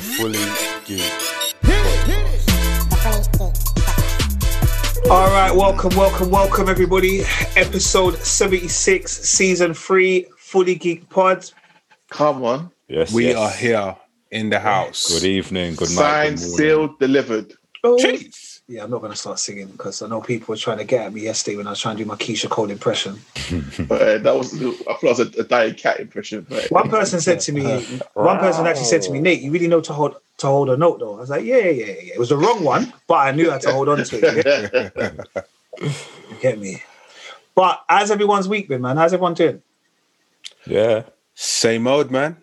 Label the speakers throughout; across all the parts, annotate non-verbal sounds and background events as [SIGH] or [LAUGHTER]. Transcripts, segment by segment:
Speaker 1: the fully geeked.
Speaker 2: All right, welcome, welcome, welcome, everybody. Episode 76, season three, Fully Geek Pod.
Speaker 3: Come on.
Speaker 1: Yes,
Speaker 4: We
Speaker 1: yes.
Speaker 4: are here in the house.
Speaker 1: Good evening, good night.
Speaker 3: Signed,
Speaker 1: good
Speaker 3: sealed, delivered.
Speaker 2: Oh.
Speaker 4: Jeez.
Speaker 2: Yeah, I'm not going to start singing because I know people were trying to get at me yesterday when I was trying to do my Keyshia Cole impression. [LAUGHS]
Speaker 3: Uh, that was, I thought it was a, a dying cat impression. But
Speaker 2: One person said to me, [LAUGHS] one person actually said to me, Nate, you really know to hold to hold a note though. I was like, yeah, yeah, yeah, yeah. It was the wrong one, but I knew how to hold on to it. Yeah? [LAUGHS] You get me? But how's everyone's week been, man? How's everyone doing?
Speaker 1: Yeah,
Speaker 4: Same old man.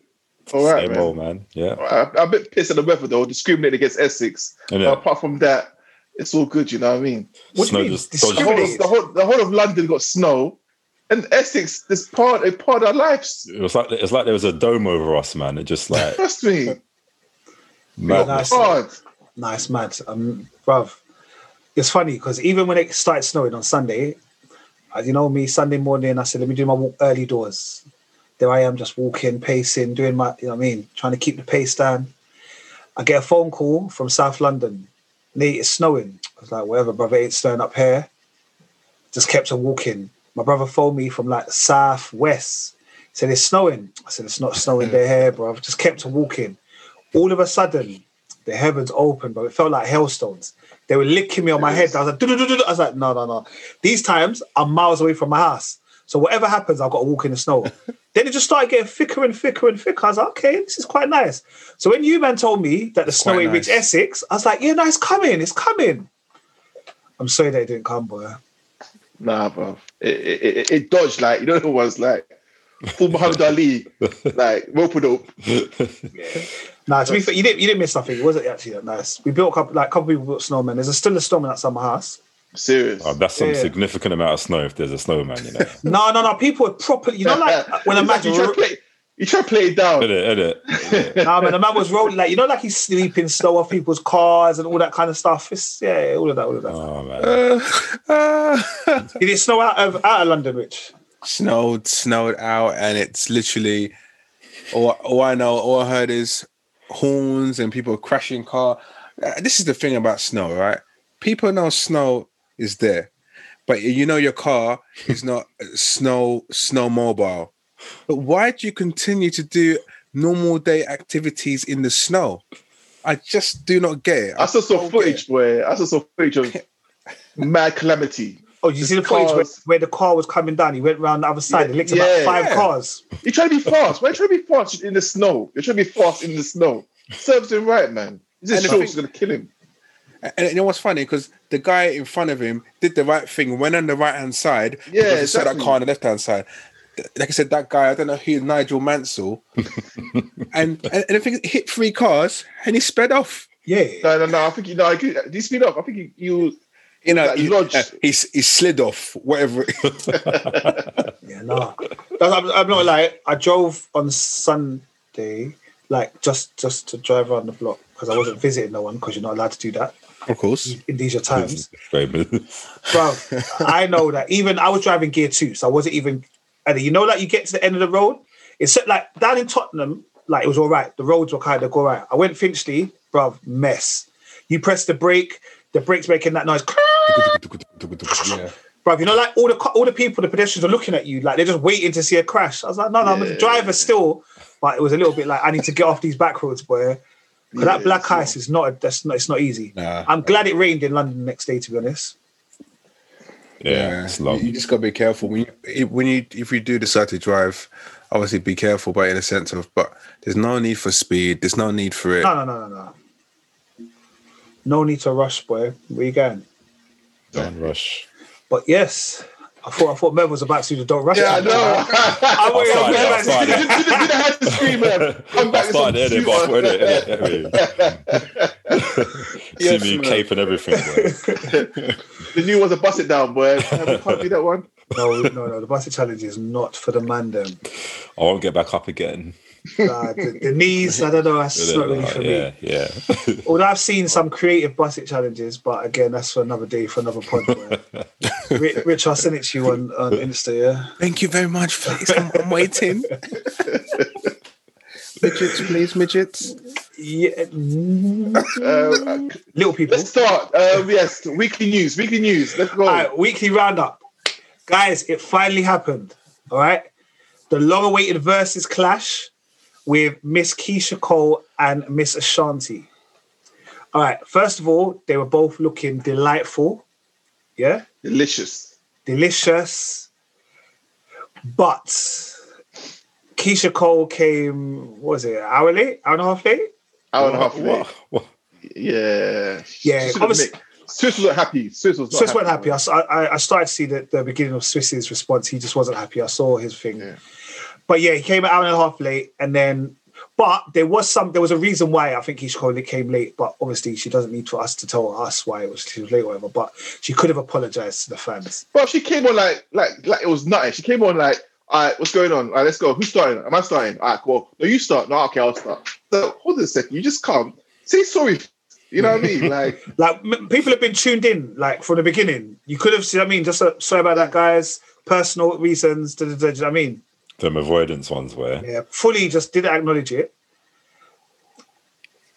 Speaker 3: All right,
Speaker 1: same
Speaker 3: man.
Speaker 1: old man. Yeah,
Speaker 3: I, I'm a bit pissed at the weather though, discriminating against Essex.
Speaker 1: Innit?
Speaker 3: But apart from that, it's all good, you know what I mean?
Speaker 2: What
Speaker 1: Snow
Speaker 2: do you mean?
Speaker 1: just-
Speaker 3: The whole, of, the, whole, the whole of London got snow, and Essex is part, a part of our lives.
Speaker 1: it was like it's like there was a dome over us, man. It just like [LAUGHS]
Speaker 3: Trust me.
Speaker 1: madness.
Speaker 2: Nice.
Speaker 3: Hard.
Speaker 2: Nice, mad. Um, bruv, it's funny because even when it started snowing on Sunday, uh, you know me, Sunday morning, I said, let me do my walk early doors. There I am, just walking, pacing, doing my, you know what I mean, trying to keep the pace down. I get a phone call from South London. Nate, it's snowing. I was like, whatever, brother, it's snowing up here. Just kept on walking. My brother phoned me from like south west. Said it's snowing. I said it's not snowing there here, bro. Just kept on walking. All of a sudden, the heavens opened, bro. It felt like hailstones. They were licking me on my head. I was like. I was like, no, no, no. These times I'm miles away from my house. So whatever happens, I've got to walk in the snow. [LAUGHS] then it just started getting thicker and thicker and thicker. I was like, okay, this is quite nice. So when you man told me that the snow
Speaker 4: quite
Speaker 2: ain't reached
Speaker 4: nice.
Speaker 2: Essex, I was like, yeah, no, it's coming, it's coming. I'm sorry that it didn't come, boy.
Speaker 3: Nah, bro. It, it, it, it dodged like, you know, it was like full Muhammad Ali, like rope a dope.
Speaker 2: Nah, to be fair, you didn't you didn't miss nothing. It wasn't actually that nice. We built a couple like a couple people built snowmen. There's a, still a snowman outside my house.
Speaker 3: Serious.
Speaker 1: Oh, that's some
Speaker 2: Yeah.
Speaker 1: significant amount of snow if there's a snowman, you know. [LAUGHS]
Speaker 2: No, no, no. People are properly, you know, like [LAUGHS] when a man,
Speaker 3: you try to play, you try to play it down.
Speaker 1: Edit, edit. [LAUGHS]
Speaker 2: nah, man, the man was rolling like you know, like he's sweeping snow off people's cars and all that kind of stuff. It's yeah, all of that, all of that.
Speaker 1: Oh man.
Speaker 4: Uh, uh,
Speaker 2: Did it snow out of out of London, Rich?
Speaker 4: snowed, snowed out, and it's literally all, all I know, all I heard is horns and people crashing car. Uh, This is the thing about snow, right? People know snow is there, but you know your car is not snow snow mobile. But why do you continue to do normal day activities in the snow? I just do not get it.
Speaker 3: I saw some
Speaker 4: don't
Speaker 3: footage where I saw some footage of [LAUGHS] mad calamity.
Speaker 2: Oh, you see the
Speaker 3: The
Speaker 2: footage where, where the car was coming down? He went round the other side.
Speaker 3: Yeah,
Speaker 2: It licked
Speaker 3: yeah,
Speaker 2: about five
Speaker 4: yeah.
Speaker 2: cars.
Speaker 3: You try to be fast. Why you trying to be fast in the snow? You're trying to be fast in the snow. Serves him right, man. This
Speaker 4: And the
Speaker 3: show's gonna kill him.
Speaker 4: And you know what's funny? Because the guy in front of him did the right thing, went on the right hand side.
Speaker 3: Yeah,
Speaker 4: because he saw that car on the left hand side. Like I said, that guy, I don't know who, Nigel Mansell. [LAUGHS] and, and and the thing hit three cars and he sped off.
Speaker 2: Yeah,
Speaker 3: No, no, no. I think you know. I could, do you speed up? I think you. you
Speaker 4: You know,
Speaker 3: Like
Speaker 4: he,
Speaker 3: lodged.
Speaker 4: uh, he, he slid off, whatever. [LAUGHS] [LAUGHS]
Speaker 2: yeah, no. That's, I'm, I'm not like I drove on Sunday, like just just to drive around the block because I wasn't visiting no one because you're not allowed to do that
Speaker 4: of course.
Speaker 2: in these your times. [LAUGHS] Bro. I know that even I was driving gear two, so I wasn't even. And you know, like you get to the end of the road, it's like down in Tottenham, like it was all right. The roads were kind of all right. I went Finchley, bro, mess. You press the brake, the brake's making that noise,
Speaker 4: yeah.
Speaker 2: bro. You know, like all the all the people, the pedestrians are looking at you, like they're just waiting to see a crash. I was like, no, no, I'm the
Speaker 3: Yeah.
Speaker 2: driver still, but it was a little bit like I need to get off these back roads, boy. 'Cause that black
Speaker 3: it's
Speaker 2: ice is not. That's not. It's not easy.
Speaker 4: Nah.
Speaker 2: I'm glad it rained in London the next day. To be honest.
Speaker 1: Yeah, it's long.
Speaker 4: You, you just gotta be careful when you when you if you do decide to drive. Obviously, be careful, but in a sense of, but there's no need for speed. There's no need for it.
Speaker 2: No, no, no, no, no. No need to rush, boy. Where you going?
Speaker 1: Don't rush.
Speaker 2: But yes, I thought I thought Merv was about to do the don't rush.
Speaker 3: yeah, I know. [LAUGHS]
Speaker 2: I waited, I
Speaker 1: started, I.
Speaker 3: You didn't- have to scream, man. Come
Speaker 1: I
Speaker 3: back.
Speaker 1: started edit, but I thought edit, edit, See me cape and everything. Boy. [LAUGHS]
Speaker 3: The new one's a bust it down, boy. [LAUGHS] We can't do that one.
Speaker 2: No, no, no. The basket challenge is not for the man. Them.
Speaker 1: I won't get back up again.
Speaker 2: Nah, the, the knees. I don't know. That's not really for
Speaker 1: yeah,
Speaker 2: me.
Speaker 1: yeah. [LAUGHS]
Speaker 2: Although I've seen some creative basket challenges, but again, that's for another day for another pod. boy. [LAUGHS] Rich, Rich, I'll send it to you on, on Insta. Yeah.
Speaker 4: Thank you very much, please. I'm, I'm waiting. [LAUGHS] midgets, please, midgets.
Speaker 2: Yeah, mm,
Speaker 3: Uh,
Speaker 2: little people.
Speaker 3: let's start. Um, yes, weekly news. Weekly news. Let's go.
Speaker 2: All right, weekly roundup. Guys, it finally happened. All right. The long awaited versus clash with Miss Keyshia Cole and Miss Ashanti. All right. First of all, they were both looking delightful. Yeah.
Speaker 3: Delicious.
Speaker 2: Delicious. But Keyshia Cole came, what was it, an hour late? Hour and a half late?
Speaker 3: Hour and a half late.
Speaker 1: What? What?
Speaker 3: Yeah.
Speaker 2: Yeah,
Speaker 3: She
Speaker 2: obviously-
Speaker 3: Swizz wasn't happy. Swizz was not
Speaker 2: Swizz wasn't happy. I I started to see the, the beginning of Swizz's response. He just wasn't happy. I saw his thing.
Speaker 3: Yeah.
Speaker 2: But yeah, he came an hour and a half late. And then, but there was some, there was a reason why I think Keyshia Cole came late. But obviously, she doesn't need for us to tell us why it was, she was late or whatever. But she could have apologized to the fans.
Speaker 3: Well, she came on like like like it was nothing. She came on like, all right, what's going on? All right, let's go. Who's starting? Am I starting? All right, cool. No, you start. No, okay, I'll start. So hold on a second. You just come. Say sorry. You know what I mean? [LAUGHS] Like,
Speaker 2: Like people have been tuned in, like from the beginning. You could have, see, I mean, just uh, sorry about that, guys. Personal reasons. Da, da, da, do you know what I mean,
Speaker 1: Them avoidance ones where
Speaker 2: yeah, fully just didn't acknowledge it.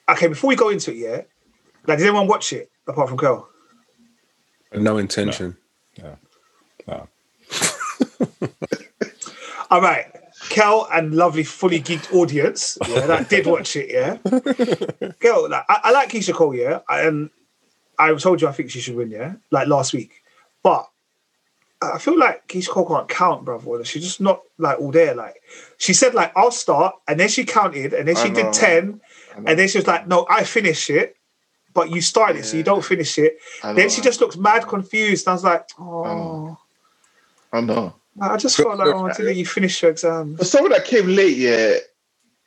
Speaker 2: Okay, before we go into it, yeah, like did anyone watch it apart from Kel?
Speaker 4: No intention.
Speaker 1: Yeah, no. [LAUGHS]
Speaker 2: All right, Kel and lovely, fully geeked audience, yeah, that did watch it, yeah. [LAUGHS] Kel, like, I, I like Keyshia Cole, yeah, I, and I told you I think she should win, yeah, like last week, but I feel like Keyshia Cole can't count, brother. She's just not like all there. Like she said, like I'll start, and then she counted, and then she did ten, and then she was like, "No, I finish it." But you started it, so you don't finish it. Then she just looks mad confused. I was like, "Oh.
Speaker 3: I know.
Speaker 2: I just felt like, oh, until you finish your exam."
Speaker 3: For someone that came late, yeah,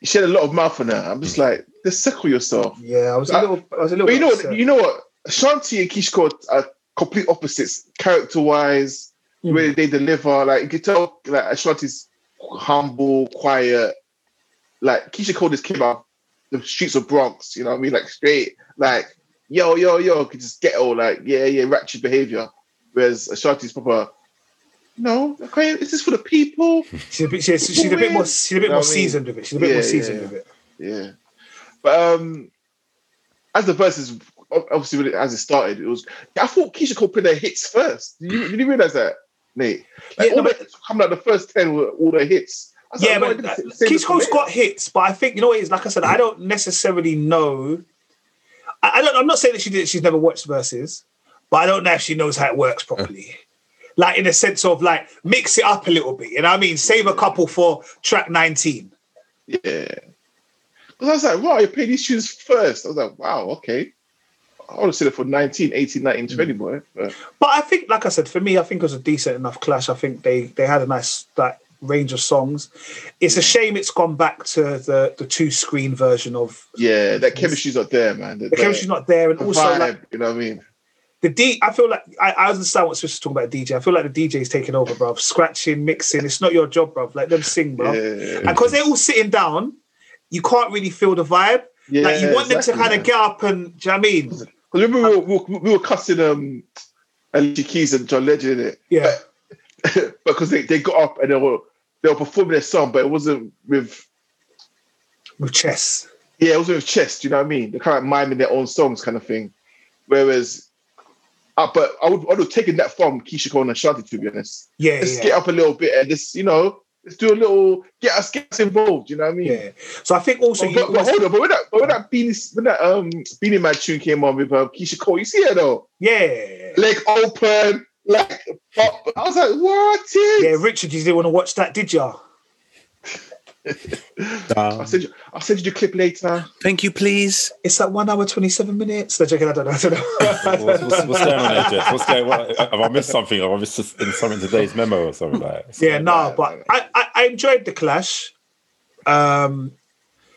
Speaker 3: she had a lot of mouth on her. I'm just like, just settle yourself.
Speaker 2: Yeah, I was a little, I was a little.
Speaker 3: But you know,
Speaker 2: upset.
Speaker 3: what? you know what? Shanti and Keyshia Cole are complete opposites, character-wise,
Speaker 2: Mm.
Speaker 3: way they deliver. Like you can tell, like Ashanti's humble, quiet. Like Keyshia Cole just came out the streets of Bronx. You know what I mean? Like straight, like yo, yo, yo, could just get all like yeah, yeah, ratchet behavior. Whereas Ashanti's proper. No, okay, is this for the people? [LAUGHS]
Speaker 2: She's a bit, she's, she's a bit more, she's a bit
Speaker 3: Know
Speaker 2: more
Speaker 3: what I mean?
Speaker 2: seasoned with it. She's a bit
Speaker 3: Yeah,
Speaker 2: more seasoned
Speaker 3: yeah.
Speaker 2: with it.
Speaker 3: Yeah, but um, as the verses obviously when it, as it started, it was. I thought Keyshia Cole played their hits first. Did you, did you realize that, Nate? Like,
Speaker 2: Yeah,
Speaker 3: all
Speaker 2: no,
Speaker 3: the coming out the first ten were all the hits. Was
Speaker 2: Yeah,
Speaker 3: like,
Speaker 2: but uh,
Speaker 3: didn't they say
Speaker 2: Keith
Speaker 3: this
Speaker 2: Cole's
Speaker 3: later?
Speaker 2: got hits, but I think you know what it is. Like I said, I don't necessarily know. I, I don't. I'm not saying that she did. She's never watched verses, but I don't know if she knows how it works properly. Like in the sense of like mix it up a little bit. You know what I mean? Save a couple for track 19.
Speaker 3: Yeah. Because I was like, wow, you played these tunes first. I was like, wow, okay. I would have said it for 19, 18, 19, 20,
Speaker 2: Mm.
Speaker 3: boy. But
Speaker 2: But I think, like I said, for me, I think it was a decent enough clash. I think they they had a nice like range of songs. It's a shame it's gone back to the the two screen version of
Speaker 3: yeah, that chemistry's not there, man.
Speaker 2: the chemistry's not there, and
Speaker 3: the
Speaker 2: also
Speaker 3: vibe,
Speaker 2: like
Speaker 3: you know what I mean?
Speaker 2: the D. I feel like I, I understand what Swizz was talking about. DJ, I feel like the DJ's taking over, bruv. Scratching, mixing. It's not your job, bruv. Let them sing, bruv.
Speaker 3: Yeah.
Speaker 2: And because they're all sitting down, you can't really feel the vibe.
Speaker 3: Yeah
Speaker 2: like you want
Speaker 3: exactly,
Speaker 2: them to kind of get up and. Do you know what I mean?
Speaker 3: Because remember we were, we were, we were cussing um Alicia Keys and John Legend in it.
Speaker 2: Yeah,
Speaker 3: because [LAUGHS] they, they got up and they were they were performing their song, but it wasn't with
Speaker 2: with chess.
Speaker 3: yeah, it wasn't with chest, you know what I mean? They're kind of like miming their own songs kind of thing. Whereas uh, but I would I would have taken that from Keyshia Cole and Shanti to be honest.
Speaker 2: Yeah,
Speaker 3: Let's
Speaker 2: yeah.
Speaker 3: get up a little bit and just, you know, let's do a little get us get us involved, you know what I mean?
Speaker 2: Yeah. So I think also
Speaker 3: But,
Speaker 2: you
Speaker 3: but, but hold on, but when that but when that Beenie when that um Beenie Man tune came on with um, Keyshia Cole, you see her though?
Speaker 2: yeah.
Speaker 3: Leg open, like pop. I was like, what is
Speaker 2: Yeah, Richard, you didn't want to watch that, did you?
Speaker 3: I'll send you I'll send you the clip later.
Speaker 4: Thank you, please.
Speaker 2: It's like one hour, 27 minutes. No, joking, I don't know. I don't know.
Speaker 1: what's, what's, what's going on there, Jeff? What's going on? Have I missed something? Have I missed in something in today's memo or something like that?
Speaker 2: yeah, no, but I, I, I enjoyed the clash. Um,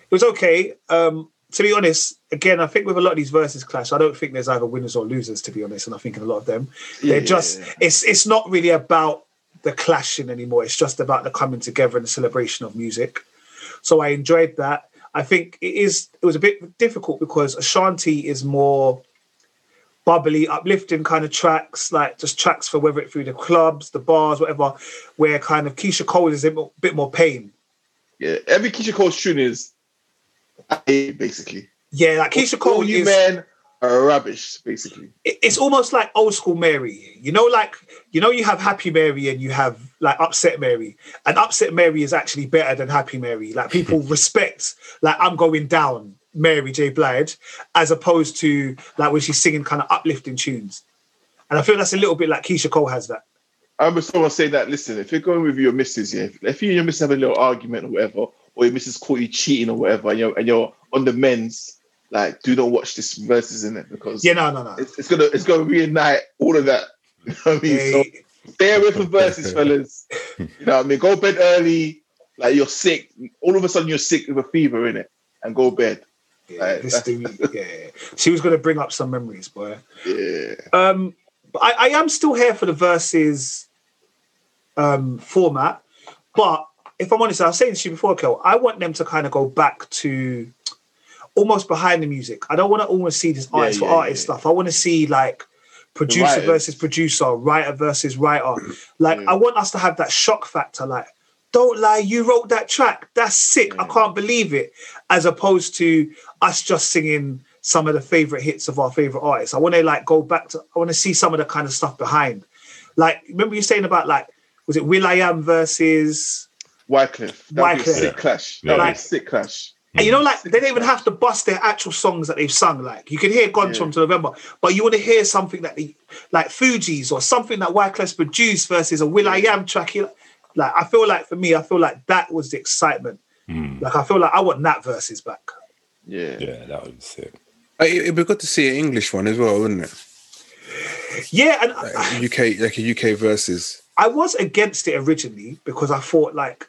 Speaker 2: it was okay. Um, to be honest, again, I think with a lot of these verses clash, I don't think there's either winners or losers. To be honest, and I think in a lot of them, they're
Speaker 3: Yeah,
Speaker 2: just
Speaker 3: yeah,
Speaker 2: it's it's not really about the clashing anymore. It's just about the coming together and the celebration of music. So I enjoyed that. I think it is. It was a bit difficult because Ashanti is more bubbly, uplifting kind of tracks, like just tracks for whether it through the clubs, the bars, whatever. Where kind of Keyshia Cole is a bit more, pain.
Speaker 3: Yeah, every Keyshia Cole's tune is basically.
Speaker 2: Yeah, like Keyshia Cole
Speaker 3: All you
Speaker 2: is.
Speaker 3: men rubbish, basically.
Speaker 2: it's almost like old school Mary. You know, like you know, you have Happy Mary and you have like Upset Mary, and Upset Mary is actually better than Happy Mary. Like people [LAUGHS] respect, like I'm going down, Mary J. Blige, as opposed to like when she's singing kind of uplifting tunes. And I feel that's a little bit like Keyshia Cole has that.
Speaker 3: I remember someone say that, listen, if you're going with your missus, yeah, if, if you and your missus have a little argument or whatever, or your missus caught you cheating or whatever, and you're, and you're on the men's, like, do not watch this verses in it because
Speaker 2: Yeah, no, no, no.
Speaker 3: it's, it's gonna it's gonna reignite all of that. [LAUGHS] You know what I mean? So stay away from verses, fellas. You know what I mean? Go bed early, like you're sick. All of a sudden you're sick with a fever in it, and go bed.
Speaker 2: yeah,
Speaker 3: Right,
Speaker 2: this thing, yeah. She was going to bring up some memories, boy.
Speaker 3: Yeah.
Speaker 2: Um, but I, I am still here for the verses um, format, but if I'm honest, I was saying to you before, Kel, I want them to kind of go back to almost behind the music. I don't want to almost see this
Speaker 3: Yeah,
Speaker 2: artist for
Speaker 3: yeah,
Speaker 2: artist
Speaker 3: yeah.
Speaker 2: stuff. I want to see like producer versus producer, writer versus writer. [CLEARS THROAT] Like
Speaker 3: Yeah.
Speaker 2: I want us to have that shock factor. Like, don't lie, you wrote that track. That's sick. I can't believe it. As opposed to us just singing some of the favorite hits of our favorite artists. I want to like go back to. I want to see some of the kind of stuff behind. Like, remember you saying about like, was it Will I Am versus?
Speaker 3: Wyclef. That'd be
Speaker 2: Wyclef.
Speaker 3: a sick clash.
Speaker 1: Yeah.
Speaker 3: A
Speaker 2: Like-
Speaker 3: sick clash.
Speaker 2: And you know, like they don't even have to bust their actual songs that they've sung. Like you can hear "Gone
Speaker 3: Yeah.
Speaker 2: from to November," but you want to hear something that they, like Fugees or something that Wyclef produced versus a Will I Am track. You Like I feel like for me, I feel like that was the excitement.
Speaker 1: Mm.
Speaker 2: Like I feel like I want that verses back.
Speaker 3: Yeah.
Speaker 1: Yeah, that would be sick.
Speaker 4: Uh, it- It'd be good to see an English one as well, wouldn't it?
Speaker 2: Yeah, and
Speaker 4: Like
Speaker 2: I,
Speaker 4: UK, like a UK versus.
Speaker 2: I was against it originally because I thought like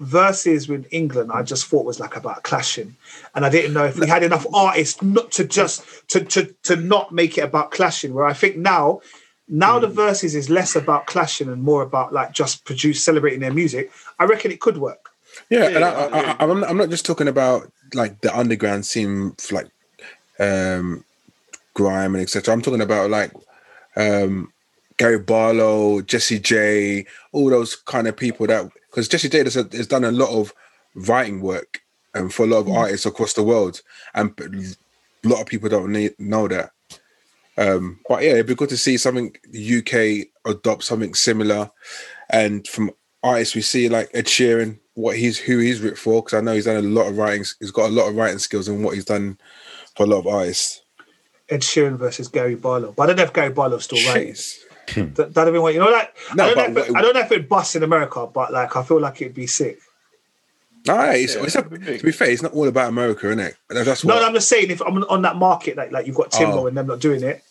Speaker 2: verses with England, I just thought was like about clashing, and I didn't know if we had enough artists not to just to to to not make it about clashing. Where I think now, now the verses is less about clashing and more about like just produce celebrating their music. I reckon it could work.
Speaker 4: Yeah,
Speaker 3: Yeah,
Speaker 4: and I,
Speaker 3: I
Speaker 4: I,
Speaker 3: agree.
Speaker 4: I, I'm, not, I'm not just talking about like the underground scene, like um, grime and etc. I'm talking about like um, Gary Barlow, Jessie J, all those kind of people that because Jessie J has, has done a lot of writing work and for a lot of artists across the world, and a lot of people don't need, know that. Um, but yeah, it'd be good to see something UK adopt something similar, and from artists we see like Ed Sheeran, what he's who he's written for, because I know he's done a lot of writing. He's got a lot of writing skills and what he's done for a lot of artists.
Speaker 2: Ed Sheeran versus Gary Barlow, but I don't know if Gary Barlow's still writing.
Speaker 4: Jeez.
Speaker 2: That, that'd have been what you know. Like
Speaker 4: No,
Speaker 2: I, don't
Speaker 4: but
Speaker 2: know if it,
Speaker 4: what-
Speaker 2: I don't know if it busts in America, but like I feel like it'd be sick.
Speaker 4: All right, it's, it's not,
Speaker 3: that'd be big.
Speaker 4: to be fair, it's not all about America, isn't it? That's
Speaker 2: No,
Speaker 4: what.
Speaker 2: no, I'm just saying if I'm on that market, like like you've got Timbo
Speaker 4: Oh.
Speaker 2: and them not doing it.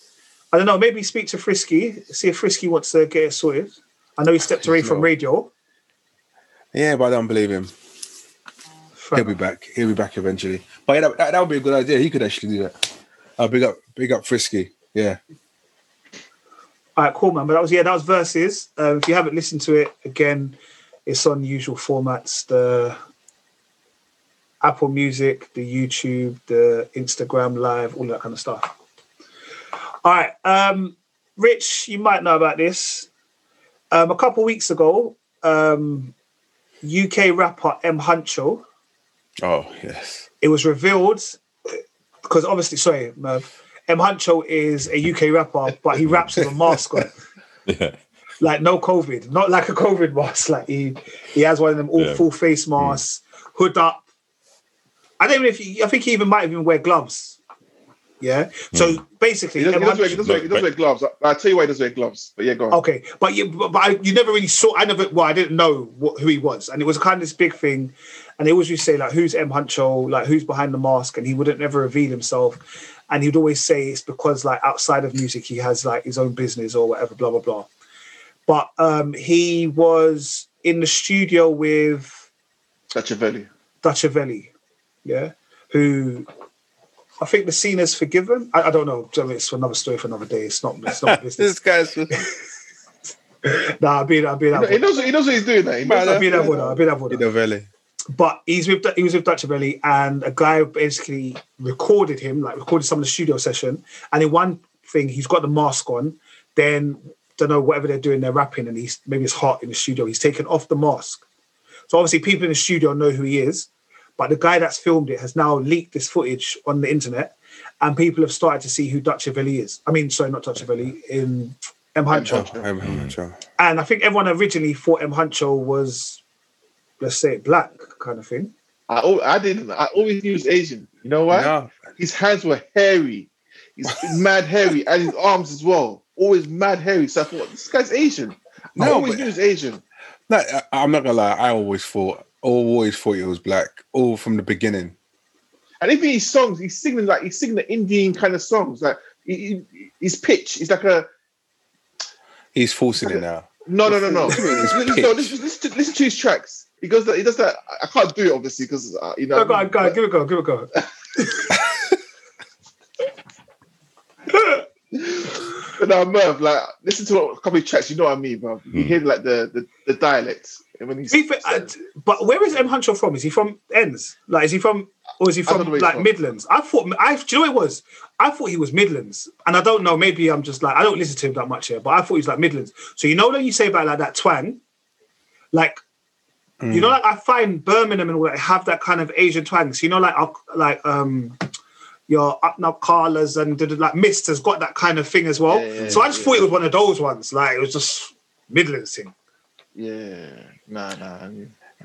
Speaker 2: I don't know. Maybe speak to Frisky, see if Frisky wants to get it sorted. I know he stepped away from
Speaker 4: No.
Speaker 2: radio.
Speaker 4: Yeah, but I don't believe him. He'll be back. He'll be back eventually. But yeah, that, that, that would be a good idea. He could actually do that. Uh, big up, big up, Frisky. Yeah.
Speaker 2: All right, cool, man. But that was yeah, that was verses. Um, if you haven't listened to it again, it's on usual formats: the Apple Music, the YouTube, the Instagram Live, all that kind of stuff. All right, um, Rich, you might know about this. Um, a couple weeks ago, um, UK rapper M Huncho.
Speaker 4: Oh yes.
Speaker 2: It was revealed because obviously, sorry, Merv, M Huncho is a UK rapper, but he raps with a mask on [LAUGHS]
Speaker 1: Yeah.
Speaker 2: like no COVID, not like a COVID mask. Like he he has one of them all
Speaker 1: Yeah.
Speaker 2: full face hmm. masks, hood up. I don't even if he, I think he even might even wear gloves. Yeah. Hmm. So basically,
Speaker 3: He does, he
Speaker 2: everyone-
Speaker 3: does, wear, he does, wear, he does wear gloves. I, I'll tell you why he doesn't wear gloves. But yeah, go on.
Speaker 2: okay, but you but, but I, you never really saw. I never. Well, I didn't know what, who he was, and it was kind of this big thing. And they always used to say like, "Who's M Huncho? Like, who's behind the mask?" And he wouldn't ever reveal himself. And he'd always say it's because like outside of music, he has like his own business or whatever. Blah blah blah. But um, he was in the studio with
Speaker 3: That's your.
Speaker 2: Dutchavelli, yeah, who I think the scene is forgiven. I, I don't know. Do you I mean? It's another story for another day. It's not. It's not [LAUGHS] business.
Speaker 4: This guy's. [LAUGHS]
Speaker 2: nah, I'll be. I'll be that.
Speaker 3: He knows, he knows what he's doing. Now. He knows
Speaker 2: I'll be that one. I'll be that one.
Speaker 4: Novelli.
Speaker 2: But he's with he was with Dutchavelli, and a guy basically recorded him, like recorded some of the studio session. And in one thing, he's got the mask on. Then don't know whatever they're doing, they're rapping, and he's maybe it's hot in the studio. He's taken off the mask. So obviously, people in the studio know who he is, but the guy that's filmed it has now leaked this footage on the internet, and people have started to see who Dutchavelli is. I mean, sorry, not Dutchavelli, in M Huncho.
Speaker 3: Huncho.
Speaker 4: I'm- I'm not sure.
Speaker 2: And I think everyone originally thought M Huncho was, let's say, black kind of thing.
Speaker 3: I, I didn't. I always knew he was Asian. You know why?
Speaker 4: No,
Speaker 3: His hands were hairy. He's mad hairy, and his arms as well. Always mad hairy. So I thought this guy's Asian. I
Speaker 4: No,
Speaker 3: always
Speaker 4: but-
Speaker 3: knew he was Asian.
Speaker 4: no, I- I'm not gonna lie. I always thought, always thought it was black, all from the beginning.
Speaker 3: And even his songs, he's singing like he's singing the Indian kind of songs. Like he, he- his pitch is like a
Speaker 4: He's forcing it now.
Speaker 3: no, no, no, no.
Speaker 4: His
Speaker 3: listen, no, listen, listen, to, listen to his tracks. He goes that he does that. I can't do it obviously because uh, you know.
Speaker 2: Go, go, on, go, on, give it a go, give it a go.
Speaker 3: But no, Merv, like listen to a couple of tracks. You know what I mean, bro. You
Speaker 1: Hmm.
Speaker 3: hear like the the, the dialect when he's.
Speaker 2: To uh, but where is M Huncho from? Is he from Ends? Like, is he from, or is he
Speaker 3: I don't know
Speaker 2: from like
Speaker 3: from.
Speaker 2: Midlands? I thought, I do you know what it was? I thought he was Midlands, and I don't know. Maybe I'm just like I don't listen to him that much here, but I thought he was like Midlands. So you know when you say about like that twang, like you know, like I find Birmingham and all that have that kind of Asian twang. So you know, like like um. Your up and up Carlas and did like Mist has got that kind of thing as well.
Speaker 3: Yeah, yeah,
Speaker 2: so I just
Speaker 3: yeah.
Speaker 2: thought it was one of those ones. Like it was just Midlands thing.
Speaker 3: yeah, nah, nah.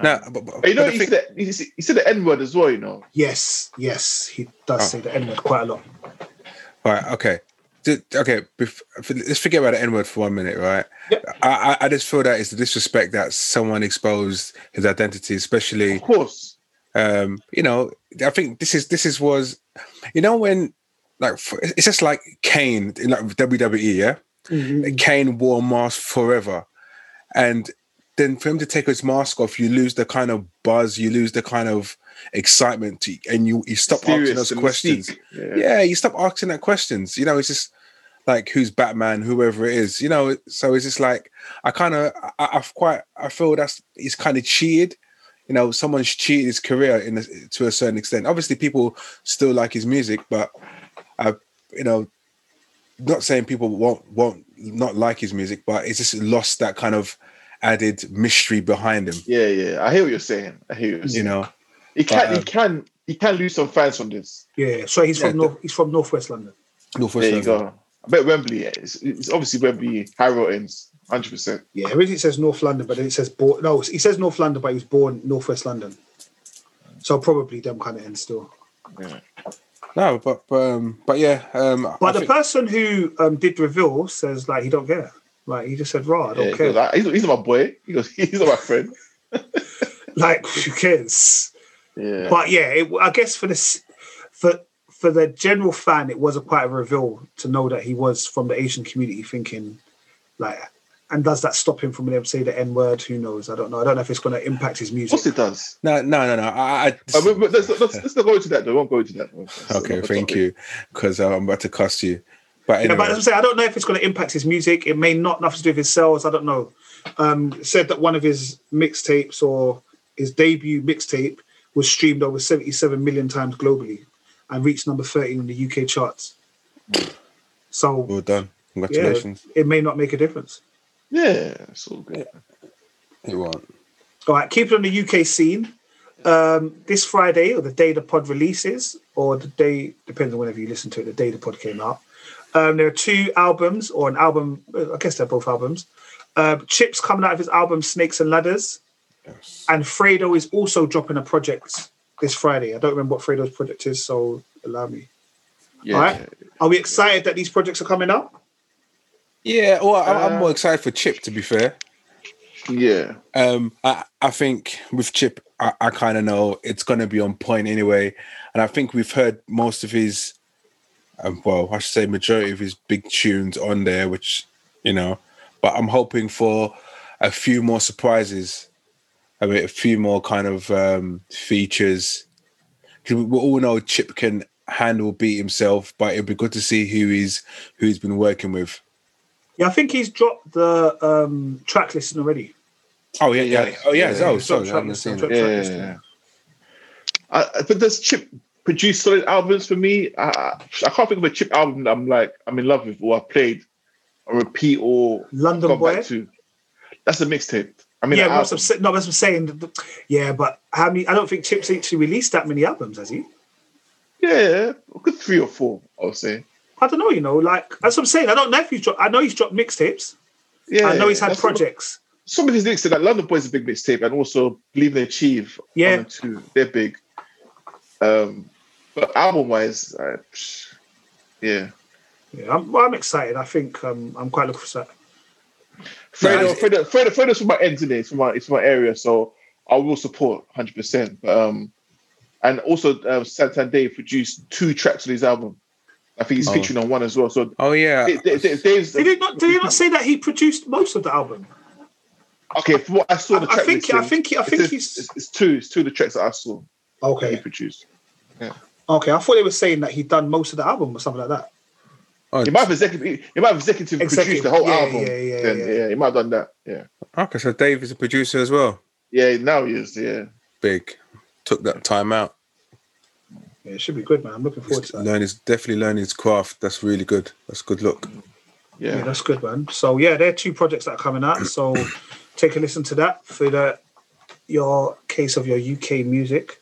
Speaker 4: No, but, but,
Speaker 3: But you know,
Speaker 4: but the
Speaker 3: he,
Speaker 4: thing-
Speaker 3: said the, he, said- he said the N word as well. You know.
Speaker 2: Yes, yes, he does
Speaker 4: Oh.
Speaker 2: say the N word quite a lot.
Speaker 4: Right. Okay. Okay. Let's forget about the N word for one minute, right?
Speaker 2: Yep.
Speaker 4: I, I just feel that it's the disrespect that someone exposed his identity, especially
Speaker 3: Of course.
Speaker 4: um, you know. I think this is this is was, you know, when like it's just like Kane in like WWE, yeah. Kane wore a mask forever, and then for him to take his mask off, you lose the kind of buzz, you lose the kind of excitement, to, and you you stop asking those questions.
Speaker 3: Yeah.
Speaker 4: yeah, you stop asking that questions. You know, it's just like who's Batman, whoever it is. You know, so it's just like I kind of, I, I've quite, I feel that's he's kind of cheated. You know, someone's cheated his career in a, to a certain extent. Obviously, people still like his music, but I, you know, not saying people won't won't not like his music, but it's just lost that kind of added mystery behind him.
Speaker 3: Yeah, yeah. I hear what you're saying. I hear what you're saying.
Speaker 4: You know,
Speaker 3: he can,
Speaker 4: but,
Speaker 3: he
Speaker 4: um,
Speaker 3: can, he can lose some fans from this.
Speaker 2: Yeah, so he's
Speaker 4: Yeah,
Speaker 2: from
Speaker 4: the-
Speaker 2: North. He's from Northwest London.
Speaker 4: Northwest
Speaker 3: There you
Speaker 4: London.
Speaker 3: Go. I bet Wembley. Yeah. It's, it's obviously Wembley. Harrow ends. Hundred percent.
Speaker 2: Yeah, originally it says North London, but then it says born. No, he says North London, but he was born Northwest London. So probably them kind of ends still.
Speaker 3: Yeah.
Speaker 4: No, but but, um, but yeah. Um, I
Speaker 2: But the
Speaker 4: think-
Speaker 2: person who um, did reveal says like he don't care. Like he just said, "Raw, I don't
Speaker 3: Yeah, he
Speaker 2: care."
Speaker 3: goes, "Ah, he's, he's not my boy. He goes, [LAUGHS] he's not my friend. [LAUGHS]
Speaker 2: like who cares?
Speaker 3: Yeah.
Speaker 2: But yeah, it, I guess for this, for for the general fan, it was a quite a reveal to know that he was from the Asian community. Thinking like, and does that stop him from being able to say the N word? Who knows? I don't know. I don't know if it's going to impact his music.
Speaker 3: of course it does.
Speaker 4: No, no, no, no. I, I
Speaker 3: Uh, but, but let's, let's, let's not go into that though. We won't go into that. That's
Speaker 4: okay, thank
Speaker 3: topic.
Speaker 4: you, because I'm about to cuss you. But
Speaker 2: Yeah, but as I say, I don't know if it's going to impact his music. It may not nothing to do with his sales. I don't know. Um, said that one of his mixtapes or his debut mixtape was streamed over 77 million times globally and reached number 13 in the UK charts. So
Speaker 4: well done. Congratulations.
Speaker 2: it may not make a difference.
Speaker 3: Yeah, it's all good.
Speaker 4: It won't.
Speaker 2: All right, keep it on the UK scene. Um, this Friday, or the day the pod releases, or the day, depends on whenever you listen to it, the day the pod came out. Um, there are two albums, or an album, uh, I guess they're both albums. Uh, Chips coming out of his album Snakes and Ladders,
Speaker 4: Yes.
Speaker 2: and Fredo is also dropping a project this Friday. I don't remember what Fredo's project is, so allow me.
Speaker 3: Yeah.
Speaker 2: All right. Are we excited that these projects are coming up?
Speaker 4: Yeah, well, I'm, I'm
Speaker 3: Uh,
Speaker 4: more excited for Chip. To be fair,
Speaker 3: Yeah.
Speaker 4: um, I I think with Chip, I, I kind of know it's going to be on point anyway, and I think we've heard most of his, um, well, I should say majority of his big tunes on there, which you know, but I'm hoping for a few more surprises. I mean, a few more kind of um, features. 'Cause We we all know Chip can handle beat himself, but it'd be good to see who he's who he's been working with.
Speaker 2: Yeah, I think he's dropped the um, track listing already.
Speaker 4: Oh yeah, yeah.
Speaker 3: Yeah.
Speaker 4: Oh yeah.
Speaker 3: Yeah,
Speaker 4: oh,
Speaker 2: he's
Speaker 4: sorry, I
Speaker 2: track
Speaker 4: haven't
Speaker 2: listing,
Speaker 4: seen
Speaker 2: dropped
Speaker 4: it.
Speaker 3: Yeah.
Speaker 2: track
Speaker 3: yeah, yeah. I, but does Chip produce solid albums for me? I, I I can't think of a Chip album that I'm like I'm in love with or I played or repeat or
Speaker 2: London Boy.
Speaker 3: That's a mixtape. I mean,
Speaker 2: yeah, that's what I'm, no, that's what I'm saying. Yeah, but how many? I don't think Chips actually released that many albums, has he?
Speaker 3: yeah, a good three or four, I would say.
Speaker 2: I don't know. You know, like that's what I'm saying. I don't know if he's dropped. I know he's dropped mixtapes.
Speaker 3: Yeah,
Speaker 2: I know he's had
Speaker 3: that's what-
Speaker 2: projects.
Speaker 3: Some of his lyrics to that London Boys is a big mixtape, and also Believe and Achieve.
Speaker 2: Yeah.
Speaker 3: two, they're big. Um, but album wise, yeah.
Speaker 2: Yeah, I'm, well, I'm excited. I think um, I'm quite looking for that.
Speaker 3: Fredo,
Speaker 4: Yeah.
Speaker 3: Fredo, Fredo, Fredo's from my ends in it. It's from my, it's from my area, so I will support 100. percent But um, and also um, Santan Dave produced two tracks on his album. I think he's
Speaker 4: Oh.
Speaker 3: featuring on one as well. So
Speaker 4: Oh yeah,
Speaker 3: Dave- Dave- Dave- Dave's
Speaker 2: Did he not? Did he not say that he produced most of the album?
Speaker 3: okay. From what I saw, the
Speaker 2: I
Speaker 3: track
Speaker 2: think- I
Speaker 3: listing,
Speaker 2: think- I think
Speaker 3: says
Speaker 2: he's-
Speaker 3: it's, it's two. It's two of the tracks that I saw that he
Speaker 2: Okay,
Speaker 3: produced.
Speaker 2: okay. I thought they were saying that he'd done most of the album or something like that.
Speaker 4: Oh,
Speaker 3: He might have executive. He might have executive produced the whole
Speaker 2: yeah,
Speaker 3: album.
Speaker 2: yeah, yeah,
Speaker 3: then,
Speaker 2: yeah.
Speaker 3: yeah, he might have done that. Yeah,
Speaker 4: okay. So Dave is a producer as well.
Speaker 3: yeah. Now he is. Yeah.
Speaker 4: Big, took that time out.
Speaker 2: Yeah, it should be good, man. I'm looking forward to that.
Speaker 4: Learn his definitely learning his craft. That's really good. That's good look.
Speaker 3: Yeah.
Speaker 2: Yeah, that's good, man. So yeah, there are two projects that are coming out. So [COUGHS] take a listen to that for the your case of your UK music.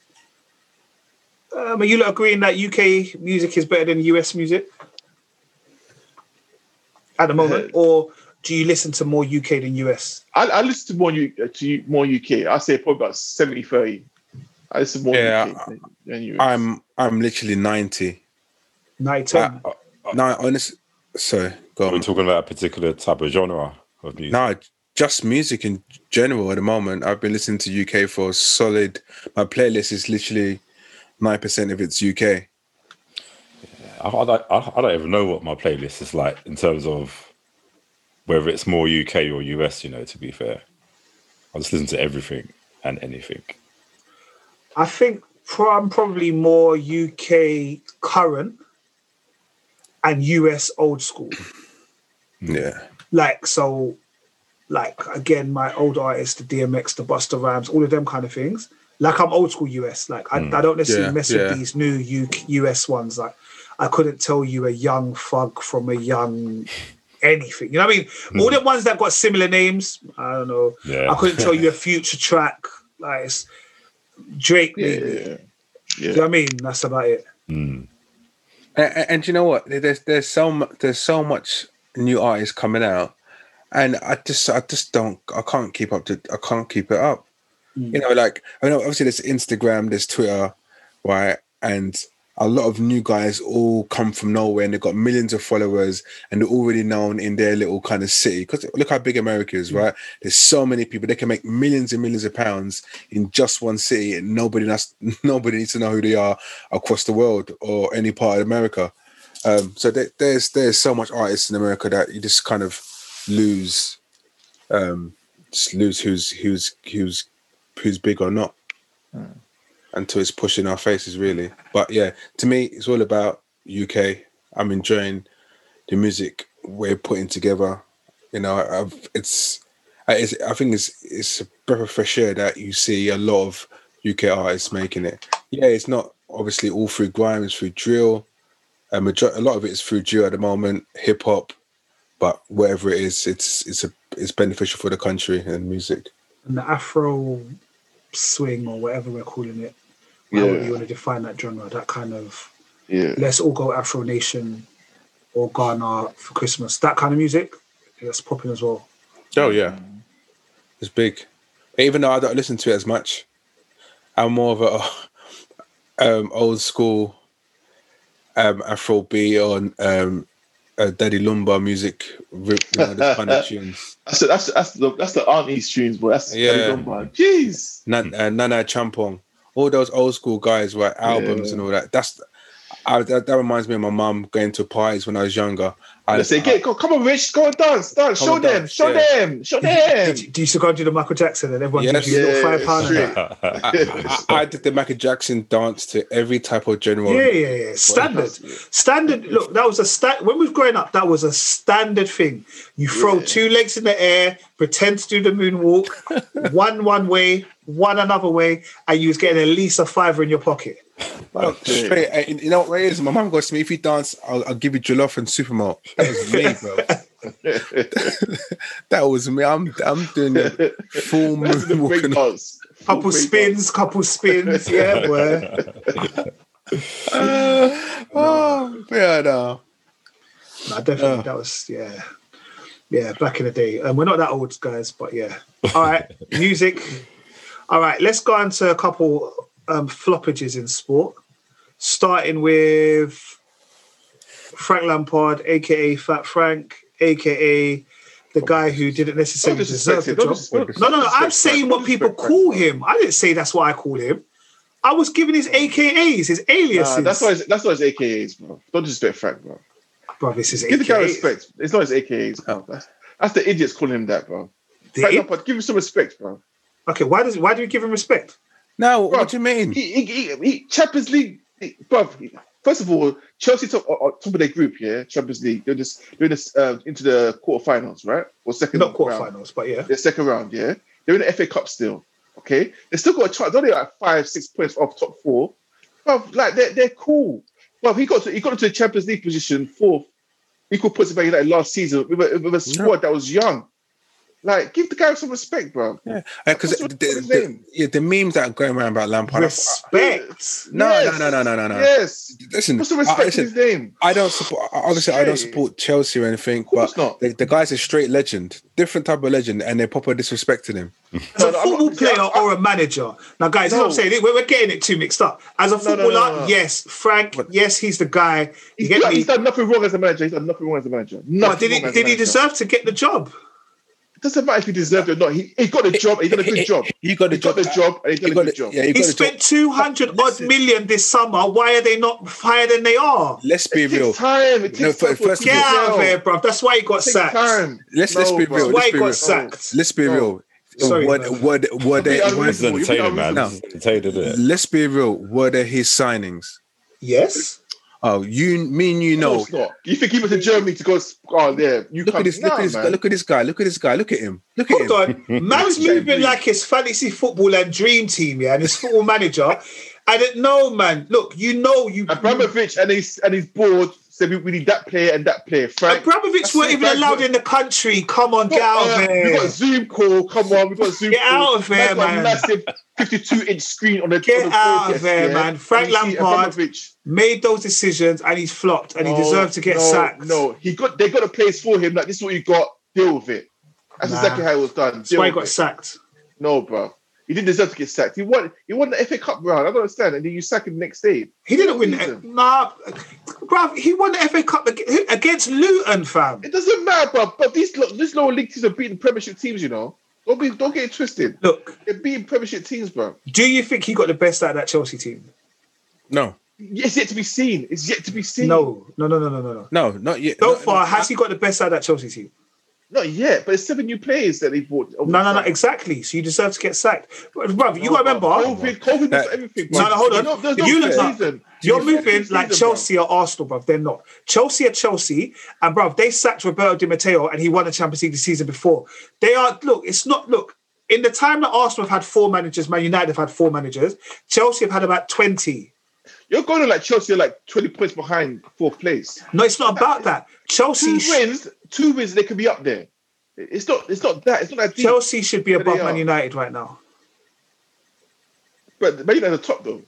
Speaker 2: Um, are you lot agreeing that UK music is better than US music at the moment,
Speaker 3: Uh,
Speaker 2: or do you listen to more UK than US?
Speaker 3: I, I listen to more U, uh, to more UK. I say probably about 70 30. I listen more
Speaker 4: Yeah,
Speaker 3: UK than, than US.
Speaker 4: I'm I'm literally ninety.
Speaker 2: Night
Speaker 4: Uh,
Speaker 2: ten.
Speaker 4: No, honest. Sorry, go
Speaker 1: Are we
Speaker 4: on.
Speaker 1: talking about a particular type of genre of music?
Speaker 4: No, just music in general at the moment. I've been listening to UK for a solid. My playlist is literally nine percent of it's UK.
Speaker 1: I, I, don't- I, I don't even know what my playlist is like in terms of whether it's more UK or US. You know, to be fair, I just listen to everything and anything.
Speaker 2: I think I'm probably more UK current and US old school. Hmm.
Speaker 4: Yeah,
Speaker 2: like so like again my old artists the dmx the Busta Rhymes all of them kind of things like i'm old school us like i, hmm. I don't necessarily
Speaker 4: Yeah,
Speaker 2: mess
Speaker 4: yeah.
Speaker 2: with these new UK, us ones like i couldn't tell you a Young Thug from a young anything you know what i mean all the ones that got similar names i don't know
Speaker 1: Yeah.
Speaker 2: i couldn't tell you a [LAUGHS] future track like it's drake
Speaker 3: yeah,
Speaker 2: maybe
Speaker 3: yeah,
Speaker 2: you know what i mean that's about it
Speaker 1: Mm.
Speaker 4: and, and- and you know what? There's there's so there's so much new artists coming out, and I just I just don't I can't keep up to I can't keep it up.
Speaker 2: Mm.
Speaker 4: You know, like I know obviously there's Instagram, there's Twitter, right, and a lot of new guys all come from nowhere and they've got millions of followers and they're already known in their little kind of city. Because look how big America is, right? There's so many people they can make millions and millions of pounds in just one city, and nobody has, [LAUGHS] nobody needs to know who they are across the world or any part of America. Um, so there, there's there's so much artists in America that you just kind of lose, um, just lose who's who's who's who's big or not until it's pushing our faces, really. But yeah, to me, it's all about UK. I'm enjoying the music we're putting together. You know, I've, it's, it's I think it's it's a breath of fresh air that you see a lot of UK artists making it. Yeah, it's not obviously all through grime, it's through drill. A, major- a lot of it is through drill at the moment, hip hop, but whatever it is, it's it's a it's beneficial for the country and music.
Speaker 2: and the afro swing or whatever we're calling it however
Speaker 3: Yeah.
Speaker 2: you want to define that genre that kind of
Speaker 3: yeah.
Speaker 2: let's all go afro nation or ghana for christmas that kind of music that's popping as well
Speaker 4: Oh yeah, it's big. Even though I don't listen to it as much, I'm more of a [LAUGHS] um, old school um, Afro B on um, uh, Daddy Lumba music, you know, the kind of [LAUGHS] tunes.
Speaker 3: That's the, that's the, that's the that's the auntie's tunes, but that's
Speaker 4: Yeah.
Speaker 3: yeah. Jeez.
Speaker 4: Nan, uh, Nana Acheampong, all those old school guys were albums
Speaker 3: Yeah.
Speaker 4: and all that. That's I, that, that reminds me of my mum going to parties when I was younger. I,
Speaker 3: I say, get go, come on, Rich, go and dance, dance, show
Speaker 4: and
Speaker 3: them,
Speaker 4: dance,
Speaker 3: show
Speaker 4: yeah.
Speaker 3: them, show them.
Speaker 2: Did you, do you still go and do the Michael Jackson and everyone
Speaker 4: Yes.
Speaker 2: gives you a little
Speaker 3: Yeah,
Speaker 2: five pound? [LAUGHS]
Speaker 4: I, I, I did the Michael Jackson dance to every type of general.
Speaker 2: Yeah, yeah, yeah. Standard, standard. Look, that was a sta- when we were growing up. That was a standard thing. You throw
Speaker 3: Yeah.
Speaker 2: two legs in the air, pretend to do the moonwalk, [LAUGHS] one one way, one another way, and you was getting at least a fiver in your pocket.
Speaker 4: Well, straight, uh, you know what it is? My mum goes to me, if you dance, I'll, I'll give you jollof and Supermalt. That was me, bro. [LAUGHS] [LAUGHS] that was me. I'm I'm doing a full
Speaker 3: That's the
Speaker 4: moon
Speaker 3: break
Speaker 4: walking.
Speaker 3: dance. Full
Speaker 2: Couple spins, couple spins. Yeah, [LAUGHS] boy.
Speaker 4: oh, yeah, no.
Speaker 2: No, definitely.
Speaker 4: Oh.
Speaker 2: That was yeah, yeah. Back in the day, and we're not that old, guys, but yeah. All right, music. All right, let's go on to a couple um, floppages in sport, starting with Frank Lampard, aka Fat Frank, aka the guy who didn't necessarily deserve the job. No, no, no. I'm saying what people call him. I didn't say that's what I call him. I was giving his AKAs, his aliases.
Speaker 3: Nah, that's why. It's, that's why it's AKAs, bro. Don't disrespect Frank, bro.
Speaker 2: bro. This is
Speaker 3: Give the guy respect. It's not his AKAs. Bro. That's, that's the idiots calling him that, bro. Frank Lampard, give him some respect, bro.
Speaker 2: Okay, why does why do we give him respect?
Speaker 4: No,
Speaker 3: Bro,
Speaker 4: what do you mean?
Speaker 3: He, he, he, he Champions League, bro. First of all, Chelsea top, uh, uh, top of their group, yeah, Champions League. They're just doing this uh, into the quarterfinals, right? Or second
Speaker 2: Not
Speaker 3: round.
Speaker 2: quarterfinals, but yeah.
Speaker 3: The second round, yeah. They're in the FA Cup still. Okay, they still got a chance. They're only like five, six points off top four. But like they're they're cool. Well, he got to, he got into the Champions League position fourth, equal points to Man United last season with a, with a squad that was young. Like, give the guy some respect, bro.
Speaker 4: Yeah, uh, because
Speaker 3: What's
Speaker 4: the,
Speaker 3: with-
Speaker 4: the, yeah, the memes that are going around about Lampard. I-
Speaker 2: Respect.
Speaker 4: No,
Speaker 3: Yes.
Speaker 4: no, no, no, no, no, no.
Speaker 3: Yes.
Speaker 4: Listen,
Speaker 3: What's the
Speaker 4: I,
Speaker 3: respect
Speaker 4: listen,
Speaker 3: his name?
Speaker 4: I don't support. Obviously, I don't support Chelsea or anything.
Speaker 3: Of course
Speaker 4: but
Speaker 3: not.
Speaker 4: The, the guy's a straight legend, different type of legend, and they're proper disrespecting him. [LAUGHS]
Speaker 2: As a football
Speaker 3: not-
Speaker 2: player
Speaker 3: I-
Speaker 2: or a manager. Now, guys, you know what I'm saying? We're, we're getting it too mixed up. As a
Speaker 3: No, no, no,
Speaker 2: footballer,
Speaker 3: no, no.
Speaker 2: yes, Frank, yes, he's the guy. You
Speaker 3: He's,
Speaker 2: get
Speaker 3: done,
Speaker 2: me?
Speaker 3: he's done nothing wrong as a manager. He's done nothing wrong as a manager.
Speaker 2: But did he,
Speaker 3: wrong as a
Speaker 2: did he deserve to get the job?
Speaker 3: It doesn't matter if he deserved it or not. He, he got the job. He done a good job.
Speaker 4: He got the
Speaker 3: He got
Speaker 4: job.
Speaker 3: the job and he done
Speaker 4: He
Speaker 3: a good job.
Speaker 4: Yeah, he
Speaker 2: He
Speaker 4: got
Speaker 2: spent 200 odd
Speaker 4: Listen.
Speaker 2: million this summer. Why are they not higher than they are?
Speaker 4: Let's be
Speaker 3: It
Speaker 4: real.
Speaker 3: takes time. It takes
Speaker 4: No,
Speaker 3: time
Speaker 4: fir-
Speaker 3: for
Speaker 4: first
Speaker 3: a
Speaker 4: of
Speaker 3: team
Speaker 2: Get out of
Speaker 3: gel.
Speaker 2: there, bruv. That's why he got
Speaker 3: It
Speaker 2: sacked.
Speaker 3: time.
Speaker 4: Let's- let's be real.
Speaker 2: That's why
Speaker 4: Let's
Speaker 2: he
Speaker 4: be
Speaker 2: got
Speaker 4: real.
Speaker 2: sacked.
Speaker 4: Let's be
Speaker 3: No.
Speaker 4: real.
Speaker 2: Sorry,
Speaker 4: were,
Speaker 2: man.
Speaker 4: were, were they?
Speaker 3: Be
Speaker 4: Were,
Speaker 1: It's the
Speaker 3: unreasonable.
Speaker 1: entertainer, man.
Speaker 4: No.
Speaker 1: It's the entertainer, did it?
Speaker 4: let's be real. Were they his signings?
Speaker 2: Yes.
Speaker 4: Oh, you, mean you
Speaker 3: Of
Speaker 4: know.
Speaker 3: course not. You think he went to Germany to go? Oh, yeah. You
Speaker 4: Look at this. Look
Speaker 3: Nah,
Speaker 4: at this. guy, Look at this guy. Look at this guy. Look at him. Look at him.
Speaker 2: Hold on. Man's [LAUGHS] moving like his fantasy football and dream team, yeah, and his football manager. I didn't know, man. Look, you know, you.
Speaker 3: Abramovich and he's and he's board said we, we need that player and that player. Frank,
Speaker 2: Abramovich weren't even
Speaker 3: Frank,
Speaker 2: allowed in the country. Come on, get out of
Speaker 3: Uh, we got
Speaker 2: here.
Speaker 3: Zoom call. Come on, we got Zoom.
Speaker 2: Get
Speaker 3: call.
Speaker 2: out of here,
Speaker 3: a
Speaker 2: man.
Speaker 3: massive 52 inch screen on the.
Speaker 2: Get
Speaker 3: on the
Speaker 2: out of
Speaker 3: desk,
Speaker 2: here,
Speaker 3: yeah?
Speaker 2: man. Frank
Speaker 3: And
Speaker 2: Lampard Made those decisions and he's flopped and he deserved to get
Speaker 3: no,
Speaker 2: sacked.
Speaker 3: No, he got they got a place for him. Like this is what you got. Deal with it. That's
Speaker 2: Nah.
Speaker 3: exactly how it was done.
Speaker 2: That's why he got
Speaker 3: it.
Speaker 2: sacked.
Speaker 3: No, bro. He didn't deserve to get sacked. He won. He won the FA Cup round. I don't understand. And then you sack him the next day.
Speaker 2: He didn't win. Nah, bruv, he won the FA Cup against Luton, fam.
Speaker 3: It doesn't matter, bro. But these lo- these lower league teams are beating Premiership teams. You know. Don't be. Don't get it twisted.
Speaker 2: Look,
Speaker 3: They're beating Premiership teams, bro.
Speaker 2: do you think he got the best out of that Chelsea team?
Speaker 4: No,
Speaker 3: It's yet to be seen. It's yet to be seen.
Speaker 2: No, no, no, no, no, no, no.
Speaker 4: no, not yet.
Speaker 2: So
Speaker 4: No,
Speaker 2: far,
Speaker 4: no,
Speaker 2: has he got the best out of that Chelsea team?
Speaker 3: Not yet. But it's seven new players that they bought.
Speaker 2: No, no, no, exactly. So you deserve to get sacked, bruv. You
Speaker 3: No,
Speaker 2: got to remember,
Speaker 3: COVID, COVID
Speaker 4: Uh,
Speaker 3: everything.
Speaker 2: No,
Speaker 3: bro.
Speaker 2: no, hold on.
Speaker 3: There's no- there's no
Speaker 2: You look
Speaker 3: preseason.
Speaker 2: like- you're
Speaker 3: There's no
Speaker 2: moving like
Speaker 3: preseason,
Speaker 2: Chelsea or Arsenal, bruv. They're not. Chelsea are Chelsea, and bruv, they sacked Roberto Di Matteo, and he won the Champions League the season before. They are look. It's not look. In the time that Arsenal have had four managers, Man United have had four managers. Chelsea have had about twenty.
Speaker 3: You're going to like Chelsea, like 20 points behind fourth place.
Speaker 2: No, it's not about that. Chelsea,
Speaker 3: Two wins, two wins, they could be up there. It's not. It's not that. It's not that deep.
Speaker 2: Chelsea should be
Speaker 3: There
Speaker 2: above Man. United right now.
Speaker 3: But Man United are the top though.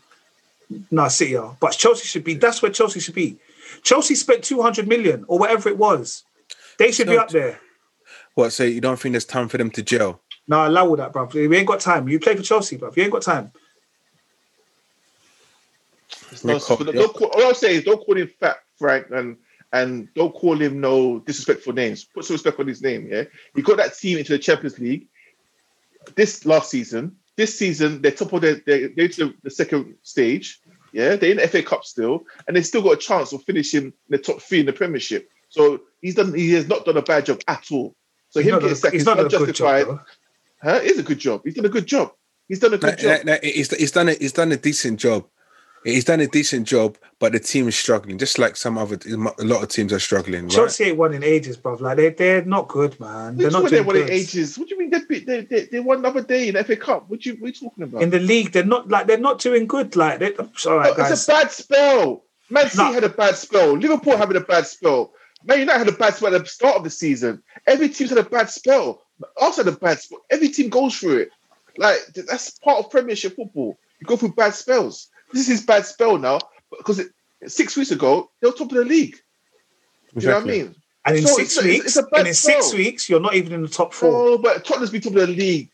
Speaker 2: No, City are, but Chelsea should be. That's where Chelsea should be. Chelsea spent two hundred million or whatever it was. They should be up there.
Speaker 4: What? So you don't think there's time for them to gel?
Speaker 2: No, allow all that, bruv. We ain't got time. You play for Chelsea, bruv. You ain't got time.
Speaker 3: It's not-
Speaker 4: Recall-
Speaker 3: but don't call, all I'm saying is don't call him Fat Frank and and don't call him no disrespectful names. Put some respect on his name. Yeah, he got that team into the Champions League this last season. This season they're top of their they're, they're to the, the second stage. Yeah, they're in the FA Cup still, and they still got a chance of finishing in the top three in the Premiership. So he's done. He has not done a bad job at all. So
Speaker 2: He's
Speaker 3: him
Speaker 2: not
Speaker 3: getting
Speaker 2: done,
Speaker 3: sacked
Speaker 2: he's
Speaker 3: is
Speaker 2: not done a good job.
Speaker 3: Huh? It is a good job. He's done a good job. He's done a
Speaker 4: No,
Speaker 3: good job.
Speaker 4: no, no, he's, he's done it. He's done a decent job. He's done a decent job, but the team is struggling, just like some other. A lot of teams are struggling. Right?
Speaker 2: Chelsea ain't won in ages, bruv. Like they they're not good, man. They're
Speaker 3: Which
Speaker 2: not
Speaker 3: one they
Speaker 2: doing
Speaker 3: won in
Speaker 2: good.
Speaker 3: ages? What do you mean they, beat- they, they, they won the other day in the FA Cup? What you what you talking about?
Speaker 2: In the league, they're not like they're not doing good. Like they, all right,
Speaker 3: No,
Speaker 2: guys.
Speaker 3: it's a bad spell. Man City
Speaker 2: No.
Speaker 3: had a bad spell. Liverpool having a bad spell. Man United had a bad spell at the start of the season. Every team's had a bad spell. Arsenal had a bad spell. Every team goes through it. Like that's part of Premiership football. You go through bad spells. This is bad spell now because it, six weeks ago they were top of the league. Do you know what I mean?
Speaker 2: And in
Speaker 3: So
Speaker 2: six
Speaker 3: it's
Speaker 2: weeks,
Speaker 3: it's a bad
Speaker 2: and in six weeks, you're not even in the top four.
Speaker 3: Oh, but Tottenham's be top of the league.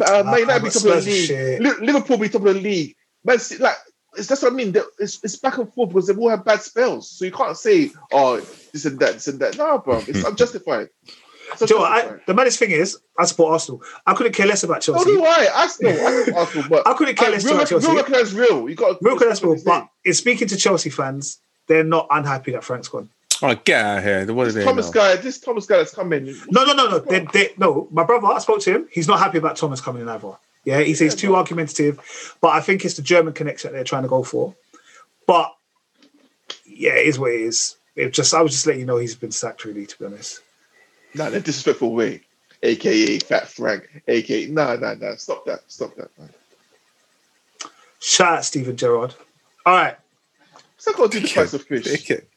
Speaker 3: Uh,
Speaker 2: Ah,
Speaker 3: Man United be top of the league.
Speaker 2: shit.
Speaker 3: Liverpool be top of the league. Man, like it's, that's what I mean. It's, it's back and forth because they've all had bad spells. So you can't say, oh, this and that, this and that. No, bro, it's [LAUGHS] unjustified. It's
Speaker 2: Do you know what, I, the maddest thing is, I support Arsenal. I couldn't care less about
Speaker 3: So
Speaker 2: Chelsea.
Speaker 3: do I. I still, I Arsenal, but
Speaker 2: I couldn't care less
Speaker 3: real,
Speaker 2: about Chelsea.
Speaker 3: real recognize real. You got
Speaker 2: Milk and that's real, but in speaking to Chelsea fans, they're not unhappy that Frank's gone.
Speaker 4: Oh, get out of here. What are
Speaker 3: this Thomas
Speaker 4: know?
Speaker 3: guy, this Thomas guy that's coming.
Speaker 2: No, no, no, no. They, they, no, my brother, I spoke to him. He's not happy about Thomas coming in either. Yeah, he says
Speaker 3: Yeah,
Speaker 2: too
Speaker 3: bro.
Speaker 2: argumentative, but I think it's the German connection they're trying to go for. But yeah, it is what it is. It just, I was just letting you know he's been sacked, really, to be honest.
Speaker 3: Nah, in a disrespectful way. AKA Fat Frank. AKA no, no, no. Stop that. Stop that. Man.
Speaker 2: Shout out Steven Gerrard. All right.
Speaker 3: What's that got to do the price of fish?
Speaker 4: Pick it.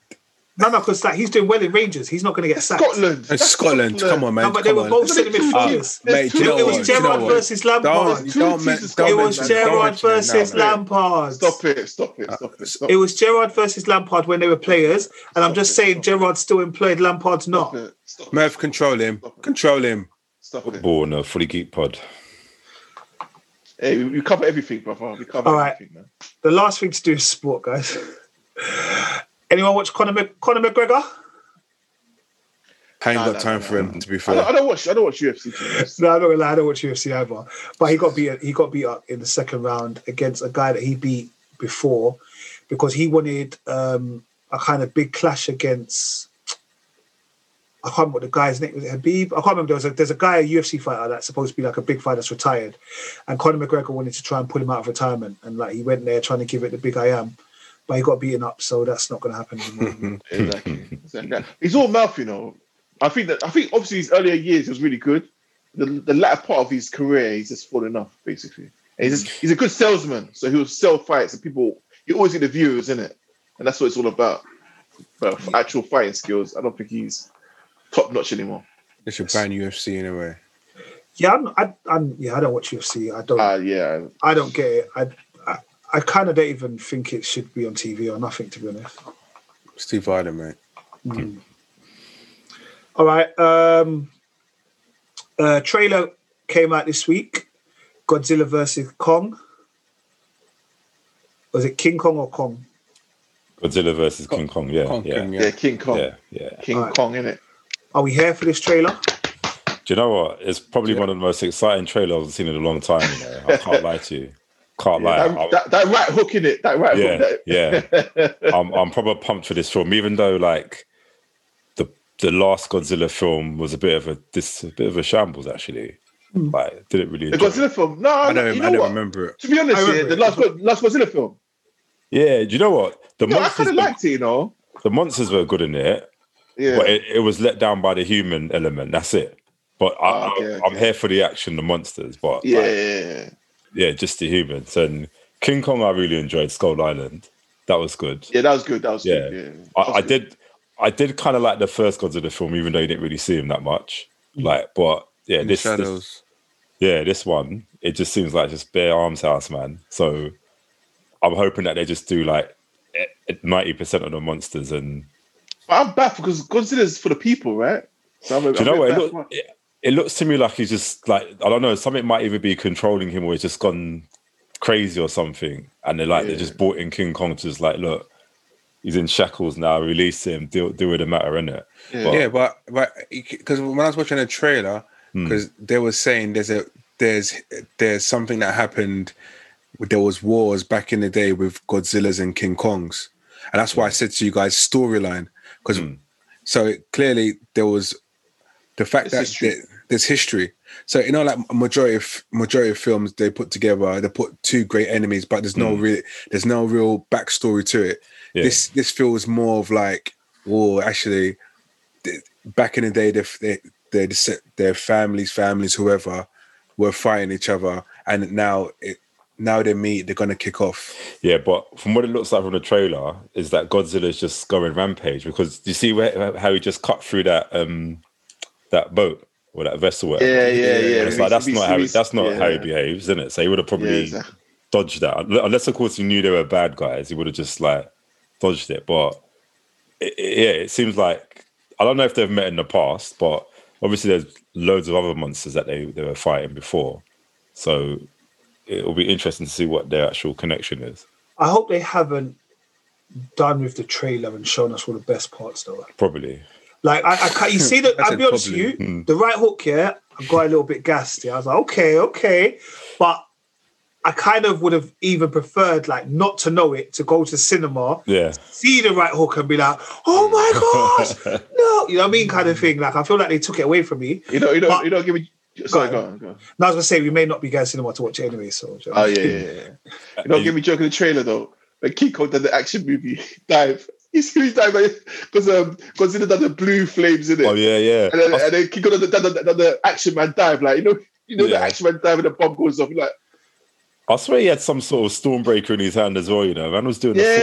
Speaker 2: No, no, because like, he's doing well in Rangers. He's not going to get sacked.
Speaker 3: Scotland.
Speaker 4: It's
Speaker 3: That's
Speaker 4: Scotland. Come on, man.
Speaker 2: No, but they
Speaker 4: Come
Speaker 2: were both
Speaker 3: There's
Speaker 2: centre
Speaker 3: only two
Speaker 2: midfielders.
Speaker 4: Mate, you know
Speaker 2: It was
Speaker 3: teams.
Speaker 4: Do you know
Speaker 2: Gerrard versus Lampard.
Speaker 4: Don't,
Speaker 3: Two
Speaker 4: don't,
Speaker 3: teams
Speaker 4: men-
Speaker 3: is
Speaker 4: don't
Speaker 2: It was
Speaker 4: mention-
Speaker 2: Gerrard
Speaker 4: mention it now,
Speaker 2: versus. Lampard.
Speaker 3: Stop it. Stop it. Stop it. Stop
Speaker 2: It was Gerrard versus Lampard when they were players, and I'm just saying
Speaker 3: stop it.
Speaker 2: Gerrard still employed, Lampard's not.
Speaker 3: Stop it. Stop it.
Speaker 4: Merv, control him. Control him.
Speaker 3: Stop it.
Speaker 1: Football on a fully geek pod.
Speaker 3: Hey, we, we cover everything, brother. We cover
Speaker 2: All right.
Speaker 3: everything, man.
Speaker 2: The last thing to do is sport, guys. Anyone watch Conor, Mc- Conor McGregor?
Speaker 4: I ain't
Speaker 3: Nah,
Speaker 4: got time for him, to be
Speaker 3: I don't,
Speaker 4: fair.
Speaker 3: I don't watch. I don't watch UFC. To be honest.
Speaker 2: No, I'm not gonna lie, I don't watch UFC either. But he got beat. He got beat up in the second round against a guy that he beat before because he wanted um, a kind of big clash against. I can't remember what the guy's name was. It Khabib. I can't remember. There was a, there's a guy, a UFC fighter that's supposed to be like a big fighter that's retired, and Conor McGregor wanted to try and pull him out of retirement, and like he went there trying to give it the big I am, but he got beaten up, so that's not going to happen anymore. [LAUGHS]
Speaker 3: Exactly. exactly. He's all mouth, you know. I think that I think obviously his earlier years he was really good. The, the latter part of his career, he's just fallen off basically. And he's just, he's a good salesman, so he will sell fights, and people you always get the viewers in it, and that's what it's all about. But for actual fighting skills, I don't think he's top notch anymore.
Speaker 4: They should ban UFC in a way.
Speaker 2: yeah, I'm, I, I'm. Yeah, I don't watch UFC. I don't.
Speaker 3: Ah, yeah,
Speaker 2: I don't get it. I, I, I kind of don't even think it should be on TV or nothing, to be honest.
Speaker 4: Steve Harden, mate.
Speaker 2: Mm. All right. Um, uh, trailer came out this week. Godzilla versus Kong. Was it King Kong or Kong?
Speaker 1: Godzilla versus King Kong. Yeah,
Speaker 4: Kong
Speaker 1: yeah,
Speaker 4: King,
Speaker 3: yeah, King Kong,
Speaker 1: yeah, yeah.
Speaker 3: King
Speaker 2: Alright.
Speaker 3: Kong, in it.
Speaker 2: Are we here for this trailer?
Speaker 1: Do you know what? It's probably
Speaker 4: Yeah.
Speaker 1: one of the most exciting trailers I've seen in a long time. You know, I can't [LAUGHS] lie to you. Can't lie.
Speaker 3: that,
Speaker 1: I-
Speaker 3: that, that right hook in it, that right
Speaker 1: Yeah,
Speaker 3: hook.
Speaker 1: yeah. [LAUGHS] I'm I'm probably pumped for this film, even though like the the last Godzilla film was a bit of a this a bit of a shambles actually. Hmm. Like didn't really.
Speaker 3: The
Speaker 1: enjoy it.
Speaker 3: Godzilla film. No,
Speaker 4: I
Speaker 3: no,
Speaker 4: don't,
Speaker 3: you
Speaker 4: I don't
Speaker 3: what?
Speaker 4: remember it.
Speaker 3: To be honest,
Speaker 2: I
Speaker 3: yeah, the
Speaker 2: it.
Speaker 3: last Go- last Godzilla film.
Speaker 1: Yeah, do you know what the
Speaker 3: No, I
Speaker 1: monsters?
Speaker 3: kind of
Speaker 1: were-
Speaker 3: liked it, you know.
Speaker 1: the monsters were good in it,
Speaker 3: Yeah.
Speaker 1: but it, it was let down by the human element. That's it. But I,
Speaker 3: Oh, okay,
Speaker 1: I, I'm
Speaker 3: okay.
Speaker 1: here for the action, the monsters. But
Speaker 3: yeah,
Speaker 1: like,
Speaker 3: yeah, yeah.
Speaker 1: yeah, just the humans. And King Kong, I really enjoyed. Skull Island, that was good.
Speaker 3: Yeah, that was good. That was
Speaker 1: Yeah.
Speaker 3: good. Yeah. That
Speaker 1: I, I
Speaker 3: good.
Speaker 1: did, I did kind of like the first Godzilla film, even though you didn't really see him that much. Mm. Like, but yeah,
Speaker 4: In
Speaker 1: this, this, yeah, this one, it just seems like just bare arms house, man. So I'm hoping that they just do like ninety percent of the monsters, and
Speaker 3: But I'm back because Godzilla's for the people, right? So I'm,
Speaker 1: do you know
Speaker 3: I'm
Speaker 1: what? It,
Speaker 3: back
Speaker 1: look, it, it looks to me like he's just like I don't know. Something might either be controlling him or he's just gone crazy or something, and they're like they
Speaker 3: Yeah.
Speaker 1: just brought in King Kong to just like look. He's in shackles now. Release him. Deal, deal with the matter, innit?
Speaker 3: Yeah.
Speaker 1: But-
Speaker 4: Yeah, but but because when I was watching the trailer,
Speaker 1: Hmm.
Speaker 4: because they were saying there's a there's there's something that happened. There was wars back in the day with Godzillas and King Kongs, and that's why I said to you guys storyline because
Speaker 1: Hmm.
Speaker 4: so clearly there was the fact
Speaker 3: It's
Speaker 4: that
Speaker 3: history.
Speaker 4: there- there's history. So you know, like majority of majority of films they put together, they put two great enemies, but there's no
Speaker 1: Hmm.
Speaker 4: real there's no real backstory to it.
Speaker 1: Yeah.
Speaker 4: This this feels more of like, oh, actually, back in the day, their their their, their families, families, whoever, were fighting each other, and now it now they meet, they're gonna kick off.
Speaker 1: Yeah, but from what it looks like from the trailer, is that Godzilla's just going rampage because you see where, how he just cut through that um that boat or that vessel? whatever?
Speaker 3: Yeah, yeah, yeah.
Speaker 1: And it's like that's not how he, that's not how he behaves, isn't it? So he would have
Speaker 3: Yeah,
Speaker 1: probably
Speaker 3: exactly.
Speaker 1: dodged that, unless of course he knew they were bad guys. He would have just like dodged it. But it, it- yeah, it seems like I don't know if they've met in the past, but obviously there's loads of other monsters that they they were fighting before, so it'll be interesting to see what their actual connection is.
Speaker 2: I hope they haven't done with the trailer and shown us all the best parts though.
Speaker 1: Probably.
Speaker 2: Like I, I can't, you [LAUGHS] see that.
Speaker 4: I
Speaker 2: I'll be honest
Speaker 4: probably.
Speaker 2: with you,
Speaker 1: Hmm.
Speaker 2: the right hook. Yeah, I got a little bit gassed. Yeah, I was like, okay, okay, but I kind of would have even preferred like not to know it to go to cinema,
Speaker 1: Yeah.
Speaker 2: see the right hook, and be like, oh my gosh, [LAUGHS] no, you know what I mean, kind of thing. Like I feel like they took it away from me.
Speaker 3: You know, you know,
Speaker 2: But-
Speaker 3: you know. Give me. Sorry,
Speaker 2: Go
Speaker 3: go on. Go on.
Speaker 2: And I was gonna say we may not be going to cinema to watch it anyway. So
Speaker 3: Oh yeah, yeah, yeah. You know, [LAUGHS] give me joke in the trailer though. When Kiko did the action movie dive, he's he dive because um Godzilla done the blue flames in it.
Speaker 1: Oh yeah, yeah.
Speaker 3: And then, and then Kiko done the, done the, the action man dive, like you know, you know
Speaker 1: Yeah.
Speaker 3: the action man dive and the bomb goes off. Like,
Speaker 1: I swear he had some sort of stormbreaker in his hand as well. You know, man was doing. a
Speaker 3: Yeah.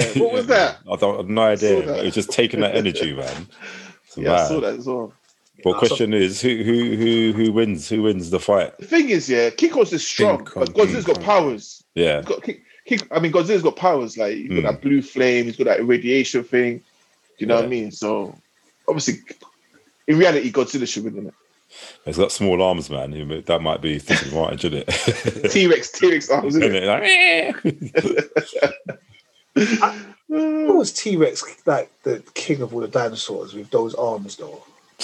Speaker 1: thing, you know,
Speaker 3: What was that? [LAUGHS]
Speaker 1: I don't I have no idea.
Speaker 3: that.
Speaker 1: It was just taking that energy, [LAUGHS] man. It's
Speaker 3: yeah, I saw that as well.
Speaker 1: But question is, who who who who wins? Who wins the fight?
Speaker 3: The thing is, yeah, Kiko's just strong,
Speaker 4: King Kong,
Speaker 3: but Godzilla's
Speaker 4: King
Speaker 3: got
Speaker 4: Kong.
Speaker 3: powers.
Speaker 1: Yeah,
Speaker 3: He's got, Ki- Ki- I mean, Godzilla's got powers. Like he's got
Speaker 1: Mm.
Speaker 3: that blue flame, he's got that irradiation thing. Do you know what I mean? So obviously, in reality, Godzilla should win.
Speaker 1: he's got small arms, man. That might be disadvantage, isn't it? [LAUGHS]
Speaker 3: T Rex, T Rex arms. Isn't
Speaker 1: And
Speaker 3: it?
Speaker 1: it [LAUGHS] like,
Speaker 2: who was T Rex like the king of all the dinosaurs with those arms though? [LAUGHS]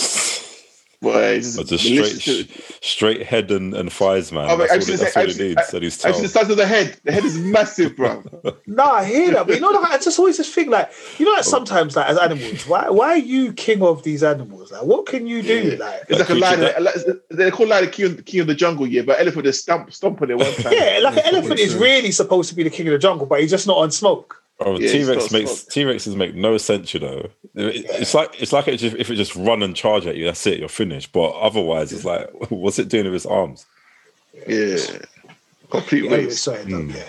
Speaker 3: Boy, he's
Speaker 1: But just straight, straight head and, and thighs, man.
Speaker 3: Oh, but
Speaker 1: that's
Speaker 3: actually,
Speaker 1: all, it, that's all it
Speaker 3: actually-
Speaker 1: needs. And his
Speaker 3: Actually, the size of the head. The head is massive, bro. [LAUGHS]
Speaker 2: Nah, I hear that, but you know, like, I just always just think like, you know, like oh. sometimes like as animals, why why are you king of these animals? Like, what can you do? Like,
Speaker 3: It's like a lion.
Speaker 1: that-
Speaker 3: like- They're called lion king, of- king of the jungle, yeah. But elephant just stomp, stomp on it one [LAUGHS] time.
Speaker 2: yeah, like an elephant is really supposed to be the king of the jungle, but he's just not on smoke.
Speaker 1: Oh,
Speaker 3: Yeah,
Speaker 1: T Rex makes
Speaker 3: smoke.
Speaker 1: T Rexes make no sense, you know. It- It's like it's like it just, if it just run and charge at you, that's it, you're finished. But otherwise, it's like, [LAUGHS] what's it doing with its arms?
Speaker 3: Yeah, complete
Speaker 2: Anyway,
Speaker 3: waste.
Speaker 2: sorry, no, yeah.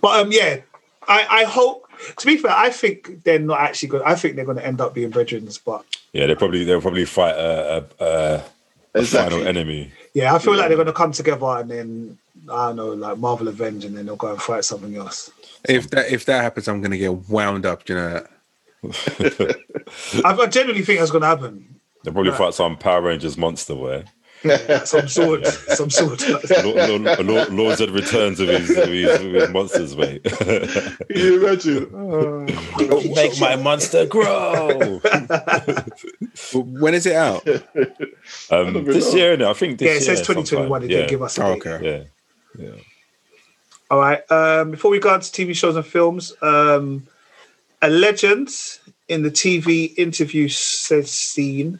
Speaker 2: But um, yeah, I I hope. To be fair, I think they're not actually good. I think they're going to end up being brethren. But
Speaker 1: Yeah, they probably they'll probably fight a, a, a, a
Speaker 3: Exactly.
Speaker 1: final enemy.
Speaker 2: yeah, I feel like they're going to come together and then I don't know, like Marvel Avenge, and then they'll go and fight something else.
Speaker 4: If that if that happens, I'm gonna get wound up. do You know, that? [LAUGHS]
Speaker 2: I, I genuinely think that's going to happen.
Speaker 1: They'll probably fight some Power Rangers monster where [LAUGHS]
Speaker 2: Some sword, some sword.
Speaker 1: Lord, Lord, Lord, Lord Zedd returns with his, with his, with his monsters, mate.
Speaker 3: Can you imagine? [LAUGHS]
Speaker 1: Make my monster grow.
Speaker 4: when is it out?
Speaker 1: Um, this
Speaker 3: know.
Speaker 1: year, no, I think this
Speaker 2: yeah, it says 2021.
Speaker 1: sometime.
Speaker 2: They
Speaker 1: yeah.
Speaker 2: did give us a
Speaker 4: Oh, okay.
Speaker 1: Yeah, yeah.
Speaker 2: All right. Um, before we go on to TV shows and films, um, a legend in the TV interview scene,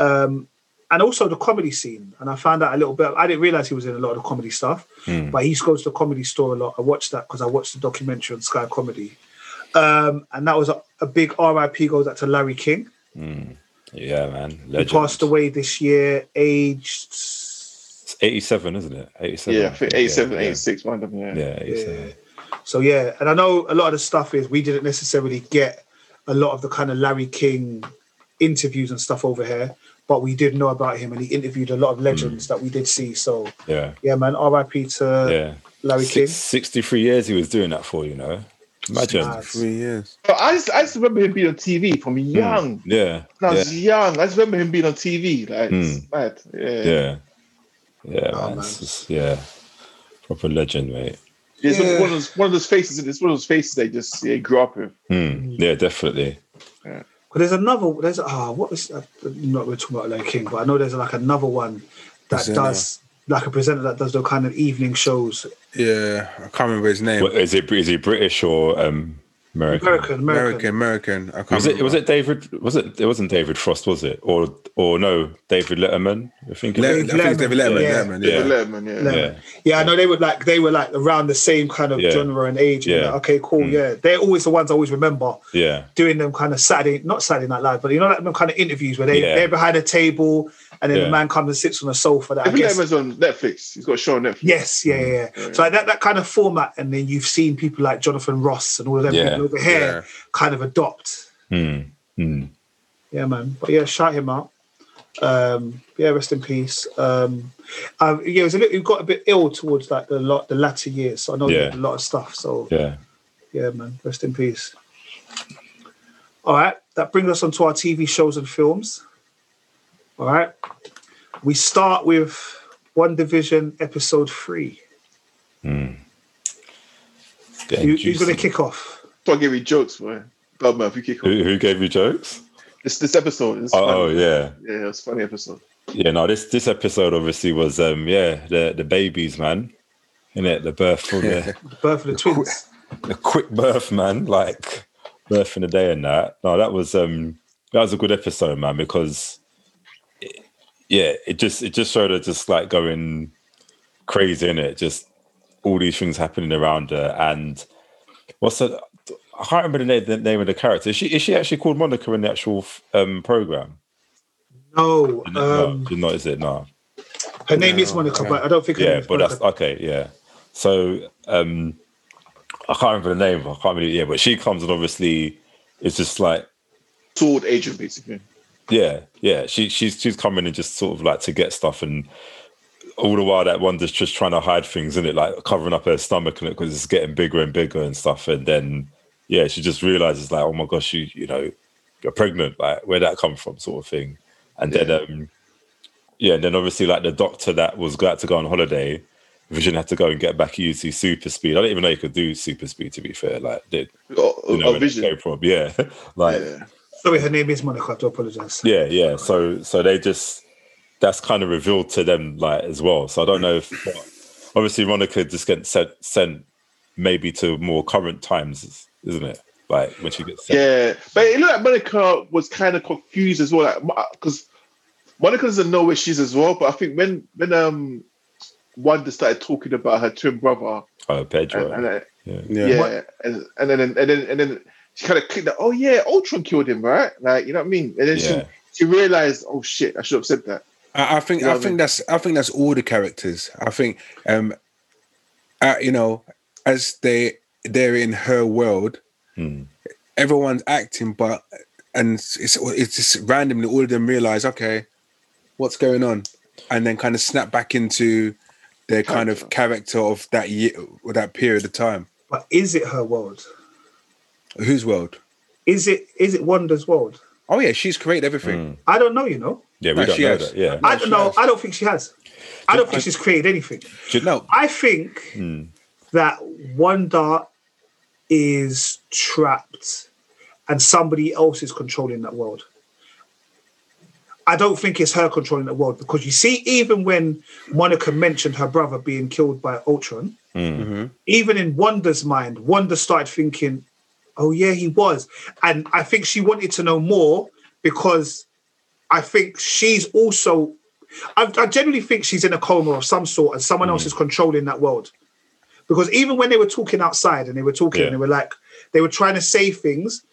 Speaker 2: um, and also the comedy scene. And I found out a little bit. I didn't realize he was in a lot of the comedy stuff,
Speaker 1: Hmm.
Speaker 2: but he goes to the comedy store a lot. I watched that because I watched the documentary on Sky Comedy, um, and that was a, a big RIP goes out to Larry King.
Speaker 1: Yeah, man.
Speaker 2: He passed away this year, aged.
Speaker 1: It's 87, isn't it? 87.
Speaker 3: Yeah, I think 87,
Speaker 1: yeah,
Speaker 3: 86, one of them. Yeah.
Speaker 1: Yeah, 87.
Speaker 2: Yeah. So yeah, and I know a lot of the stuff is we didn't necessarily get a lot of the kind of Larry King interviews and stuff over here, but we did know about him and he interviewed a lot of legends mm. that we did see. So
Speaker 1: Yeah.
Speaker 2: yeah, man, R.I.P. to
Speaker 1: Yeah.
Speaker 2: Larry
Speaker 1: Six,
Speaker 2: King.
Speaker 1: 63 years he was doing that for, you know. Imagine.
Speaker 2: Mad.
Speaker 4: Three years.
Speaker 3: I just, I just remember him being on TV from hmm. young.
Speaker 1: Yeah.
Speaker 3: When I
Speaker 1: Yeah.
Speaker 3: young. I just remember him being on TV. Like, it's hmm. mad. Yeah.
Speaker 1: Yeah. Yeah,
Speaker 2: Oh,
Speaker 1: man.
Speaker 2: man.
Speaker 1: Just- yeah. Proper legend, mate.
Speaker 3: It's
Speaker 2: Yeah.
Speaker 3: one of those one of those faces. It's one of those faces they just yeah, grew up with.
Speaker 1: Hmm. Yeah, definitely.
Speaker 2: But there's another. There's ah, what was? Uh, not we're talking about Larry King, but I know there's like another one that
Speaker 4: Presenter.
Speaker 2: does like a presenter that does the kind of evening shows.
Speaker 4: Yeah, I can't remember his name.
Speaker 1: What, is it is he British or um, American?
Speaker 2: American, American.
Speaker 4: American, American. I can't
Speaker 1: Was it
Speaker 4: remember.
Speaker 1: was it David was it it wasn't David Frost, was it? Or or no, David Letterman. I think.
Speaker 4: Le- I
Speaker 2: David
Speaker 4: think it's David
Speaker 2: Letterman,
Speaker 4: Letterman.
Speaker 2: yeah.
Speaker 4: Letterman,
Speaker 3: Yeah,
Speaker 4: yeah.
Speaker 3: Letterman, yeah.
Speaker 2: Letterman.
Speaker 1: yeah,
Speaker 2: Yeah, I know they were like they were like around the same kind of
Speaker 1: Yeah.
Speaker 2: genre and age.
Speaker 1: Yeah.
Speaker 2: Yeah. okay, cool.
Speaker 1: Mm.
Speaker 2: Yeah, they're always the ones I always remember
Speaker 1: yeah,
Speaker 2: doing them kind of Saturday, not Saturday Night Live, but you know like them kind of interviews where they
Speaker 1: Yeah.
Speaker 2: they're behind a table and then
Speaker 1: Yeah.
Speaker 2: the man comes and sits on a sofa. That I
Speaker 3: David
Speaker 2: guess.
Speaker 3: Letterman's on Netflix. He's got a show on Netflix.
Speaker 2: Yes, yeah, yeah, yeah.
Speaker 3: Yeah.
Speaker 2: So like that that kind of format, and then you've seen people like Jonathan Ross and all of them
Speaker 1: Yeah.
Speaker 2: people over here
Speaker 4: Yeah.
Speaker 2: kind of adopt.
Speaker 1: Hmm. Hmm.
Speaker 2: Yeah, man. But yeah, shout him out. Um, yeah, rest in peace. Um, um, yeah, it was a little, he got a bit ill towards like the lot the latter years. So I know he
Speaker 1: Yeah.
Speaker 2: did a lot of stuff. So
Speaker 1: yeah.
Speaker 2: yeah, man. Rest in peace. All right, that brings us on to our TV shows and films. All right, we start with WandaVision episode three.
Speaker 1: Getting
Speaker 2: Who, who's going to kick off?
Speaker 3: Don't give me jokes, boy. God, man, if you kick off.
Speaker 1: Who, who gave you jokes?
Speaker 3: This this episode is
Speaker 1: Oh,
Speaker 3: funny.
Speaker 1: oh, yeah,
Speaker 3: yeah, it was a funny episode.
Speaker 1: yeah. No, this this episode obviously was um yeah the the babies man, in it the birth for the [LAUGHS]
Speaker 2: The birth of the twins.
Speaker 1: the quick birth man like birth in a day and that. No, that was um that was a good episode man because it, yeah it just it just showed her just like going crazy in it just all these things happening around her and what's that I can't remember the name, the name of the character. Is she is she actually called Monica in the actual um program?
Speaker 2: No,
Speaker 1: no,
Speaker 2: um,
Speaker 1: she's not. Is it no?
Speaker 2: her name is Monica, but I don't think her name
Speaker 1: Yeah,
Speaker 2: is
Speaker 1: but that's okay. Yeah. So um I can't remember the name. I can't remember. Yeah, but she comes and obviously it's just like
Speaker 3: S.W.O.R.D. agent, basically.
Speaker 1: Yeah, yeah. She she's she's coming and just sort of like to get stuff and. All the while, that Wanda's just trying to hide things in it, like covering up her stomach and it because it's getting bigger and bigger and stuff. And then, yeah, she just realizes like, oh my gosh, you you know, you're pregnant. Like, where'd that come from, sort of thing. And then, um, yeah, and then obviously like the doctor that was glad to go on holiday, Vision had to go and get back using super speed. I didn't even know you could do super speed. To be fair, like, did
Speaker 3: Oh,
Speaker 1: you know
Speaker 3: oh, vision.
Speaker 1: came from? Yeah, [LAUGHS] like,
Speaker 3: Yeah.
Speaker 2: Sorry, her name is Monica. I do apologize.
Speaker 1: yeah, yeah. So so they just that's kind of revealed to them like as well. So I don't know if obviously Monica just gets sent sent maybe to more current times, isn't it? Like when she gets sent.
Speaker 3: Yeah, but it looked like Monica was kind of confused as well, like because Monica doesn't know where she's as well. But I think when when um Wanda started talking about her twin brother,
Speaker 1: Oh, Pedro.
Speaker 3: and, and, uh,
Speaker 1: yeah.
Speaker 4: Yeah.
Speaker 3: yeah, and, and then and then and then she kind of clicked that. Oh yeah, Ultron killed him, right? Like you know what I mean? And then
Speaker 1: Yeah.
Speaker 3: she she realized, oh shit, I should have said that.
Speaker 4: I, I think
Speaker 3: You know
Speaker 4: I
Speaker 3: what I
Speaker 4: think
Speaker 3: mean?
Speaker 4: that's I think that's all the characters. I think um uh, you know, as they they're in her world,
Speaker 1: Hmm.
Speaker 4: everyone's acting, but and it's it's just randomly all of them realize, okay, what's going on, and then kind of snap back into their kind of character of that year or that period of time.
Speaker 2: But is it her world?
Speaker 4: Whose world?
Speaker 2: Is it is it Wanda's world?
Speaker 4: Oh yeah, she's created everything.
Speaker 2: I don't know. You know,
Speaker 1: Yeah, we
Speaker 4: No,
Speaker 1: don't
Speaker 4: she
Speaker 1: know
Speaker 4: has.
Speaker 1: that. Yeah.
Speaker 2: I
Speaker 4: she
Speaker 2: don't know.
Speaker 4: has.
Speaker 2: I don't think she has. I don't think she's created anything.
Speaker 1: Do you-
Speaker 4: No,
Speaker 2: I think
Speaker 1: Hmm.
Speaker 2: that Wanda is trapped and somebody else is controlling that world. I don't think it's her controlling the world because you see, even when Monica mentioned her brother being killed by Ultron,
Speaker 1: Hmm.
Speaker 2: even in Wanda's mind, Wanda started thinking, oh, yeah, he was. And I think she wanted to know more because I think she's also, I, I generally think she's in a coma of some sort and someone else mm. is controlling that world. Because even when they were talking outside and they were talking
Speaker 1: Yeah.
Speaker 2: and they were like, they were trying to say things,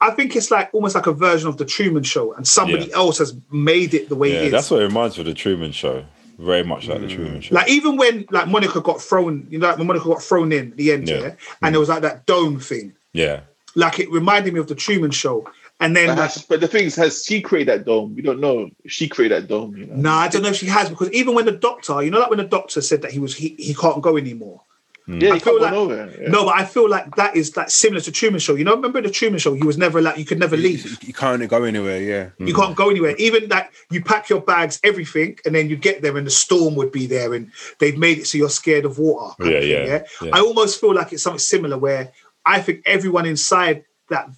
Speaker 2: I think it's like almost like a version of the Truman Show and somebody
Speaker 1: Yeah.
Speaker 2: else has made it the way
Speaker 1: Yeah,
Speaker 2: it is.
Speaker 1: that's what it reminds me of the Truman Show. Very much like the mm. Truman Show.
Speaker 2: Like even when like Monica got thrown, you know, like when Monica got thrown in at the end,
Speaker 1: Yeah.
Speaker 2: yeah, and there was like that dome thing.
Speaker 1: Yeah.
Speaker 2: Like it reminded me of the Truman Show. And then
Speaker 3: But,
Speaker 2: like,
Speaker 3: has- but the thing is, has she created that dome? We don't know she created that dome. You know?
Speaker 2: nah, I don't know if she has because even when the doctor, you know, like when the doctor said that he was he, he can't go anymore. Hmm.
Speaker 3: Yeah,
Speaker 2: I
Speaker 3: you
Speaker 2: feel
Speaker 3: can't go
Speaker 2: like-
Speaker 3: nowhere. Yeah.
Speaker 2: No, but I feel like that is like similar to Truman Show. You know, remember the Truman Show? He was never like you could never leave.
Speaker 4: you can't go anywhere. Yeah,
Speaker 2: You hmm. can't go anywhere. Even like you pack your bags, everything, and then you get there and the storm would be there and they've made it so you're scared of water. kind
Speaker 1: Yeah, yeah, yeah.
Speaker 2: I almost feel like it's something similar where I think everyone inside that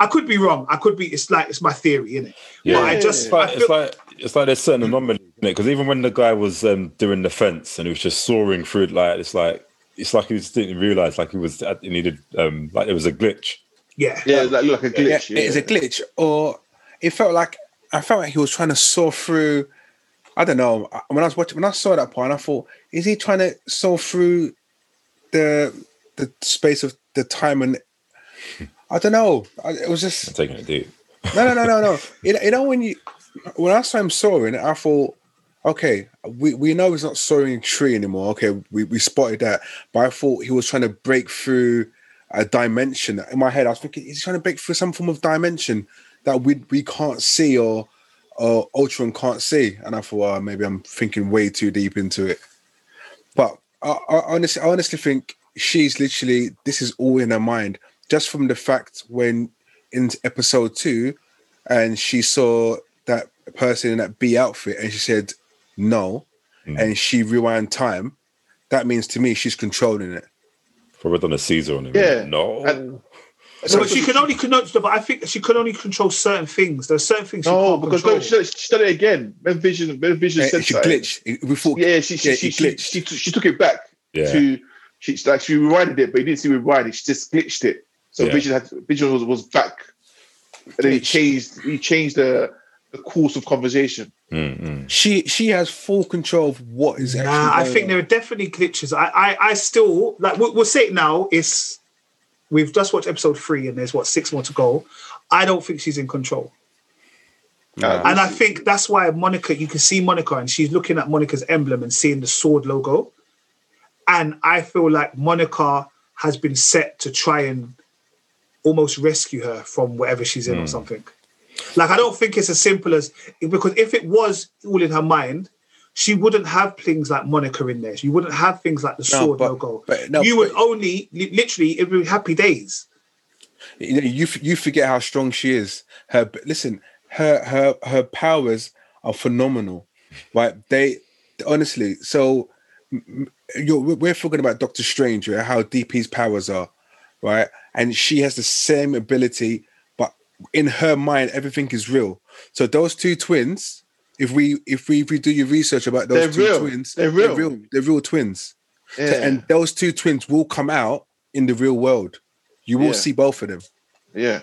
Speaker 2: I could be wrong. I could be it's like it's my theory, innit?
Speaker 1: Yeah,
Speaker 2: But I just
Speaker 1: it's like,
Speaker 2: I
Speaker 1: it's like it's like there's certain anomalies in it because even when the guy was um, doing the fence and he was just soaring through it, like it's like it's like he just didn't realize like he was he needed um like there was a glitch.
Speaker 2: yeah.
Speaker 3: Yeah, it's like, look like a
Speaker 4: yeah,
Speaker 3: glitch.
Speaker 4: it is a glitch, or it felt like I felt like he was trying to saw through. I don't know. When I was watching, when I saw that part, I thought, is he trying to saw through the the space of the time and I don't know. I, it was just
Speaker 1: I'm taking it deep.
Speaker 4: no, no, no, no, no. You you know when you when I saw him soaring, I thought, okay, we, we know he's not soaring in tree anymore. Okay, we, we spotted that, but I thought he was trying to break through a dimension. In my head, I was thinking he's trying to break through some form of dimension that we we can't see or or Ultron can't see. And I thought, oh, maybe I'm thinking way too deep into it. But I, I honestly, I honestly think she's literally this is all in her mind, just from the fact when in episode two, and she saw that person in that B outfit, and she said no,
Speaker 1: Mm.
Speaker 4: and she rewind time. That means to me she's controlling it.
Speaker 1: Probably done a Caesar on him.
Speaker 3: Yeah.
Speaker 1: No.
Speaker 3: And- [LAUGHS]
Speaker 2: So, but she can only control. But I think she can only control certain things. There's certain things she
Speaker 3: No, because
Speaker 2: control.
Speaker 3: no, she, done- she done it again. When Vision, when Vision
Speaker 4: Eh,
Speaker 3: said
Speaker 4: she glitched. It- We thought,
Speaker 3: Yeah, she she,
Speaker 4: Yeah,
Speaker 3: she, she,
Speaker 4: glitched.
Speaker 3: she, she took it back
Speaker 1: yeah.
Speaker 3: to she like she rewinded it, but you didn't see rewinding. She just glitched it. So
Speaker 1: Yeah.
Speaker 3: Vision had Vision was, was back, and then he changed he changed the the course of conversation.
Speaker 1: Mm, mm.
Speaker 4: she she has full control of what is actually.
Speaker 2: Nah, I
Speaker 4: going
Speaker 2: think
Speaker 4: on.
Speaker 2: there are definitely glitches. I, I, I still like. We'll, we'll say it now. It's we've just watched episode three, and there's what six more to go. I don't think she's in control,
Speaker 4: Nah.
Speaker 2: and I think that's why Monica. You can see Monica, and she's looking at Monica's emblem and seeing the S.W.O.R.D. logo, and I feel like Monica has been set to try and almost rescue her from whatever she's in or
Speaker 1: Hmm.
Speaker 2: something. Like I don't think it's as simple as because if it was all in her mind, she wouldn't have things like Monica in there. She wouldn't have things like the
Speaker 4: No,
Speaker 2: S.W.O.R.D.
Speaker 4: but-
Speaker 2: logo.
Speaker 4: but- no,
Speaker 2: you would
Speaker 4: but-
Speaker 2: only literally it would be happy days.
Speaker 4: you you you forget how strong she is. Her listen, her her her powers are phenomenal, right? They honestly. So you're, we're talking about Doctor Strange, right? How deep his powers are, right? And she has the same ability, but in her mind, everything is real. So those two twins, if we if we if we do your research about those
Speaker 3: They're
Speaker 4: two
Speaker 3: real.
Speaker 4: twins,
Speaker 3: They're real.
Speaker 4: they're
Speaker 3: real.
Speaker 4: real. They're real twins.
Speaker 3: Yeah.
Speaker 4: So- and those two twins will come out in the real world. You will
Speaker 3: Yeah.
Speaker 4: see both of them.
Speaker 3: yeah.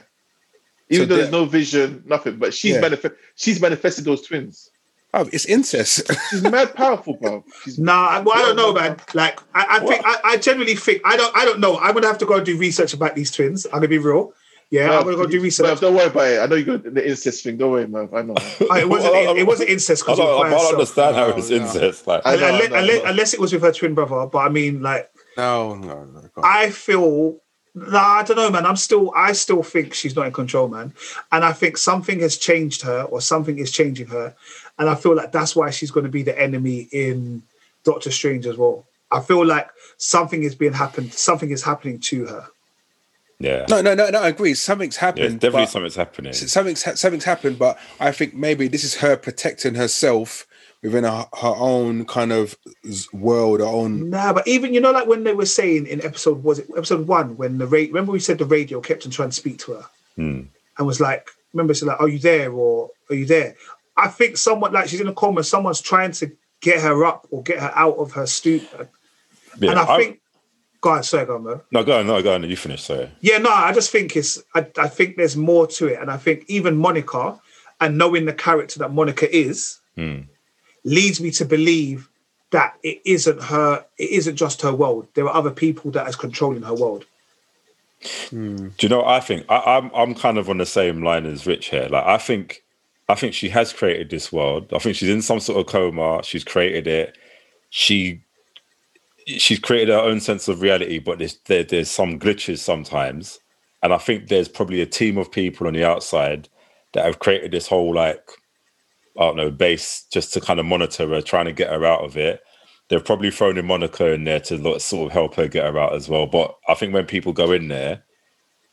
Speaker 3: Even
Speaker 4: So
Speaker 3: though there's no vision, nothing, but she's
Speaker 4: Yeah.
Speaker 3: manifest she's manifested those twins.
Speaker 4: Oh, it's incest.
Speaker 3: She's mad powerful, bro. She's
Speaker 2: Nah, I- well, I don't know, man. Like I, I think I, I generally think I don't I don't know. I'm gonna have to go and do research about these twins. I'm gonna be real. Yeah, I'm gonna go do research.
Speaker 3: Bruv, don't worry about it. I know you got the incest thing. Don't worry, man. I know. [LAUGHS]
Speaker 2: Oh, it wasn't it, it wasn't incest
Speaker 1: I
Speaker 2: because
Speaker 1: don't, I don't understand how
Speaker 4: No,
Speaker 1: it's
Speaker 4: no.
Speaker 1: incest. Like,
Speaker 3: know,
Speaker 2: unless,
Speaker 3: know.
Speaker 2: unless, unless it was with her twin brother. But I mean, like
Speaker 4: no, no, no.
Speaker 2: I feel nah, I don't know, man. I'm still I still think she's not in control, man. And I think something has changed her or something is changing her. And I feel like that's why she's gonna be the enemy in Doctor Strange as well. I feel like something is being happened, something is happening to her.
Speaker 1: yeah.
Speaker 4: no, no, no, no. I agree. Something's
Speaker 1: yeah,
Speaker 4: happened.
Speaker 1: definitely something's happening.
Speaker 4: something's ha- something's happened, but I think maybe this is her protecting herself within her, her own kind of world, her own.
Speaker 2: Nah, but even you know, like when they were saying in episode was it episode one when the radio remember we said the radio kept on trying to speak to her
Speaker 1: Hmm.
Speaker 2: and was like, remember, she's like, "Are you there?" or "Are you there?" I think someone like she's in a coma. Someone's trying to get her up or get her out of her stupor.
Speaker 1: Yeah,
Speaker 2: and I
Speaker 1: I-
Speaker 2: think, go on, sorry, go on, man.
Speaker 1: no, go on, no, go on. You finish. Sorry.
Speaker 2: Yeah, no, I just think it's. I, I think there's more to it, and I think even Monica and knowing the character that Monica is
Speaker 1: Hmm.
Speaker 2: leads me to believe that it isn't her. It isn't just her world. There are other people that is controlling her world.
Speaker 1: Do you know? What I think I, I'm I'm kind of on the same line as Rich here. Like I think I think she has created this world. I think she's in some sort of coma. She's created it. She she's created her own sense of reality, but there's there, there's some glitches sometimes. And I think there's probably a team of people on the outside that have created this whole like I don't know base just to kind of monitor her, trying to get her out of it. They've probably thrown in Monica in there to sort of help her get her out as well. But I think when people go in there,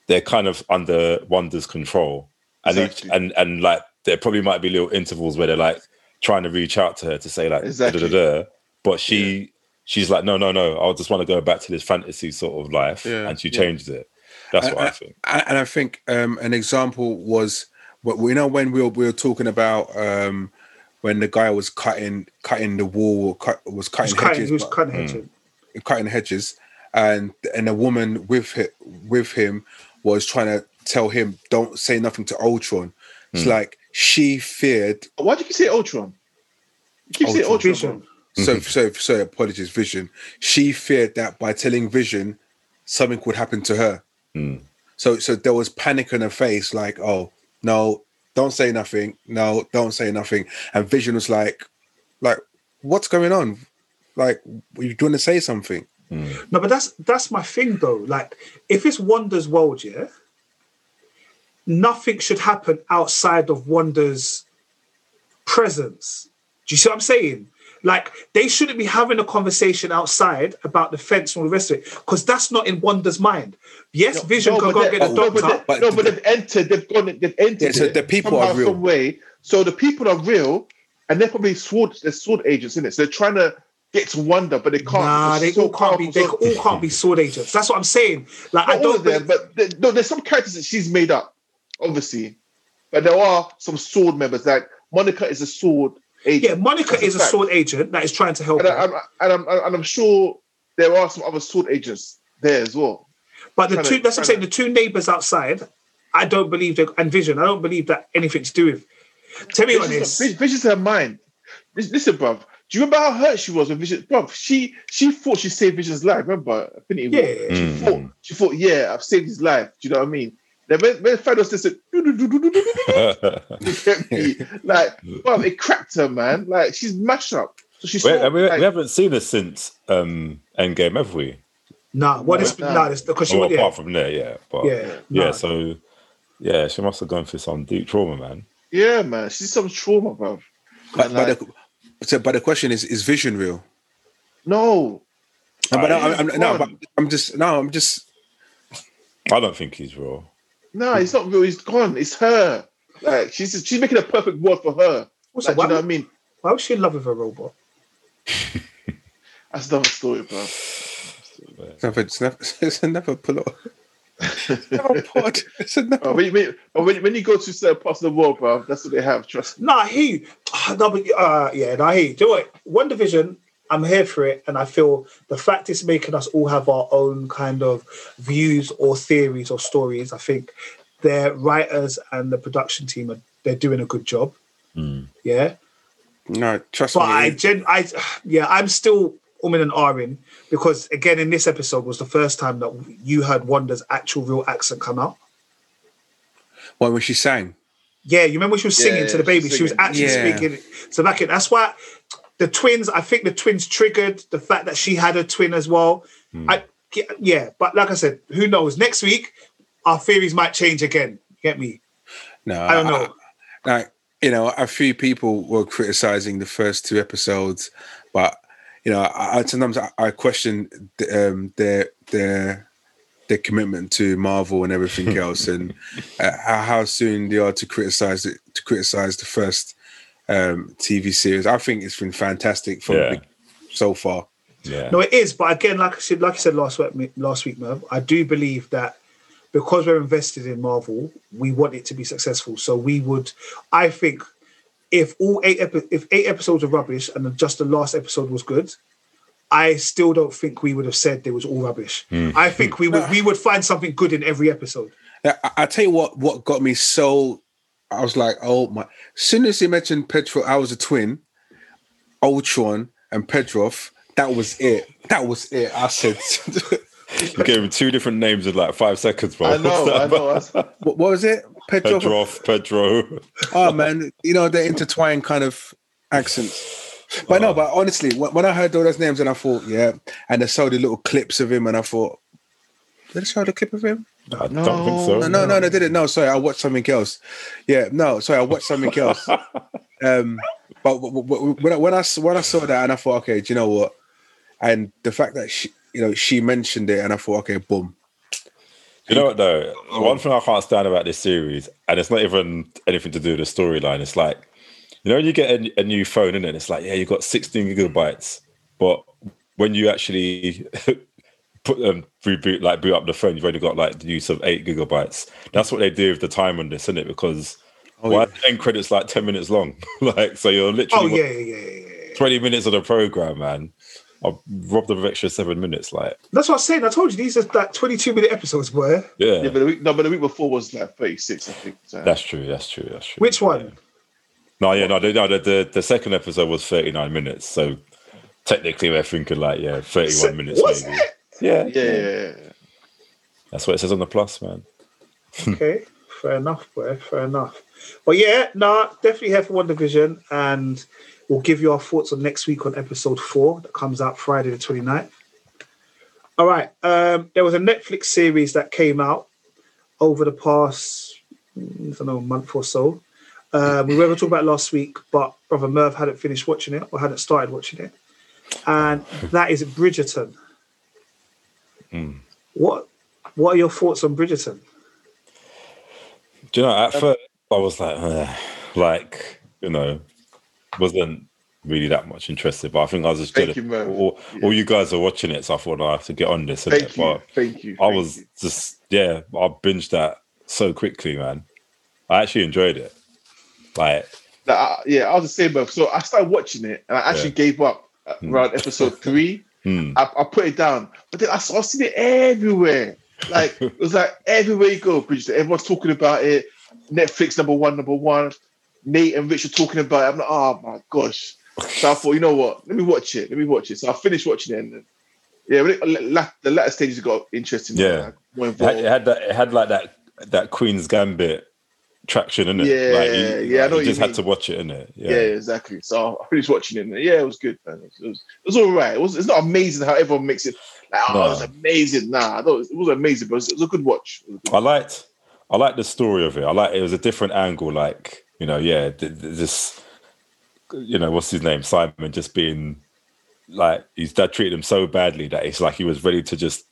Speaker 1: they're kind of under Wanda's control, and
Speaker 3: Exactly.
Speaker 1: each, and and like there probably might be little intervals where they're like trying to reach out to her to say like
Speaker 3: Exactly.
Speaker 1: da, da, da, da. but she she's like no no no I just want to go back to this fantasy sort of life,
Speaker 4: Yeah,
Speaker 1: and she
Speaker 4: yeah.
Speaker 1: it. That's what I,
Speaker 4: I-
Speaker 1: think.
Speaker 4: And and I think um, an example was what we know when we were, we were talking about um, when the guy was cutting cutting the wall, or cut, was
Speaker 2: He was
Speaker 4: cutting
Speaker 2: cutting,
Speaker 4: hedges,
Speaker 2: he was
Speaker 4: but-
Speaker 2: cutting hedges.
Speaker 4: cutting hedges, and and a woman with hi- with him was trying to tell him don't say nothing to Ultron. It's like she feared.
Speaker 3: Why did you say Ultron? You keep saying
Speaker 4: Ultron.
Speaker 3: Ultron.
Speaker 2: Vision.
Speaker 3: bro.
Speaker 4: So, so, so apologies, Vision. She feared that by telling Vision, something would happen to her.
Speaker 1: Mm.
Speaker 4: So, so there was panic on her face, like, "Oh no, don't say nothing. No, don't say nothing." And Vision was like, "Like, what's going on? Like, are you going to say something?"
Speaker 2: No, but that's that's my thing though. Like, if it's Wanda's world, yeah, nothing should happen outside of Wanda's presence. Do you see what I'm saying? Like, they shouldn't be having a conversation outside about the fence and all the rest of it, because that's not in Wanda's mind. Yes, Vision
Speaker 3: No,
Speaker 2: can go
Speaker 3: they-
Speaker 2: get the
Speaker 3: no, but
Speaker 2: doctor.
Speaker 3: they-
Speaker 4: But-
Speaker 3: no, but they've entered. They've gone. They've entered.
Speaker 4: Yeah, so
Speaker 3: it
Speaker 4: the people
Speaker 3: somehow,
Speaker 4: are real.
Speaker 3: Some way. So the people are real, and they're probably sword. They're S.W.O.R.D. agents in it. So they're trying to get to Wanda, but they can't.
Speaker 2: Nah, they
Speaker 3: so
Speaker 2: all can't be. They all can't be S.W.O.R.D. agents. That's what I'm saying. Like, I
Speaker 3: Not all
Speaker 2: don't.
Speaker 3: of them, but there, no, there's some characters that she's made up, obviously. But there are some S.W.O.R.D. members. Like Monica is a S.W.O.R.D. agent.
Speaker 2: yeah, Monica
Speaker 3: That's
Speaker 2: is a
Speaker 3: fact.
Speaker 2: S.W.O.R.D. agent that is trying to help
Speaker 3: and. I, I'm, and, I'm, and I'm sure there are some other S.W.O.R.D. agents there as well.
Speaker 2: But the two,
Speaker 3: to-
Speaker 2: that's what I'm saying,
Speaker 3: trying
Speaker 2: the two neighbors outside, I don't believe they and Vision, I don't believe that anything to do with. To be honest,
Speaker 3: Vision's, Vision's her mind. Lis- Listen, bruv. Do you remember how hurt she was when Vision? Bruv, she she thought she saved Vision's life. Remember, Infinity War.
Speaker 2: Yeah.
Speaker 3: She
Speaker 1: Mm.
Speaker 3: thought she thought, yeah, I've saved his life. Do you know what I mean? Then when, when Thanos just said, you [LAUGHS] get me? like, bruv, it cracked her, man. Like she's mashed up. So she's
Speaker 1: Wait,
Speaker 3: so,
Speaker 1: we,
Speaker 3: like,
Speaker 1: we haven't seen her since um, Endgame, have we?
Speaker 2: nah, what
Speaker 3: No,
Speaker 2: is
Speaker 3: no.
Speaker 2: nah, it's because she
Speaker 1: Well,
Speaker 2: went, yeah,
Speaker 1: apart from there, yeah. But
Speaker 2: yeah,
Speaker 1: yeah,
Speaker 2: nah.
Speaker 1: so yeah, she must have gone through some deep trauma, man.
Speaker 3: yeah, man. She's some trauma, bruv.
Speaker 4: But,
Speaker 3: And,
Speaker 4: but,
Speaker 3: like,
Speaker 4: the, so, but the question is: Is Vision real?
Speaker 3: no,
Speaker 4: No, but I'm, I'm, no, but. I'm just no, I'm just
Speaker 1: I don't think he's real.
Speaker 3: No, he's not real. He's gone. It's her. Like she's she's making a perfect world for her.
Speaker 2: Also,
Speaker 3: Like, do
Speaker 2: why,
Speaker 3: you know what I mean?
Speaker 2: why was she in love with a robot? [LAUGHS]
Speaker 3: That's another story, bro.
Speaker 4: it's never, it's never, [LAUGHS] it's never pull up. It's never pod. It's a never.
Speaker 3: Uh, when, you, when, when, when you go to certain parts of the world, bro, that's what they have. Trust me.
Speaker 2: Nah, I hear. Ah, [SIGHS] No, but, uh, yeah, no, he. Do it. WandaVision, I'm here for it, and I feel the fact it's making us all have our own kind of views or theories or stories. I think their writers and the production team are they're doing a good job.
Speaker 1: Mm.
Speaker 2: Yeah,
Speaker 4: No, trust
Speaker 2: but
Speaker 4: me.
Speaker 2: I, gen- I, yeah, I'm still umming and ahhing because again, in this episode was the first time that you heard Wanda's actual real accent come out.
Speaker 4: when, when she sang,
Speaker 2: Yeah, you remember when she was singing
Speaker 3: yeah,
Speaker 2: to the
Speaker 3: she
Speaker 2: baby?
Speaker 3: was
Speaker 2: She was actually
Speaker 4: Yeah.
Speaker 2: speaking to back in. That's why the twins. I think the twins triggered the fact that she had a twin as well. I yeah, but like I said, who knows? Next week, our theories might change again. Get me?
Speaker 4: no,
Speaker 2: I don't know.
Speaker 4: like you know, a few people were criticizing the first two episodes, but you know, I, sometimes I, I question the, um, their their their commitment to Marvel and everything [LAUGHS] else, and uh, how how soon they are to criticize it to criticize the first um, TV series. I think it's been fantastic from
Speaker 1: Yeah.
Speaker 4: the, so far.
Speaker 1: Yeah.
Speaker 2: No, it is. But again, like I said, like I said last week, last week, Merv, I do believe that because we're invested in Marvel, we want it to be successful. So we would, I think, if all eight epi- if eight episodes are rubbish and just the last episode was good, I still don't think we would have said they was all rubbish. I think we would we would find something good in every episode.
Speaker 4: I, I tell you what, what got me so, I was like, oh my! As soon as he mentioned Petro, I was a twin, Ultron and Petrov. That was it. That was it. I said, [LAUGHS]
Speaker 1: You gave him two different names in like five seconds, bro.
Speaker 3: I know, [LAUGHS] I know.
Speaker 4: What, what was it? Petrov.
Speaker 1: Pedro, Pedro.
Speaker 4: Oh man, you know the intertwined kind of accents. But no, oh. but honestly, when, when I heard all those names, and I thought, yeah, and they showed the little clips of him, and I thought, did they show the clip of him?
Speaker 1: I
Speaker 3: No.
Speaker 1: don't think so.
Speaker 4: No, no, no, they didn't. No, sorry, I watched something else. Yeah, no, sorry, I watched something else. [LAUGHS] um, but w- w- when I, when I when I saw that, and I thought, okay, do you know what? And the fact that she, you know, she mentioned it, and I thought, okay, boom.
Speaker 1: You know what though? One thing I can't stand about this series, and it's not even anything to do with the storyline. It's like, you know, when you get a, a new phone in it, it's like, yeah, you've got 16 gigabytes, but when you actually [LAUGHS] put um, reboot like boot up the phone, you've only got like the use of eight gigabytes. That's what they do with the time on this, isn't it? Because
Speaker 4: Oh,
Speaker 1: why
Speaker 4: yeah.
Speaker 1: the end credits like 10 minutes long? [LAUGHS] like, so you're
Speaker 2: Oh
Speaker 1: literally
Speaker 2: yeah, yeah, yeah, yeah.
Speaker 1: 20 minutes of the program, man. I've robbed them of extra seven minutes. Like,
Speaker 2: That's what I was saying. I told you these are like 22 minute episodes, boy.
Speaker 1: yeah,
Speaker 3: Yeah, but the week, no, but the week before was like 36, I think. So.
Speaker 1: that's true. That's true. That's true.
Speaker 2: Which one?
Speaker 1: Yeah. No, yeah, no, the, no. The, the the second episode was thirty nine minutes, so technically we're thinking like yeah, thirty-one
Speaker 2: So-
Speaker 1: minutes
Speaker 2: was
Speaker 1: maybe.
Speaker 2: it?
Speaker 1: Yeah,
Speaker 3: yeah.
Speaker 1: that's what it says on the plus, man. [LAUGHS]
Speaker 2: Okay, fair enough, boy. Fair enough. But yeah, nah, definitely here for WandaVision, and we'll give you our thoughts on next week on episode four that comes out Friday the 29th. All right, um, there was a Netflix series that came out over the past, I don't know, month or so. Um, we were going to talk about it last week, but brother Merv hadn't finished watching it or hadn't started watching it, and that is Bridgerton.
Speaker 1: Hmm.
Speaker 2: What What are your thoughts on Bridgerton?
Speaker 1: Do you know? At first, I was like, eh, like you know, wasn't really that much interested. But I think I was just
Speaker 3: Thank you, Merv.
Speaker 1: all,
Speaker 3: Yeah.
Speaker 1: all you guys are watching it, so I thought "Oh, I have to get on this.
Speaker 3: Thank you.
Speaker 1: But
Speaker 3: Thank you.
Speaker 1: I
Speaker 3: thank
Speaker 1: was
Speaker 3: you.
Speaker 1: just yeah, I binged that so quickly, man. I actually enjoyed it. Like,
Speaker 3: Like, I- yeah, I was the same, bro. So I started watching it and I actually
Speaker 1: Yeah.
Speaker 3: gave up uh,
Speaker 1: Hmm.
Speaker 3: around episode three.
Speaker 1: Hmm,
Speaker 3: I, I put it down, but then I saw I seen it everywhere. Like [LAUGHS] it was like everywhere you go, Bridget. Everyone's talking about it. Netflix number one, number one. Nate and Rich are talking about it. I'm like, oh my gosh. So I thought, you know what? Let me watch it. Let me watch it. So I finished watching it, and then, yeah, it, the latter stages got interesting.
Speaker 1: Yeah. it had, it had that. It had like that that Queen's Gambit traction in it.
Speaker 3: Yeah,
Speaker 1: like, you,
Speaker 3: yeah, I
Speaker 1: like,
Speaker 3: know
Speaker 1: you just had to watch it in it.
Speaker 3: Yeah.
Speaker 1: Yeah,
Speaker 3: exactly. So I finished watching it, and yeah, it was good, man. It was, it was, all right. It was. It's not amazing how everyone makes it. Like, oh,
Speaker 1: No.
Speaker 3: it was amazing. Nah, I thought it was, amazing, but it was, it was a good watch. A good
Speaker 1: I liked. I liked the story of it. I like it was a different angle. Like you know, yeah, th- th- this. You know, what's his name? Simon just being like his dad treated him so badly that it's like he was ready to just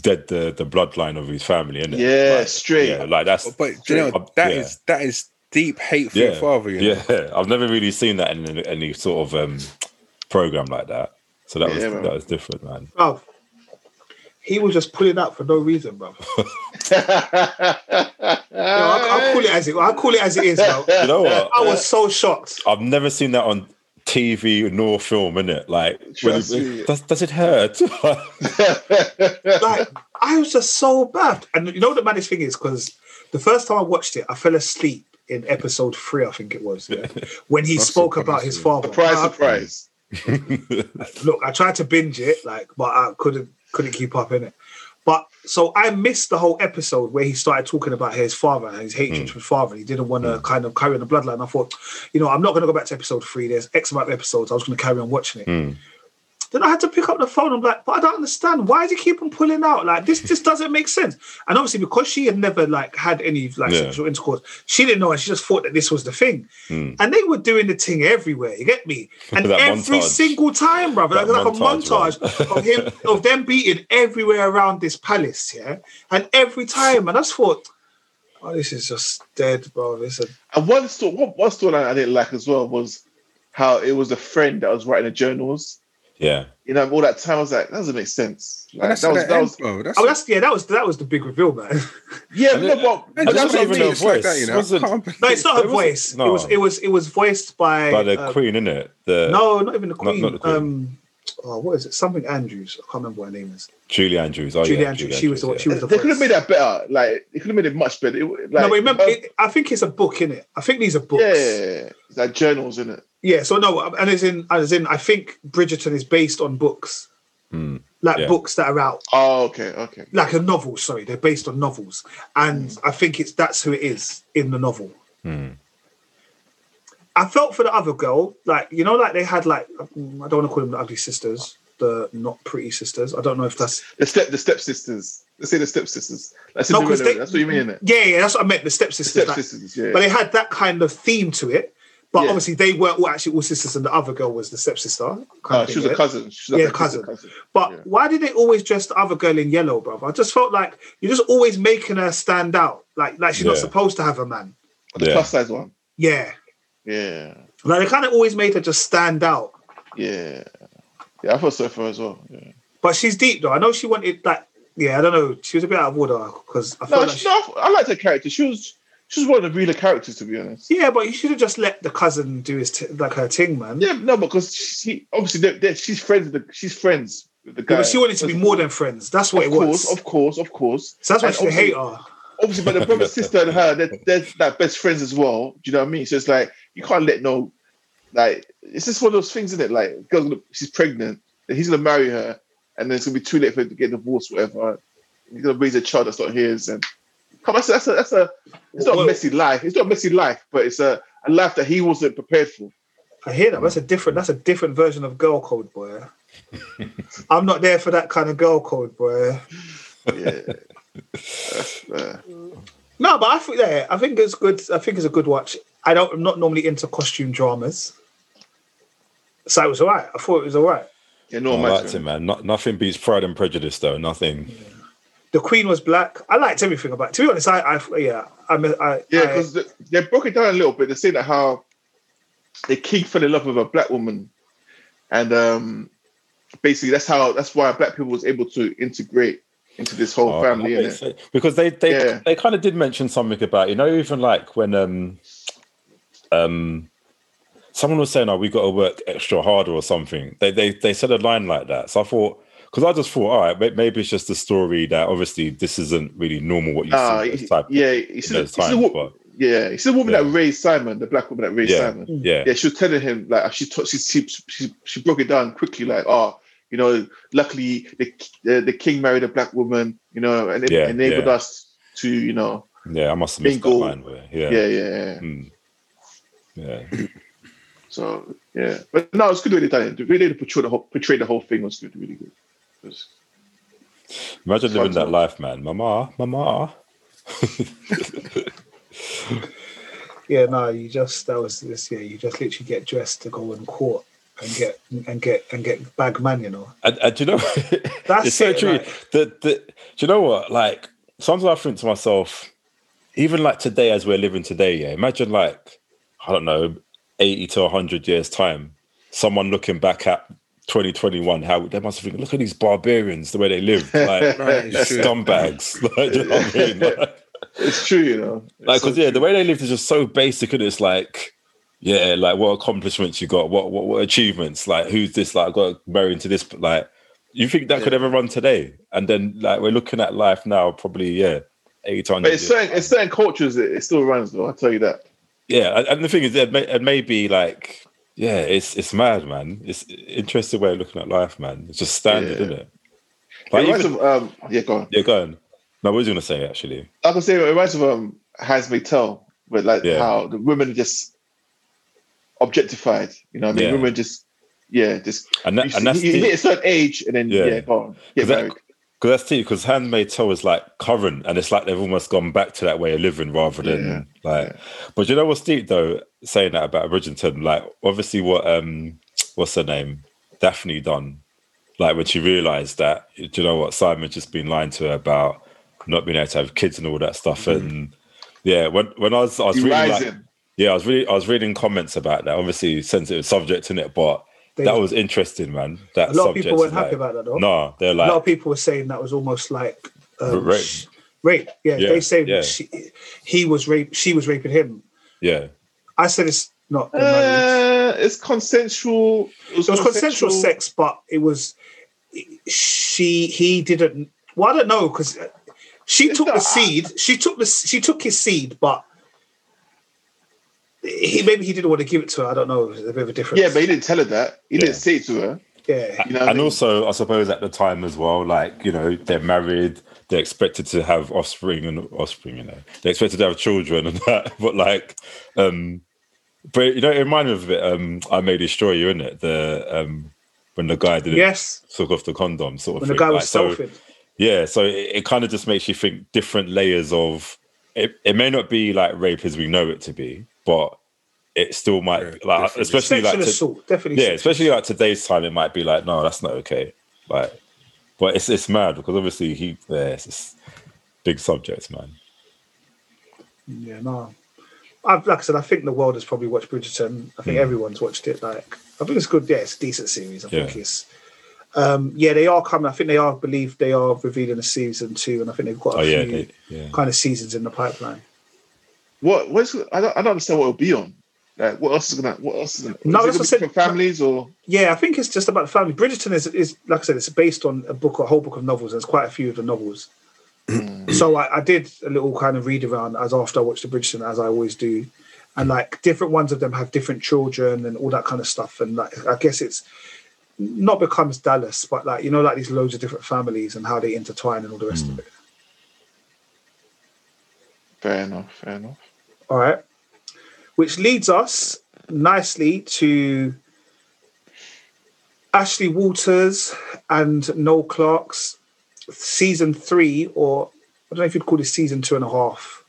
Speaker 1: dead the the bloodline of his family. Innit?
Speaker 3: Yeah,
Speaker 1: like,
Speaker 3: straight.
Speaker 1: Yeah, like that's
Speaker 4: But do you know
Speaker 1: Um,
Speaker 4: that is
Speaker 1: yeah.
Speaker 4: that is deep hate for
Speaker 1: yeah,
Speaker 4: your father. You know?
Speaker 1: yeah. [LAUGHS] I've never really seen that in any, any sort of um program like that. So that was
Speaker 3: man.
Speaker 1: that was different, man.
Speaker 2: Bro, he was just pulling out for no reason, bro. [LAUGHS]
Speaker 3: I,
Speaker 2: I'll, I'll call it as it. I'll call it as it is, bro. [LAUGHS]
Speaker 1: You know what?
Speaker 2: I was so shocked.
Speaker 1: I've never seen that on TV nor film, innit? Like, when
Speaker 3: Trust
Speaker 1: it-
Speaker 3: me.
Speaker 1: does, does it hurt? [LAUGHS] [LAUGHS]
Speaker 2: Like I was just so bad. And you know what the maddest thing is because the first time I watched it, I fell asleep in episode three, I think it was, yeah, [LAUGHS] when he spoke about his father.
Speaker 3: surprise,
Speaker 2: I-
Speaker 3: surprise.
Speaker 2: look, I tried to binge it, like, but I couldn't couldn't keep up in it. But so I missed the whole episode where he started talking about his father and his hatred for his father. He didn't want to kind of carry on the bloodline. I thought, you know, I'm not going to go back to episode three. There's X amount of episodes. I was going to carry on watching it.
Speaker 1: Mm.
Speaker 2: Then I had to pick up the phone. I'm like, but I don't understand. Why does he keep on pulling out? Like this, this doesn't make sense. And obviously, because she had never like had any like
Speaker 1: Yeah.
Speaker 2: sexual intercourse, she didn't know, and she just thought that this was the thing.
Speaker 1: Mm.
Speaker 2: And they were doing the thing everywhere. You get me? [LAUGHS] And every
Speaker 1: montage.
Speaker 2: single time, brother, like, like a
Speaker 1: montage,
Speaker 2: montage of him [LAUGHS] of them beating everywhere around this palace. Yeah, and every time, and I just thought, oh, this is just dead, bro. This is
Speaker 3: And one story, one, one storyline I didn't like as well was how it was a friend that was writing the journals.
Speaker 1: Yeah.
Speaker 3: You know, all that time I was like, that doesn't make sense.
Speaker 4: And
Speaker 3: Like,
Speaker 4: that's
Speaker 3: that was,
Speaker 4: the
Speaker 3: that
Speaker 4: end,
Speaker 3: was,
Speaker 4: bro. That's
Speaker 2: oh, that's yeah, that was that was the big reveal, man. [LAUGHS]
Speaker 3: yeah,
Speaker 1: And
Speaker 3: no, but,
Speaker 4: Man,
Speaker 3: but
Speaker 1: just
Speaker 3: that's
Speaker 1: not
Speaker 3: what
Speaker 1: even
Speaker 3: mean.
Speaker 1: a
Speaker 4: it's like that,
Speaker 1: voice.
Speaker 4: you know.
Speaker 1: Wasn't-
Speaker 2: No, it's not
Speaker 1: It
Speaker 2: her voice.
Speaker 1: no.
Speaker 2: It was it was it was voiced by,
Speaker 1: By the
Speaker 2: uh,
Speaker 1: Queen, innit? The
Speaker 2: No, not even the Queen.
Speaker 1: not the Queen.
Speaker 2: Um, oh, what is it? Something Andrews. I can't remember what her name is.
Speaker 1: Julie Andrews. Oh,
Speaker 2: Julie
Speaker 1: yeah,
Speaker 2: Andrews.
Speaker 1: Julie
Speaker 2: She was the-
Speaker 1: Andrews,
Speaker 2: she was the
Speaker 3: They could have made that better. Like, they could have made it much better. It, like,
Speaker 2: no, but remember,
Speaker 3: uh,
Speaker 2: it, I think it's a book in it. I think these are books.
Speaker 3: yeah, it's like journals in it.
Speaker 2: Yeah, so no, and as in, as in, I think Bridgerton is based on books,
Speaker 1: Hmm.
Speaker 2: like
Speaker 1: Yeah.
Speaker 2: books that are out,
Speaker 3: Oh, okay, okay.
Speaker 2: like a novel. Sorry, they're based on novels, and I think it's that's who it is in the novel.
Speaker 1: Hmm.
Speaker 2: I felt for the other girl, like you know, like they had like mm, I don't want to call them the ugly sisters, the not pretty sisters. I don't know if that's
Speaker 3: The step, the stepsisters. Let's say the stepsisters. That's,
Speaker 2: No,
Speaker 3: no,
Speaker 2: 'cause they-
Speaker 3: that's what you mean, innit?
Speaker 2: yeah, yeah, that's what I meant. The
Speaker 3: The
Speaker 2: stepsisters, like,
Speaker 3: stepsisters, yeah.
Speaker 2: but they had that kind of theme to it. But
Speaker 3: Yeah.
Speaker 2: obviously, they weren't all actually all sisters, and the other girl was the stepsister. kind
Speaker 3: Oh,
Speaker 2: uh,
Speaker 3: she was a cousin. She was
Speaker 2: Yeah,
Speaker 3: like a
Speaker 2: cousin.
Speaker 3: cousin.
Speaker 2: But
Speaker 3: Yeah.
Speaker 2: why did they always dress the other girl in yellow, brother? I just felt like you're just always making her stand out, like like she's not supposed to have a man.
Speaker 3: The
Speaker 1: Yeah.
Speaker 3: plus size one.
Speaker 2: Yeah,
Speaker 3: Yeah.
Speaker 2: like they kind of always made her just stand out.
Speaker 3: Yeah. Yeah, I felt so for her as well. Yeah.
Speaker 2: But she's deep though. I know she wanted like, yeah, I don't know. She was a bit out of order because I
Speaker 3: No,
Speaker 2: felt like
Speaker 3: she,
Speaker 2: she,
Speaker 3: no, I liked her character. She was she's one of the realer characters, to be honest.
Speaker 2: Yeah, but you should have just let the cousin do his t- like her thing, man.
Speaker 3: Yeah, no, because she obviously they're, they're- she's friends with the she's friends with the guy.
Speaker 2: but she wanted to be more than friends. That's what
Speaker 3: of
Speaker 2: it
Speaker 3: course,
Speaker 2: was.
Speaker 3: of course, of course. Of course.
Speaker 2: So that's why
Speaker 3: And
Speaker 2: she's a
Speaker 3: obviously-
Speaker 2: hater.
Speaker 3: obviously, but the [LAUGHS] brother, sister, and her, they're, they're like best friends as well. Do you know what I mean? So it's like you can't let no, like it's just one of those things, isn't it? Like, girl's gonna, she's pregnant, and he's gonna marry her, and then it's gonna be too late for her to get divorced, whatever. He's gonna raise a child that's not his, and come on, that's a, that's a, that's a it's not
Speaker 2: Well-
Speaker 3: a messy life. It's not a messy life, but it's a, a life that he wasn't prepared for.
Speaker 2: I hear that. That's a different. That's a different version of girl code, boy. [LAUGHS] I'm not there for that kind of girl code, boy.
Speaker 3: Yeah. Uh,
Speaker 2: No, but I think yeah, I think it's good. I think it's a good watch. I don't. I'm not normally into costume dramas, so it was alright. I thought it was alright.
Speaker 3: yeah,
Speaker 1: I liked it, man. Not, nothing beats Pride and Prejudice, though. Nothing.
Speaker 2: The Queen was black. I liked everything about. It. To be honest, I, I yeah, I, I
Speaker 3: Yeah, because they broke it down a little bit. They say that how the king fell in love with a black woman, and um, basically that's how that's why black people was able to integrate into this whole
Speaker 1: Oh,
Speaker 3: family.
Speaker 1: that
Speaker 3: innit?
Speaker 1: makes sense. because they they
Speaker 3: Yeah.
Speaker 1: they kind of did mention something about you know even like when um um someone was saying oh we got to work extra harder or something they they they said a line like that so I thought because I just thought all right maybe it's just a story that obviously this isn't really normal what you
Speaker 3: Ah,
Speaker 1: see
Speaker 3: he-
Speaker 1: this type
Speaker 3: yeah, you see,
Speaker 1: those
Speaker 3: the, you
Speaker 1: times,
Speaker 3: wo-
Speaker 1: but
Speaker 3: yeah, see the woman
Speaker 1: Yeah.
Speaker 3: that raised Simon, the black woman that raised
Speaker 1: yeah
Speaker 3: Simon.
Speaker 1: yeah
Speaker 3: Yeah, she was telling him like she took she she she, she broke it down quickly, like oh. You know, luckily the, the the king married a black woman. You know, and it
Speaker 1: Yeah,
Speaker 3: enabled us to, you know,
Speaker 1: yeah I must have missed that line where yeah
Speaker 3: yeah, yeah, yeah.
Speaker 1: Hmm. yeah
Speaker 3: So yeah, but no, it's good the way they done it. They portray the whole portray the whole thing was good, really good.
Speaker 1: Imagine living that life man mama mama
Speaker 2: yeah. No, you just that was this. Yeah, you just literally get dressed to go in court and get and get and get bag man. You know,
Speaker 1: And, and do you know, [LAUGHS]
Speaker 2: That's
Speaker 1: it's so
Speaker 2: it,
Speaker 1: true.
Speaker 2: like-
Speaker 1: the, the, do you know what? Like, sometimes I think to myself, even like today, as we're living today, yeah, imagine like, I don't know, 80 to 100 years' time, someone looking back at 2021, how they must have been, look at these barbarians, the way they live. Like, [LAUGHS]
Speaker 4: it's true.
Speaker 1: scumbags. [LAUGHS] Like, you know what I mean? Like,
Speaker 3: It's true, you know.
Speaker 1: like,
Speaker 3: It's so
Speaker 1: yeah, the way they lived is just so basic, and it's like, yeah, like what accomplishments you got, what what, what achievements, like who's this, like got married into this, like you think that could ever run today? And then like we're looking at life now, probably yeah, eight hundred.
Speaker 3: but it's certain it's certain cultures it, it still runs though. I'll tell you that.
Speaker 1: yeah, and, and the thing is, it may, it may be like, yeah, it's it's mad, man. It's interesting way of looking at life, man. It's just standard,
Speaker 3: Yeah.
Speaker 1: isn't it?
Speaker 3: It
Speaker 1: Like,
Speaker 3: reminds
Speaker 1: even-
Speaker 3: of um yeah, go on.
Speaker 1: yeah, go on. No, what was you gonna say actually?
Speaker 3: I can say it reminds of um Handmaid's Tale, but like
Speaker 1: Yeah.
Speaker 3: how the women are just objectified. You know what I mean?
Speaker 1: Yeah.
Speaker 3: Women just yeah, just
Speaker 1: And that,
Speaker 3: see-
Speaker 1: and that's
Speaker 3: you
Speaker 1: the-
Speaker 3: hit a certain age and then
Speaker 1: Yeah.
Speaker 3: yeah, go on. Get
Speaker 1: 'Cause that-
Speaker 3: married.
Speaker 1: Because that's because handmade Tale is like current, and it's like they've almost gone back to that way of living rather than
Speaker 3: Yeah,
Speaker 1: like.
Speaker 3: yeah.
Speaker 1: But you know what's deep though, saying that about Bridgerton, like obviously what um what's her name, Daphne done, like when she realised that do you know what Simon just been lying to her about not being able to have kids and all that stuff, and yeah, when when I was I was
Speaker 3: You
Speaker 1: really like, yeah, I was really I was reading comments about that. Obviously sensitive subject in it, but
Speaker 2: They-
Speaker 1: that was interesting, man. That
Speaker 2: a lot of people weren't
Speaker 1: is
Speaker 2: happy about that though.
Speaker 1: No, they're like a
Speaker 2: lot of people were saying that was almost like um,
Speaker 1: Rape.
Speaker 2: sh- rape. Yeah,
Speaker 1: Yeah,
Speaker 2: they say
Speaker 1: yeah.
Speaker 2: she, he was rape. She was raping him.
Speaker 1: yeah.
Speaker 2: I said it's not.
Speaker 3: Uh, it's consensual.
Speaker 2: it was consensual sex, but it was she. He didn't. Well, I don't know because she
Speaker 3: It's
Speaker 2: took the seed. She took the. She took his seed, but he maybe he didn't want to give it to her. I don't know. There's a bit of a difference.
Speaker 3: Yeah, but he didn't tell her that. He
Speaker 1: Yeah.
Speaker 3: didn't say it to her.
Speaker 2: yeah,
Speaker 3: You know what I
Speaker 1: and
Speaker 3: mean?
Speaker 1: also, I suppose at the time as well, like you know, they're married, they're expected to have offspring and offspring. You know, they're expected to have children and [LAUGHS] that. But like, um, but you know, it reminded me of it. Um, I may destroy you, in it. The um, when the guy didn't
Speaker 2: yes.
Speaker 1: took off the condom, sort of
Speaker 2: When the guy
Speaker 1: Like,
Speaker 2: was
Speaker 1: so,
Speaker 2: stealthing.
Speaker 1: yeah, so it, it kind of just makes you think different layers of. It, it may not be like rape as we know it to be, but it still might
Speaker 4: Yeah,
Speaker 1: like,
Speaker 4: definitely.
Speaker 1: especially
Speaker 2: Sexual
Speaker 1: like to-
Speaker 2: assault, definitely.
Speaker 1: yeah,
Speaker 2: sexual
Speaker 1: especially like today's time, it might be like, no, that's not okay. Like, but it's it's mad because obviously he, yeah, it's big subjects, man.
Speaker 2: Yeah, no. I've, like I said, I think the world has probably watched Bridgerton. I think
Speaker 1: Hmm.
Speaker 2: everyone's watched it. Like, I think it's good. Yeah, it's a decent series. I think it's. Um, yeah, they are coming. I think they are. Believe they are revealing a season two, and I think they've got a
Speaker 1: Oh yeah,
Speaker 2: few
Speaker 1: they, yeah.
Speaker 2: kind of seasons in the pipeline.
Speaker 3: What what's I don't, I don't understand what it'll be on. Like what else is gonna what else is gonna
Speaker 2: No,
Speaker 3: is it
Speaker 2: that's
Speaker 3: gonna
Speaker 2: what I
Speaker 3: be
Speaker 2: said.
Speaker 3: for families or
Speaker 2: Yeah, I think it's just about the family. Bridgerton is, is like I said, it's based on a book, a whole book of novels. There's quite a few of the novels. Hmm. so I, I did a little kind of read around as after I watched the Bridgerton, as I always do, and like different ones of them have different children and all that kind of stuff. And like I guess it's not becomes Dallas, but like you know, like these loads of different families and how they intertwine and all the rest of hmm. it.
Speaker 3: fair enough, fair enough.
Speaker 2: All right. Which leads us nicely to Ashley Walters and Noel Clarke's season three, or I don't know if you'd call this season two and a half.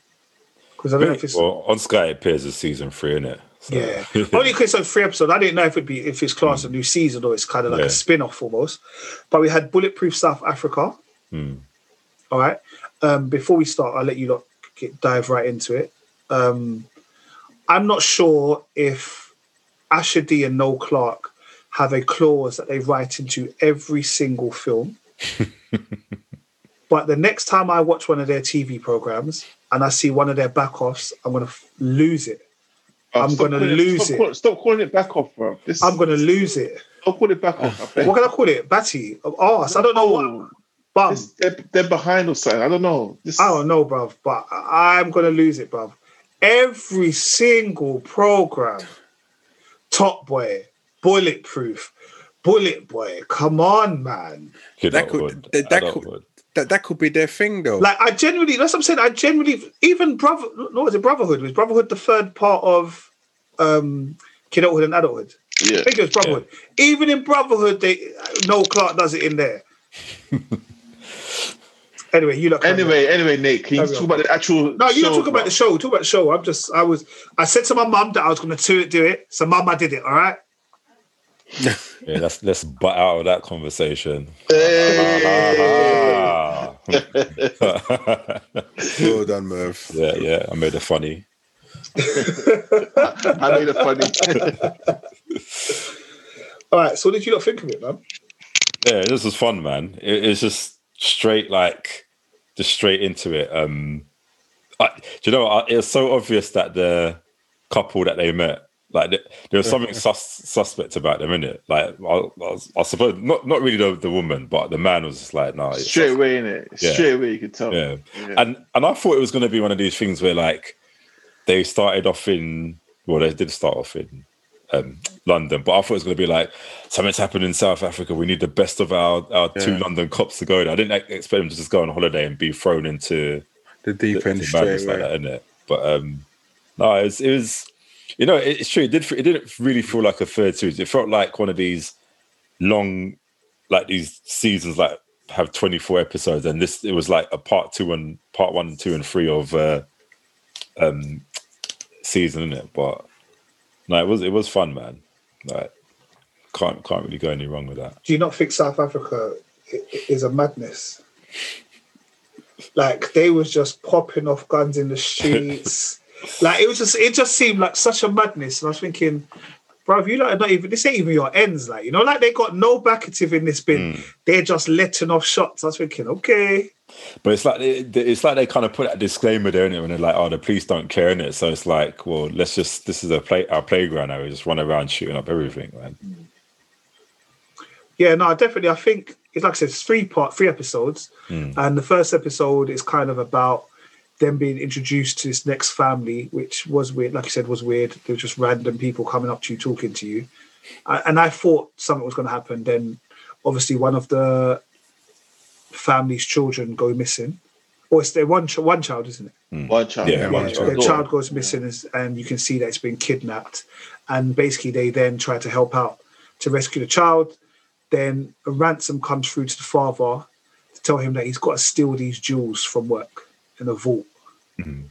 Speaker 2: Because I don't know if it's
Speaker 1: well, on Sky it appears as season three, isn't it? So-
Speaker 2: yeah. Only because it's three episodes. I didn't know if it'd be if it's classed a new season or it's kind of like
Speaker 1: Yeah.
Speaker 2: a spin-off almost. But we had Bulletproof South Africa.
Speaker 1: Hmm.
Speaker 2: All right. Um, before we start, I'll let you lot get, dive right into it. Um, I'm not sure if Asher D and Noel Clarke have a clause that they write into every single film. [LAUGHS] but the next time I watch one of their TV programs and I see one of their back offs, I'm going to f- lose it.
Speaker 3: Oh,
Speaker 2: I'm gonna lose
Speaker 3: stop
Speaker 2: it.
Speaker 3: Calling, stop calling it back off, bro. This,
Speaker 2: I'm going to lose it.
Speaker 3: I'll call it back off.
Speaker 2: What can I call it? Batty? Of arse? I don't know what. Bum.
Speaker 3: this- they're, they're behind or something. I don't know. This,
Speaker 2: I don't know, bruv, but I- I'm gonna lose it, bruv. Every single program, Top Boy, Bulletproof, Bullet Boy. Come on, man.
Speaker 4: That could-
Speaker 1: Adulthood,
Speaker 4: that- that could- That that could be their thing though.
Speaker 2: Like I genuinely, that's what I'm saying. I genuinely, even brother, no, was it Brotherhood? Was Brotherhood the third part of um, Kidulthood and Adulthood?
Speaker 3: yeah.
Speaker 2: I think it was Brotherhood. Even in Brotherhood, they Noel Clarke does it in there. [LAUGHS] anyway, you look.
Speaker 3: Anyway, anyway, Nate, can you
Speaker 2: Carry
Speaker 3: talk
Speaker 2: on.
Speaker 3: about the actual?
Speaker 2: No, you
Speaker 3: show,
Speaker 2: talk about
Speaker 3: bro?
Speaker 2: the show. Talk about the show. I'm just, I was, I said to my mum that I was going to do it. Do it. So, mum, I did it. All right. [LAUGHS]
Speaker 1: Yeah, let's let's butt out of that conversation. [LAUGHS]
Speaker 4: well done, Merv.
Speaker 1: yeah, yeah, I made it funny. [LAUGHS]
Speaker 3: I made it funny.
Speaker 2: All right. So, what did you not think of it, man?
Speaker 1: Yeah, this was fun, man. It, it's just straight, like, just straight into it. Um, I, do you know? I, it was so obvious that the couple that they met, like, th- there was something [LAUGHS] sus, suspect about them, innit? Like, I, I, was- I suppose not, not really the, the woman, but the man was just like, no, it's
Speaker 3: Straight away, in it.
Speaker 1: Yeah.
Speaker 3: Straight away, you could tell.
Speaker 1: Yeah.
Speaker 3: Yeah.
Speaker 1: And and I thought it was going to be one of these things where like they started off in well they did start off in um, London, but I thought it was going to be like something's happened in South Africa. We need the best of our our two London cops to go there. I didn't ex- expect them to just go on holiday and be thrown into
Speaker 4: The deep
Speaker 1: the-
Speaker 4: end straight
Speaker 1: madness like
Speaker 4: away.
Speaker 1: that, innit? But um, no, it was, it was you know it- it's true. It did it didn't really feel like a third series. It felt like one of these long like these seasons like have 24 episodes and this it was like a part two and part one two and three of uh um season in it but no it was it was fun man like can't can't really go any wrong with that
Speaker 2: Do you not think South Africa is a madness? Like they was just popping off guns in the [LAUGHS] streets. like it was just, it just seemed like such a madness. And I was thinking, bro, you lot not even. This ain't even your ends. Like you know, like they got no backative in this bin. Hmm. They're just letting off shots. I was thinking, okay,
Speaker 1: but it's like it's like they kind of put that disclaimer there it when they're like oh the police don't care in it so it's like well let's just this is a play our playground now we just run around shooting up everything man
Speaker 2: Yeah, no, definitely. I think it's like I said, it's three part, three episodes, hmm. and the first episode is kind of about them being introduced to this next family, which was weird. Like you said, was weird. There were just random people coming up to you, talking to you, I, and I thought something was going to happen. Then, obviously, one of the family's children go missing, or it's their one one child, isn't it? Hmm.
Speaker 3: One child.
Speaker 1: Yeah,
Speaker 3: one
Speaker 1: one
Speaker 3: child.
Speaker 2: Their child goes missing, is- and you can see that it's been kidnapped. And basically, they then try to help out to rescue the child. Then a ransom comes through to the father to tell him that he's got to steal these jewels from work in a vault. Mm-hmm.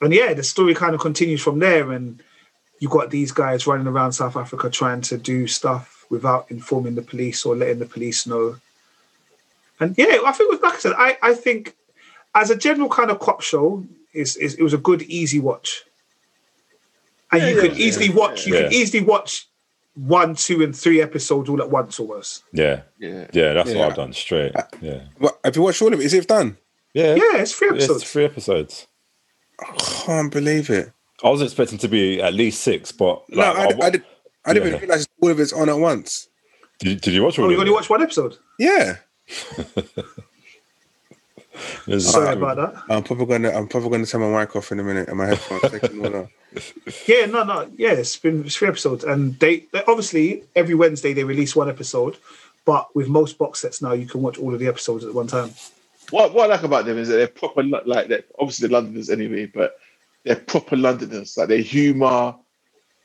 Speaker 2: And yeah, the story kind of continues from there. And you got these guys running around South Africa trying to do stuff without informing the police or letting the police know. And yeah, I think, like I said, I, I think as a general kind of cop show, is is it was a good easy watch, and
Speaker 3: Yeah,
Speaker 2: you
Speaker 3: yeah,
Speaker 2: could easily
Speaker 3: yeah,
Speaker 2: watch. You could easily watch one, two, and three episodes all at once, almost.
Speaker 1: yeah
Speaker 3: Yeah.
Speaker 1: yeah that's
Speaker 4: Yeah.
Speaker 1: what i've done straight uh, yeah
Speaker 4: What, have you watched all of it? Is it done?
Speaker 1: Yeah
Speaker 2: Yeah, it's three
Speaker 1: it's
Speaker 2: episodes.
Speaker 1: three episodes
Speaker 4: I can't believe it.
Speaker 1: I was expecting to be at least six, but
Speaker 4: No,
Speaker 1: like,
Speaker 4: I,
Speaker 1: I-
Speaker 4: I, did, I didn't
Speaker 1: Yeah.
Speaker 4: even realize all of it's on at once.
Speaker 1: did, did you watch all
Speaker 2: Oh, you only watched one episode.
Speaker 4: Yeah,
Speaker 1: It's [LAUGHS]
Speaker 2: Sorry
Speaker 1: just-
Speaker 2: about that.
Speaker 4: I'm probably gonna I'm probably gonna turn my mic off in a minute and my headphones taking all off. [LAUGHS]
Speaker 2: Yeah, no, no, yeah, it's been it's three episodes, and they, they obviously every Wednesday they release one episode, but with most box sets now you can watch all of the episodes at one time.
Speaker 3: What what I like about them is that they're proper like they're obviously they're Londoners anyway, but they're proper Londoners. Like their humor,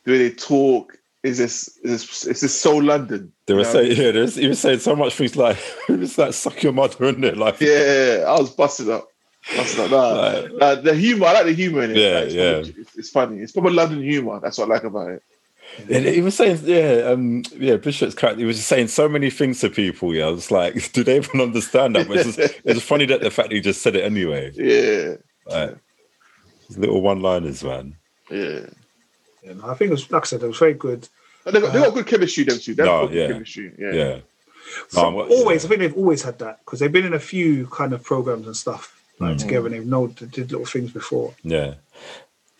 Speaker 3: the way they talk is this is this, it's just so London.
Speaker 1: They
Speaker 3: you
Speaker 1: were
Speaker 3: know?
Speaker 1: saying, yeah, they was, he was saying so much things like, [LAUGHS] it was like, suck your mother, in there. Like,
Speaker 3: Yeah, I was busted up. Busted up. Nah,
Speaker 1: Like-
Speaker 3: nah, the humor, I like the humor in it.
Speaker 1: Yeah,
Speaker 3: Like, it's,
Speaker 1: yeah.
Speaker 3: it's, it's funny. It's proper London humor. That's what I like about it.
Speaker 1: And he was saying, yeah, um, yeah, Bishop's character. He was just saying so many things to people. Yeah, I was like, [LAUGHS] do they even understand that? But it's, just, [LAUGHS] it's funny that the fact that he just said it anyway.
Speaker 3: Yeah,
Speaker 1: Like, little one-liners, man.
Speaker 3: yeah.
Speaker 2: You know, I think it was like I said, it was very good.
Speaker 3: But they got, they got good chemistry, them two. They've
Speaker 1: No,
Speaker 3: got good
Speaker 1: yeah.
Speaker 3: chemistry. Yeah.
Speaker 1: Yeah,
Speaker 2: From
Speaker 1: No,
Speaker 2: always,
Speaker 1: yeah.
Speaker 2: I think they've always had that because they've been in a few kind of programs and stuff like
Speaker 1: Mm.
Speaker 2: together, and they've known they did little things before.
Speaker 1: yeah.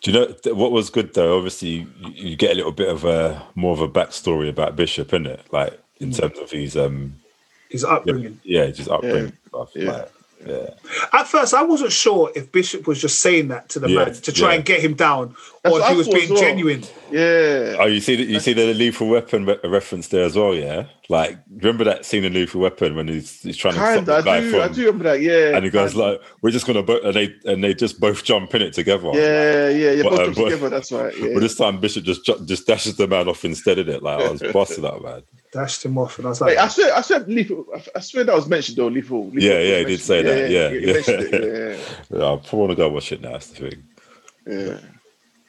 Speaker 1: Do you know th- what was good though? Obviously, you, you get a little bit of a more of a backstory about Bishop, innit? Like in terms of his um,
Speaker 2: His upbringing.
Speaker 1: yeah, just upbringing stuff.
Speaker 3: Yeah.
Speaker 1: Like, yeah,
Speaker 2: At first, I wasn't sure if Bishop was just saying that to the
Speaker 1: Yeah,
Speaker 2: man to try
Speaker 1: yeah.
Speaker 2: and get him down,
Speaker 3: That's
Speaker 2: or
Speaker 3: what
Speaker 2: if he was being
Speaker 3: well.
Speaker 2: genuine.
Speaker 3: Yeah.
Speaker 1: Oh, you see, the, you see the lethal weapon re- reference there as well, yeah. Like, remember that scene in lethal weapon when he's he's trying to stop the
Speaker 3: I
Speaker 1: guy
Speaker 3: do,
Speaker 1: from,
Speaker 3: I do remember that. Yeah.
Speaker 1: and he goes like, "We're just gonna," bo-, and they and they just both jump in it together.
Speaker 3: Yeah, yeah, yeah.
Speaker 1: But,
Speaker 3: Both
Speaker 1: um,
Speaker 3: them
Speaker 1: but-
Speaker 3: together. That's right. [LAUGHS] Yeah.
Speaker 1: But this time Bishop just just dashes the man off instead of it. Like I was [LAUGHS] busted that man.
Speaker 2: Dashed him off, and I was like,
Speaker 3: Wait, I swear, I swear, lethal. I swear that was mentioned though. Lethal. lethal
Speaker 1: Yeah, yeah, he did
Speaker 3: mentioned.
Speaker 1: say that, yeah,
Speaker 3: he
Speaker 1: yeah.
Speaker 3: mentioned it,
Speaker 1: Yeah, [LAUGHS] I probably want to go watch it now. That's the thing.
Speaker 3: yeah, yeah.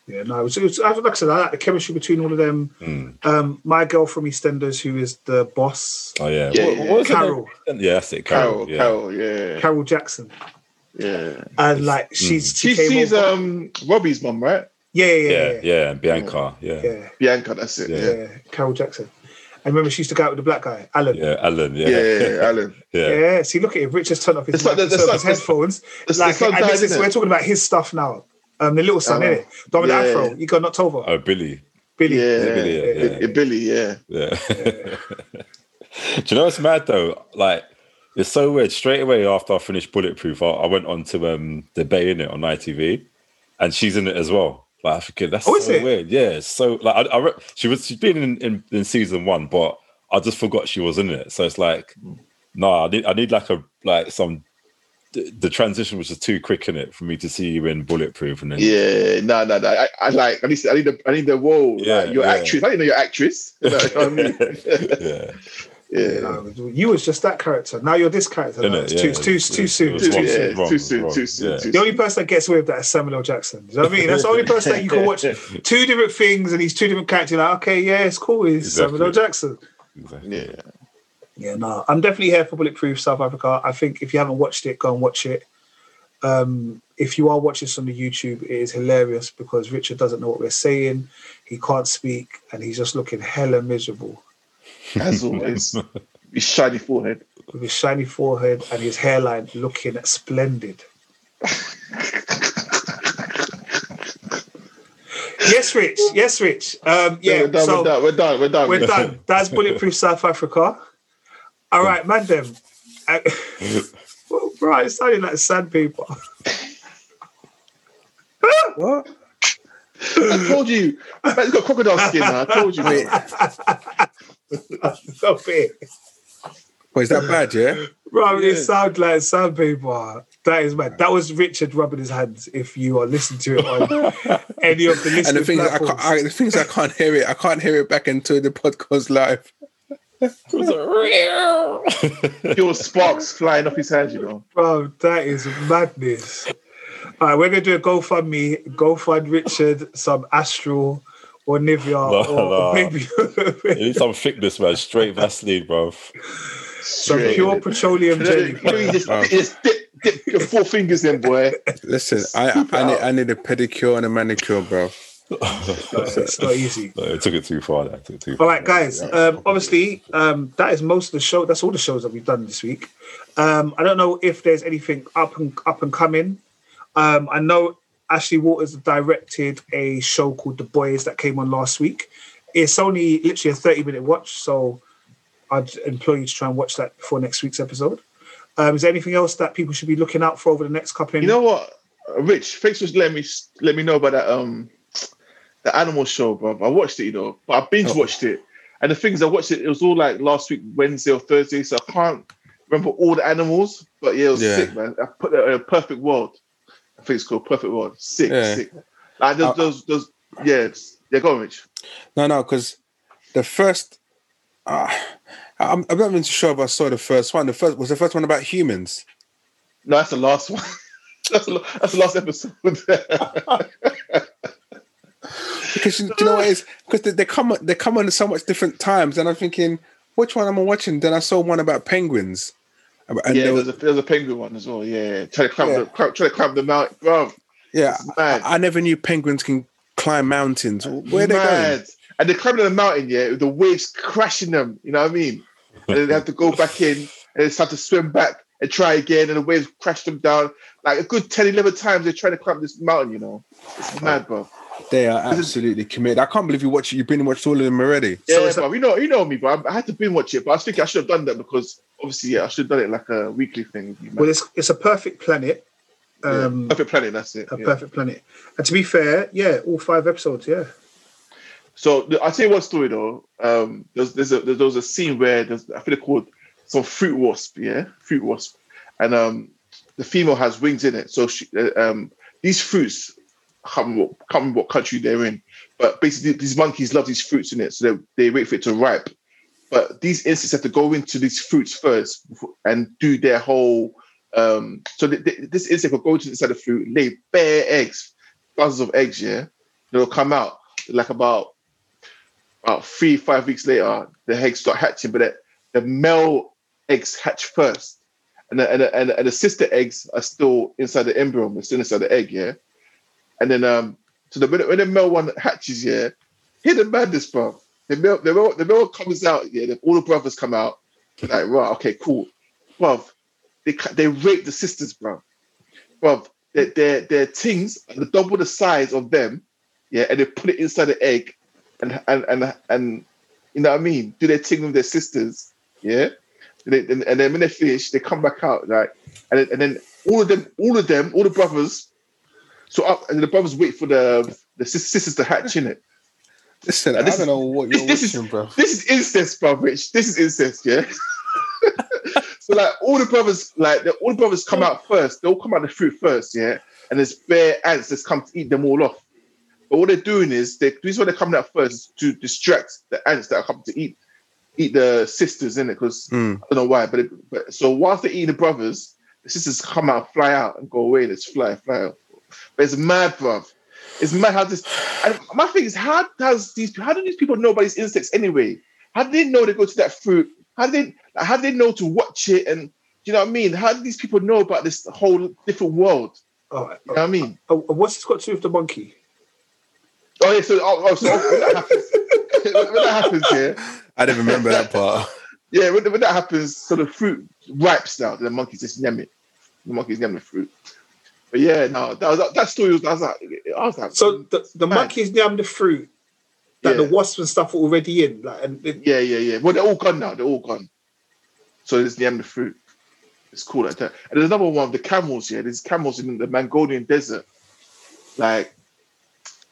Speaker 2: Yeah, no, it was, it was, like I said, I like the chemistry between all of them.
Speaker 1: Mm.
Speaker 2: Um, my girl from EastEnders, who is the boss,
Speaker 1: Oh yeah,
Speaker 3: Yeah,
Speaker 1: What-
Speaker 3: yeah.
Speaker 1: what was
Speaker 2: Carol.
Speaker 1: name? Yeah, that's it. Carol.
Speaker 3: Carol,
Speaker 1: yeah.
Speaker 3: Carol, yeah,
Speaker 2: Carol Jackson,
Speaker 3: yeah.
Speaker 2: and like she's she,
Speaker 3: She sees
Speaker 2: over.
Speaker 3: um Robbie's mum, right?
Speaker 2: yeah, yeah,
Speaker 1: yeah,
Speaker 2: yeah, yeah,
Speaker 1: yeah, Bianca. Yeah, yeah,
Speaker 2: yeah,
Speaker 3: Bianca, that's it.
Speaker 1: Yeah.
Speaker 3: Yeah,
Speaker 2: yeah, Carol Jackson. And remember, she used to go out with the black guy, Alan. Yeah.
Speaker 1: Alan. Yeah,
Speaker 3: yeah, [LAUGHS] yeah, yeah, Alan.
Speaker 1: yeah.
Speaker 2: see, look at him. Rich has turned off his,
Speaker 3: It's like
Speaker 2: mic,
Speaker 3: the- the
Speaker 2: turned off
Speaker 3: sun-
Speaker 2: his headphones.
Speaker 3: the- the
Speaker 2: like,
Speaker 3: sun
Speaker 2: and
Speaker 3: died,
Speaker 2: this is, we're talking about his stuff now. Um, the little son,
Speaker 3: Oh.
Speaker 2: innit? The one with the
Speaker 3: Yeah.
Speaker 2: afro. You got knocked over.
Speaker 1: Oh, Billy.
Speaker 2: Billy.
Speaker 3: Yeah,
Speaker 1: Billy, yeah,
Speaker 3: yeah,
Speaker 1: yeah.
Speaker 3: Billy, yeah.
Speaker 1: Yeah. [LAUGHS] Do you know what's mad though? Like, it's so weird. Straight away after I finished Bulletproof, I, I went on to um the Bay in it on ITV, and she's in it as well. I forget that's
Speaker 2: Oh,
Speaker 1: so
Speaker 2: it?
Speaker 1: weird. Yeah, so like I, I re- she was she's been in, in in season one, but I just forgot she was in it. So it's like, no, I need I need like a like some. The, transition was just too quick in it for me to see you in Bulletproof, and then
Speaker 3: Yeah, no, no, no. I, I like. I need. I need the. I need the role.
Speaker 1: Yeah,
Speaker 3: like, you're
Speaker 1: yeah.
Speaker 3: actress. I didn't know you're actress. [LAUGHS] You know what I mean? [LAUGHS]
Speaker 1: yeah,
Speaker 3: yeah.
Speaker 2: No, you was just that character. Now you're this character. No, it's
Speaker 1: Yeah,
Speaker 2: too, too,
Speaker 1: it's-
Speaker 2: too soon. Too
Speaker 1: wrong,
Speaker 2: soon.
Speaker 3: yeah,
Speaker 1: wrong,
Speaker 3: too soon.
Speaker 1: wrong.
Speaker 3: Too soon.
Speaker 2: The only person that gets away with that is Samuel L. Jackson. You know what I mean? That's the only person that you can watch [LAUGHS] two different things and he's two different characters. Like, okay, yeah, it's cool. He's
Speaker 1: Exactly.
Speaker 2: Samuel L. Jackson.
Speaker 1: exactly.
Speaker 3: Yeah.
Speaker 2: Yeah, no, I'm definitely here for Bulletproof South Africa. I think if you haven't watched it, go and watch it. Um, if you are watching this on the YouTube, it is hilarious because Richard doesn't know what we're saying. He can't speak and he's just looking hella miserable
Speaker 3: As [LAUGHS] always, his shiny forehead.
Speaker 2: with his shiny forehead and his hairline looking splendid. [LAUGHS] yes, Rich. Yes, Rich. Um, yeah,
Speaker 3: we're done.
Speaker 2: so
Speaker 3: we're done. We're done. We're done.
Speaker 2: we're done. [LAUGHS] That's Bulletproof South Africa. All right, man, them. Uh, well, right, it sounded like sandpaper.
Speaker 4: What?
Speaker 3: I told you. Man's got crocodile skin. Man. I told you.
Speaker 4: Wait,
Speaker 2: Stop it.
Speaker 4: wait, is that bad? Yeah.
Speaker 2: Bro, it
Speaker 3: Yeah.
Speaker 2: sounds like some sandpaper. That is mad. That was Richard rubbing his hands. If you are listening to it on [LAUGHS] any of the listening
Speaker 4: And the thing is, I can't, I, the things I can't hear it. I can't hear it back into the podcast live.
Speaker 3: Pure sparks flying off his hands. You know.
Speaker 2: Bro, that is madness. All right, we're gonna do a GoFundMe. Go fund Richard some Astral or Nivea
Speaker 1: No,
Speaker 2: or, or maybe [LAUGHS]
Speaker 1: You need some thickness, man. Straight Vaseline, bro.
Speaker 2: some pure petroleum jelly.
Speaker 3: you know, you just, just dip, dip your four fingers in, boy.
Speaker 4: Listen, I, I, need, I need a pedicure and a manicure, bro.
Speaker 2: it's not easy. [LAUGHS]
Speaker 1: No, it took it too far. That took it too far.
Speaker 2: All right, guys. Um, obviously, um, that is most of the show. That's all the shows that we've done this week. Um, I don't know if there's anything up and up and coming. Um, I know Ashley Walters directed a show called The Boys that came on last week. It's only literally a 30 minute watch, so I'd implore you to try and watch that before next week's episode. Um, is there anything else that people should be looking out for over the next couple of
Speaker 3: You know what, Uh, Rich? Thanks for letting me let me know about that um the animal show, bro. I watched it, you know, but I binge watched it. And the things I watched it, it was all like last week, Wednesday or Thursday, so I can't remember all the animals. But yeah, it was
Speaker 4: Yeah.
Speaker 3: sick, man. I put that in a perfect world. It's called Perfect World. Sick,
Speaker 4: Yeah.
Speaker 3: sick. Like those,
Speaker 4: Uh,
Speaker 3: those, those, yeah, it's- yeah. Go on, Rich.
Speaker 4: No, no, because the first, uh, I'm, I'm not even sure if I saw the first one. The first was the first one about humans.
Speaker 3: No, that's the last one. [LAUGHS] that's, the, that's the last episode. [LAUGHS]
Speaker 4: Because you, do you know what it is? Because they, they come they come on so much different times, and I'm thinking, which one am I watching? Then I saw one about penguins. And
Speaker 3: yeah,
Speaker 4: there
Speaker 3: there's
Speaker 4: was,
Speaker 3: a, there's a penguin one as well. Yeah, try to climb
Speaker 4: Yeah.
Speaker 3: the try to climb the mountain, bro.
Speaker 4: yeah. I, I never knew penguins can climb mountains. Where are they going?
Speaker 3: And they're climbing the mountain, yeah, with the waves crashing them. You know what I mean? And then they have to go back in and they start to swim back and try again, and the waves crash them down. Like a good 10, 11 times they're trying to climb this mountain, you know? It's mad, bro.
Speaker 4: They are absolutely committed. I can't believe you watch. You've been watched all of them already.
Speaker 3: Yeah,
Speaker 2: it's
Speaker 3: bro. You know, you know me, bro. I, I had to binge watch it, but I was thinking I should have done that because obviously, yeah, I should have done it like a weekly thing. with you, man.
Speaker 2: Well, it's, it's a perfect planet.
Speaker 3: Yeah.
Speaker 2: Um,
Speaker 3: Perfect planet, that's it.
Speaker 2: A
Speaker 3: yeah.
Speaker 2: perfect planet. And to be fair, yeah, all five episodes, yeah.
Speaker 3: So I'll tell you one story though. Um, there's there's a there's, there was a scene where there's I think they're called some fruit wasp, yeah, fruit wasp, and um, the female has wings in it. So she, uh, um, these fruits, Can't remember, what, can't remember what country they're in, but basically these monkeys love these fruits in it, so they they wait for it to ripe. But these insects have to go into these fruits first and do their whole. Um, so th- th- this insect will go to inside the fruit, lay bare eggs, thousands of eggs, yeah. They'll come out like about about three, five weeks later, the eggs start hatching, but the, the male eggs hatch first. And the, and, the, and, the, and the sister eggs are still inside the embryo, they're still inside the egg, yeah? And then, um, so the, the- when the male one hatches, yeah, hear the madness, bro. The male, the male, the male comes out, yeah, the, all the brothers come out, like, right, okay, cool. bro. they, they rape the sisters, bro. Bruv, their, their, their things are the double the size of them, yeah, and they put it inside the egg, and and and and you know what I mean? Do their thing with their sisters, yeah. And, then when they finish, they come back out like, and and then all of them, all of them, all the brothers. So up, and the brothers wait for the the sis- sisters to hatch in it.
Speaker 4: Listen,
Speaker 3: Uh, this
Speaker 4: I don't know what you're [LAUGHS]
Speaker 3: this is-
Speaker 4: watching, bro.
Speaker 3: This is incest, bro, Rich. This is incest, yeah. [LAUGHS] so like all the brothers, like the, all the brothers come out first. They all come out of the fruit first, yeah. And there's bare ants that's come to eat them all off. But what they're doing is they this is why they're coming out first is to distract the ants that are coming to eat eat the sisters in it because
Speaker 4: Mm.
Speaker 3: I don't know why, but, it, but so whilst they're eating the brothers, the sisters come out, fly out, and go away. Let's fly, fly out. But it's mad, bruv. It's mad how this. And my thing is, how does these? How do these people know about these insects anyway? How do they know they go to that fruit? How do they? How do they know to watch it? And do you know what I mean? How do these people know about this whole different world?
Speaker 2: All right.
Speaker 3: You know what I mean?
Speaker 2: Oh, oh, what's this got to do with the monkey?
Speaker 3: Oh yeah. So oh, oh, so when that happens, [LAUGHS] when that happens, yeah,
Speaker 4: I didn't remember that part.
Speaker 3: yeah. When, when that happens, so the fruit ripes now. The monkeys just yam it. The monkeys yam the fruit. But yeah, no, that was that story was. I was like, I was like,
Speaker 2: So the, the
Speaker 3: Man.
Speaker 2: monkeys yam the fruit that
Speaker 3: Yeah.
Speaker 2: the wasps and stuff are already in. Like, and it,
Speaker 3: Yeah, yeah, yeah. Well, they're all gone now. They're all gone. So there's the end of fruit. It's cool like that. And there's another one, of the camels. Yeah, there's camels in the Mongolian desert. Like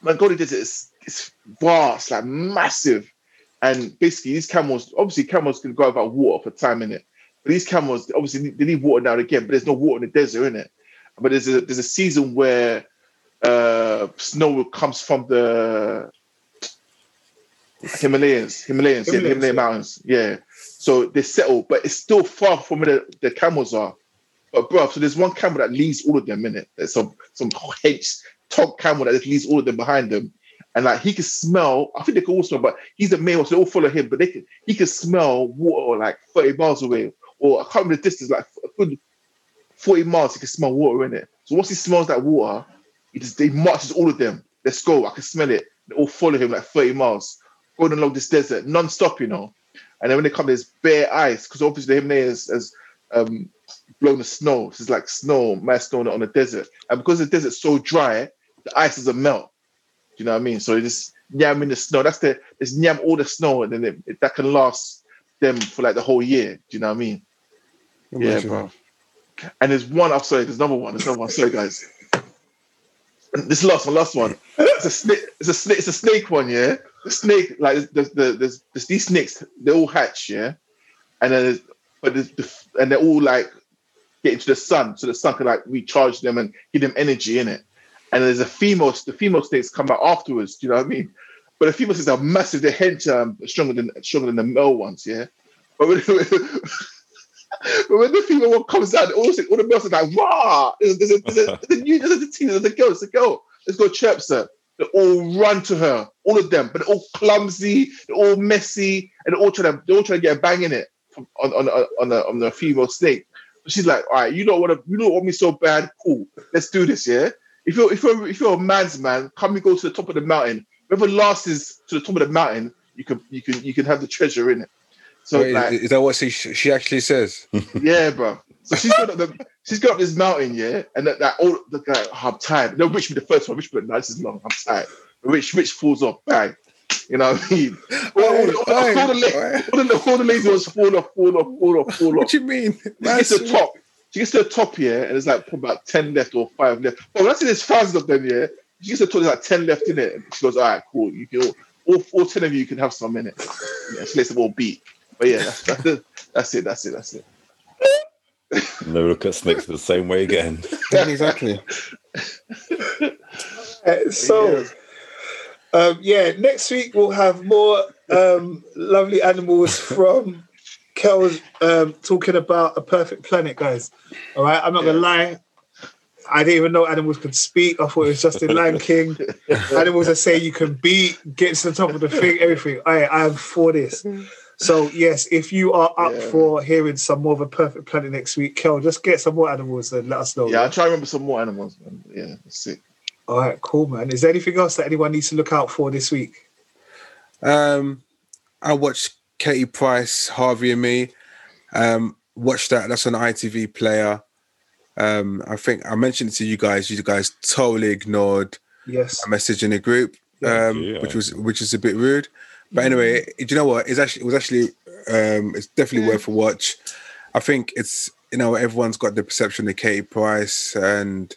Speaker 3: Mongolian desert is it's vast, like massive. And basically, these camels, obviously, camels can go without water for time in it. But these camels, obviously, they need water now and again. But there's no water in the desert, in it. But there's a there's a season where uh, snow comes from the Himalayas, Himalayas, yeah, the Himalayan
Speaker 2: yeah.
Speaker 3: mountains, yeah. So they settle, but it's still far from where the, the camels are. But bro, so there's one camel that leads all of them in it. There's some some hench top camel that just leads all of them behind them, and like he can smell. I think they can all smell, but he's a male, so they all follow him. But they can he can smell water like 30 miles away, or I can't remember the distance, like a good 40 miles. He can smell water in it. So once he smells that water, he just he marches all of them. Let's go. I can smell it. They all follow him like 30 miles, going along this desert, non-stop, you know. And then when they come, there's bare ice, because obviously him Himalayas has um, blown the snow. So it's like snow, mass snow on the desert. And because the desert's so dry, the ice doesn't melt. Do you know what I mean? So it's yam in the snow. That's the it's yam all the snow, and then it, it- that can last them for like the whole year. Do you know what I mean? Yeah, bro. And there's one. I'm sorry. There's another one. There's another one. Sorry, guys. This last one. Last one. It's a snake. It's a snake. It's a snake one. Yeah. The snake. Like there's, there's, there's, there's these snakes. They all hatch. Yeah. And then, there's, but there's the, and they're all like get into the sun, so the sun can like recharge them and give them energy in it. And there's a female. The female snakes come out afterwards. Do you know what I mean? But the female snakes are massive. They're hench um, stronger than stronger than the male ones. Yeah. But [LAUGHS] but when the female one comes out, all, the- all the males are like, "Wow!" There's, there's, a, there's, a, there's, a new, there's a girl, there's a girl. Let's go chirp her. They all run to her, all of them, but they're all clumsy, they're all messy, and they're all trying to they're all trying to get a bang in it on on on on the, on the female snake. But she's like, "All right, you don't want to, you don't want me so bad. Cool, let's do this, yeah." If you're if you're if you're a man's man, come and go to the top of the mountain. Whoever last is to the top of the mountain, you can you can you can have the treasure in it. So
Speaker 4: Wait,
Speaker 3: like,
Speaker 4: is, that what she she actually says? [LAUGHS]
Speaker 3: yeah, bro. So she's got the, she's got this mountain, yeah, and that, that all the guy, oh, I'm tired. No, Rich be the first one. Rich be like, no, this is long. I'm tired. Rich, Rich falls off, bang. You know what I mean? All, all, all, all, all the, all, the, all the lazy ones fall off, fall off, fall off, fall
Speaker 4: What
Speaker 3: off.
Speaker 4: do you mean? [LAUGHS]
Speaker 3: She gets to the top. She gets to the top here, and there's like probably about 10 left or five left. But when I see there's thousands of them, yeah, she gets to the top, there's like 10 left in it. And she goes, all right, cool. You can all, all, all 10 of you can have some in it. Yeah, she lets them all beat. But yeah, that's, that's, it. that's it. That's it. That's it. [LAUGHS]
Speaker 1: Never look at snakes the same way again. [LAUGHS]
Speaker 4: Yeah, exactly.
Speaker 2: Uh, so, um, yeah, next week we'll have more um, lovely animals from Kel's um, talking about a perfect planet, guys. All right, I'm not gonna lie. I didn't even know animals could speak. I thought it was just in Lion King. [LAUGHS] animals that say you can beat, get to the top of the thing, everything. I, I am for this. So yes, if you are up
Speaker 3: Yeah.
Speaker 2: for hearing some more of a perfect planet next week, Kel, just get some more animals and let us know.
Speaker 3: Yeah, I'll try to remember some more animals, man. Yeah, that's it.
Speaker 2: All right, cool, man. Is there anything else that anyone needs to look out for this week?
Speaker 4: Um, I watched Katie Price, Harvey and Me. Um, watch that. That's on ITV Player. Um, I think I mentioned it to you guys. You guys totally ignored
Speaker 2: Yes.
Speaker 4: a message in the group, um,
Speaker 1: Yeah.
Speaker 4: which was which is a bit rude. But anyway, do you know what? It's actually it was actually um, it's definitely worth a watch. I think it's you know everyone's got the perception of Katie Price and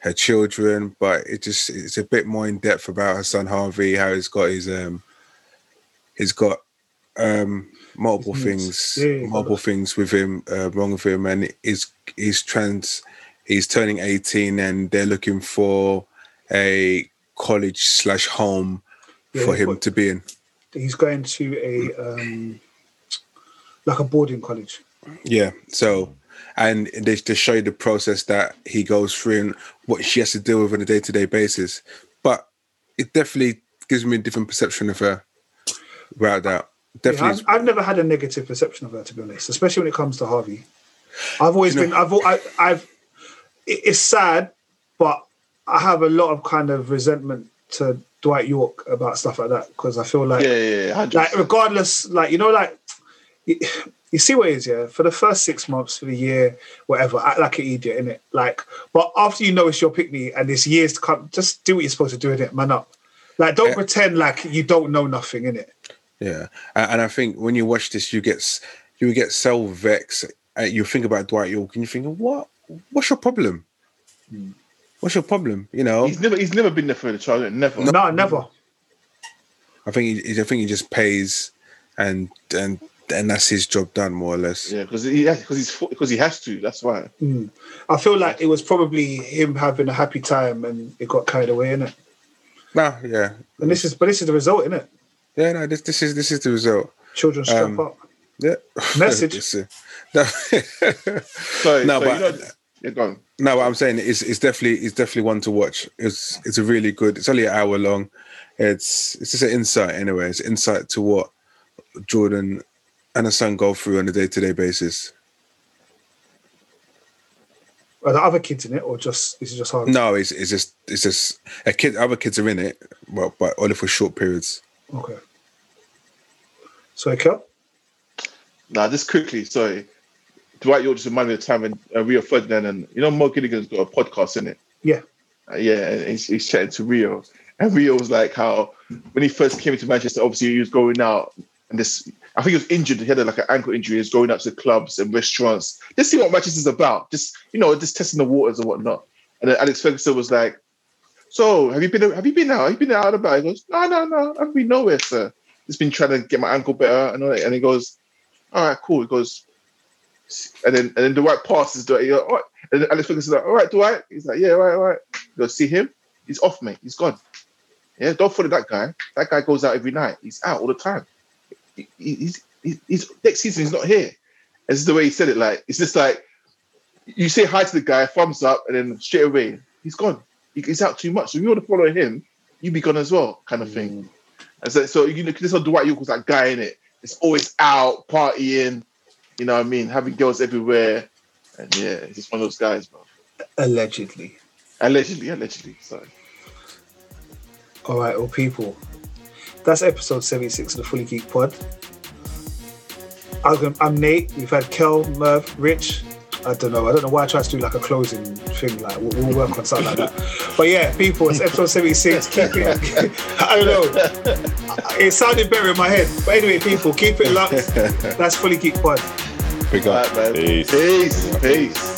Speaker 4: her children, but it just it's a bit more in depth about her son Harvey, how he's got his um he's got um multiple things
Speaker 2: yeah,
Speaker 4: multiple things with him uh, wrong with him and he's he's trans he's turning 18 and they're looking for a college slash home
Speaker 2: Yeah,
Speaker 4: for him
Speaker 2: but-
Speaker 4: to be in
Speaker 2: He's going to a um, like a boarding college.
Speaker 4: Yeah. So, and they, they show you the process that he goes through and what she has to deal with on a day to day basis. But it definitely gives me a different perception of her. Without doubt.
Speaker 2: Yeah,
Speaker 4: Definitely.
Speaker 2: I've, I've never had a negative perception of her, to be honest, especially when it comes to Harvey. I've always
Speaker 4: You know-
Speaker 2: been. I've. I, I've. It's sad, but I have a lot of kind of resentment to Dwight Yorke about stuff like that because I feel like
Speaker 3: Yeah, yeah, yeah.
Speaker 2: like regardless, like you know, like you, you see what it is, yeah. For the first six months, for the year, whatever, act like an idiot in it. Like, but after you know it's your picnic and there's years to come, just do what you're supposed to do in it, man up. Like, don't
Speaker 4: Yeah.
Speaker 2: pretend like you don't know nothing in it.
Speaker 4: Yeah. And, and I think when you watch this, you get you get so vexed. Uh, you think about Dwight Yorke and you think, what? What's your problem? What's your problem? You know,
Speaker 3: He's never he's never been there for the child. Never.
Speaker 2: No, never.
Speaker 4: I think he, I think he just pays, and and and that's his job done more or less.
Speaker 3: Yeah, because he because he's because he has to. That's why.
Speaker 2: Mm. I feel like it was probably him having a happy time and it got carried away in it.
Speaker 4: Nah, yeah,
Speaker 2: And this is, but this is the result in it.
Speaker 4: yeah. No, this this is this is the result.
Speaker 2: Children strap
Speaker 4: Um,
Speaker 2: up.
Speaker 4: Yeah. [LAUGHS]
Speaker 2: Message.
Speaker 4: It's, uh, [LAUGHS] no,
Speaker 3: So
Speaker 4: No,
Speaker 3: so,
Speaker 4: but-
Speaker 3: you know, yeah, go on.
Speaker 4: no, what I'm saying is it's definitely it's definitely one to watch. It's it's a really good. It's only an hour long. It's it's just an insight anyway. It's insight to what Jordan and his son go through on a day to day basis.
Speaker 2: Are there other kids in it or just, this is just hard?
Speaker 4: No, it's it's just it's just a kid. Other kids are in it, well, but only for short periods.
Speaker 2: Okay. So, Kel?
Speaker 3: Nah, just quickly. Sorry, Dwight Yorke just reminded me of the time when uh, Rio Ferdinand and you know Mo Gilligan's got a podcast in it.
Speaker 2: Yeah.
Speaker 3: Uh, yeah, and he's, he's chatting to Rio, and Rio was like how when he first came to Manchester, obviously he was going out and this. I think he was injured. He had like an ankle injury. He was going out to clubs and restaurants. Just see what Manchester's about. Just you know, just testing the waters and whatnot. And then Alex Ferguson was like, "So have you been? Have you been out? Have you been out about?" He goes, "No, no, no. I've been nowhere, sir. Just been trying to get my ankle better." And all that. And he goes, "All right, cool." He goes, and then and then Dwight passes Dwight. He goes, all right. And then Alex Ferguson's like, "All right, Dwight." He's like, "Yeah, all right, all right." He goes, "See him? He's off, mate. He's gone. Yeah, don't follow that guy. That guy goes out every night. He's out all the time. He- he- he's, he's, he's next season. He's not here." And this is the way he said it. Like it's just like you say hi to the guy, thumbs up, and then straight away he's gone. He- He's out too much. So if you want to follow him, you be gone as well, kind of thing. Mm. And so, so you know, this on Dwight Yorke was that guy in it. It's always out partying, you know what I mean, having girls everywhere, and yeah, he's just one of those guys, bro.
Speaker 2: Allegedly.
Speaker 3: Allegedly, allegedly. Sorry.
Speaker 2: All right, well, people. That's episode 76 of the Fully Geek Pod. I'm, I'm Nate. We've had Kel, Merv, Rich. I don't know. I don't know why I tried to do like a closing thing. Like we'll, we'll work on something like that. But yeah, people, it's episode 76. Keep it. [LAUGHS] I don't know. It sounded better in my head. But anyway, people, keep it locked. That's Fully Geek Pod.
Speaker 4: Big up.
Speaker 3: right.
Speaker 1: Peace.
Speaker 3: Peace. Peace.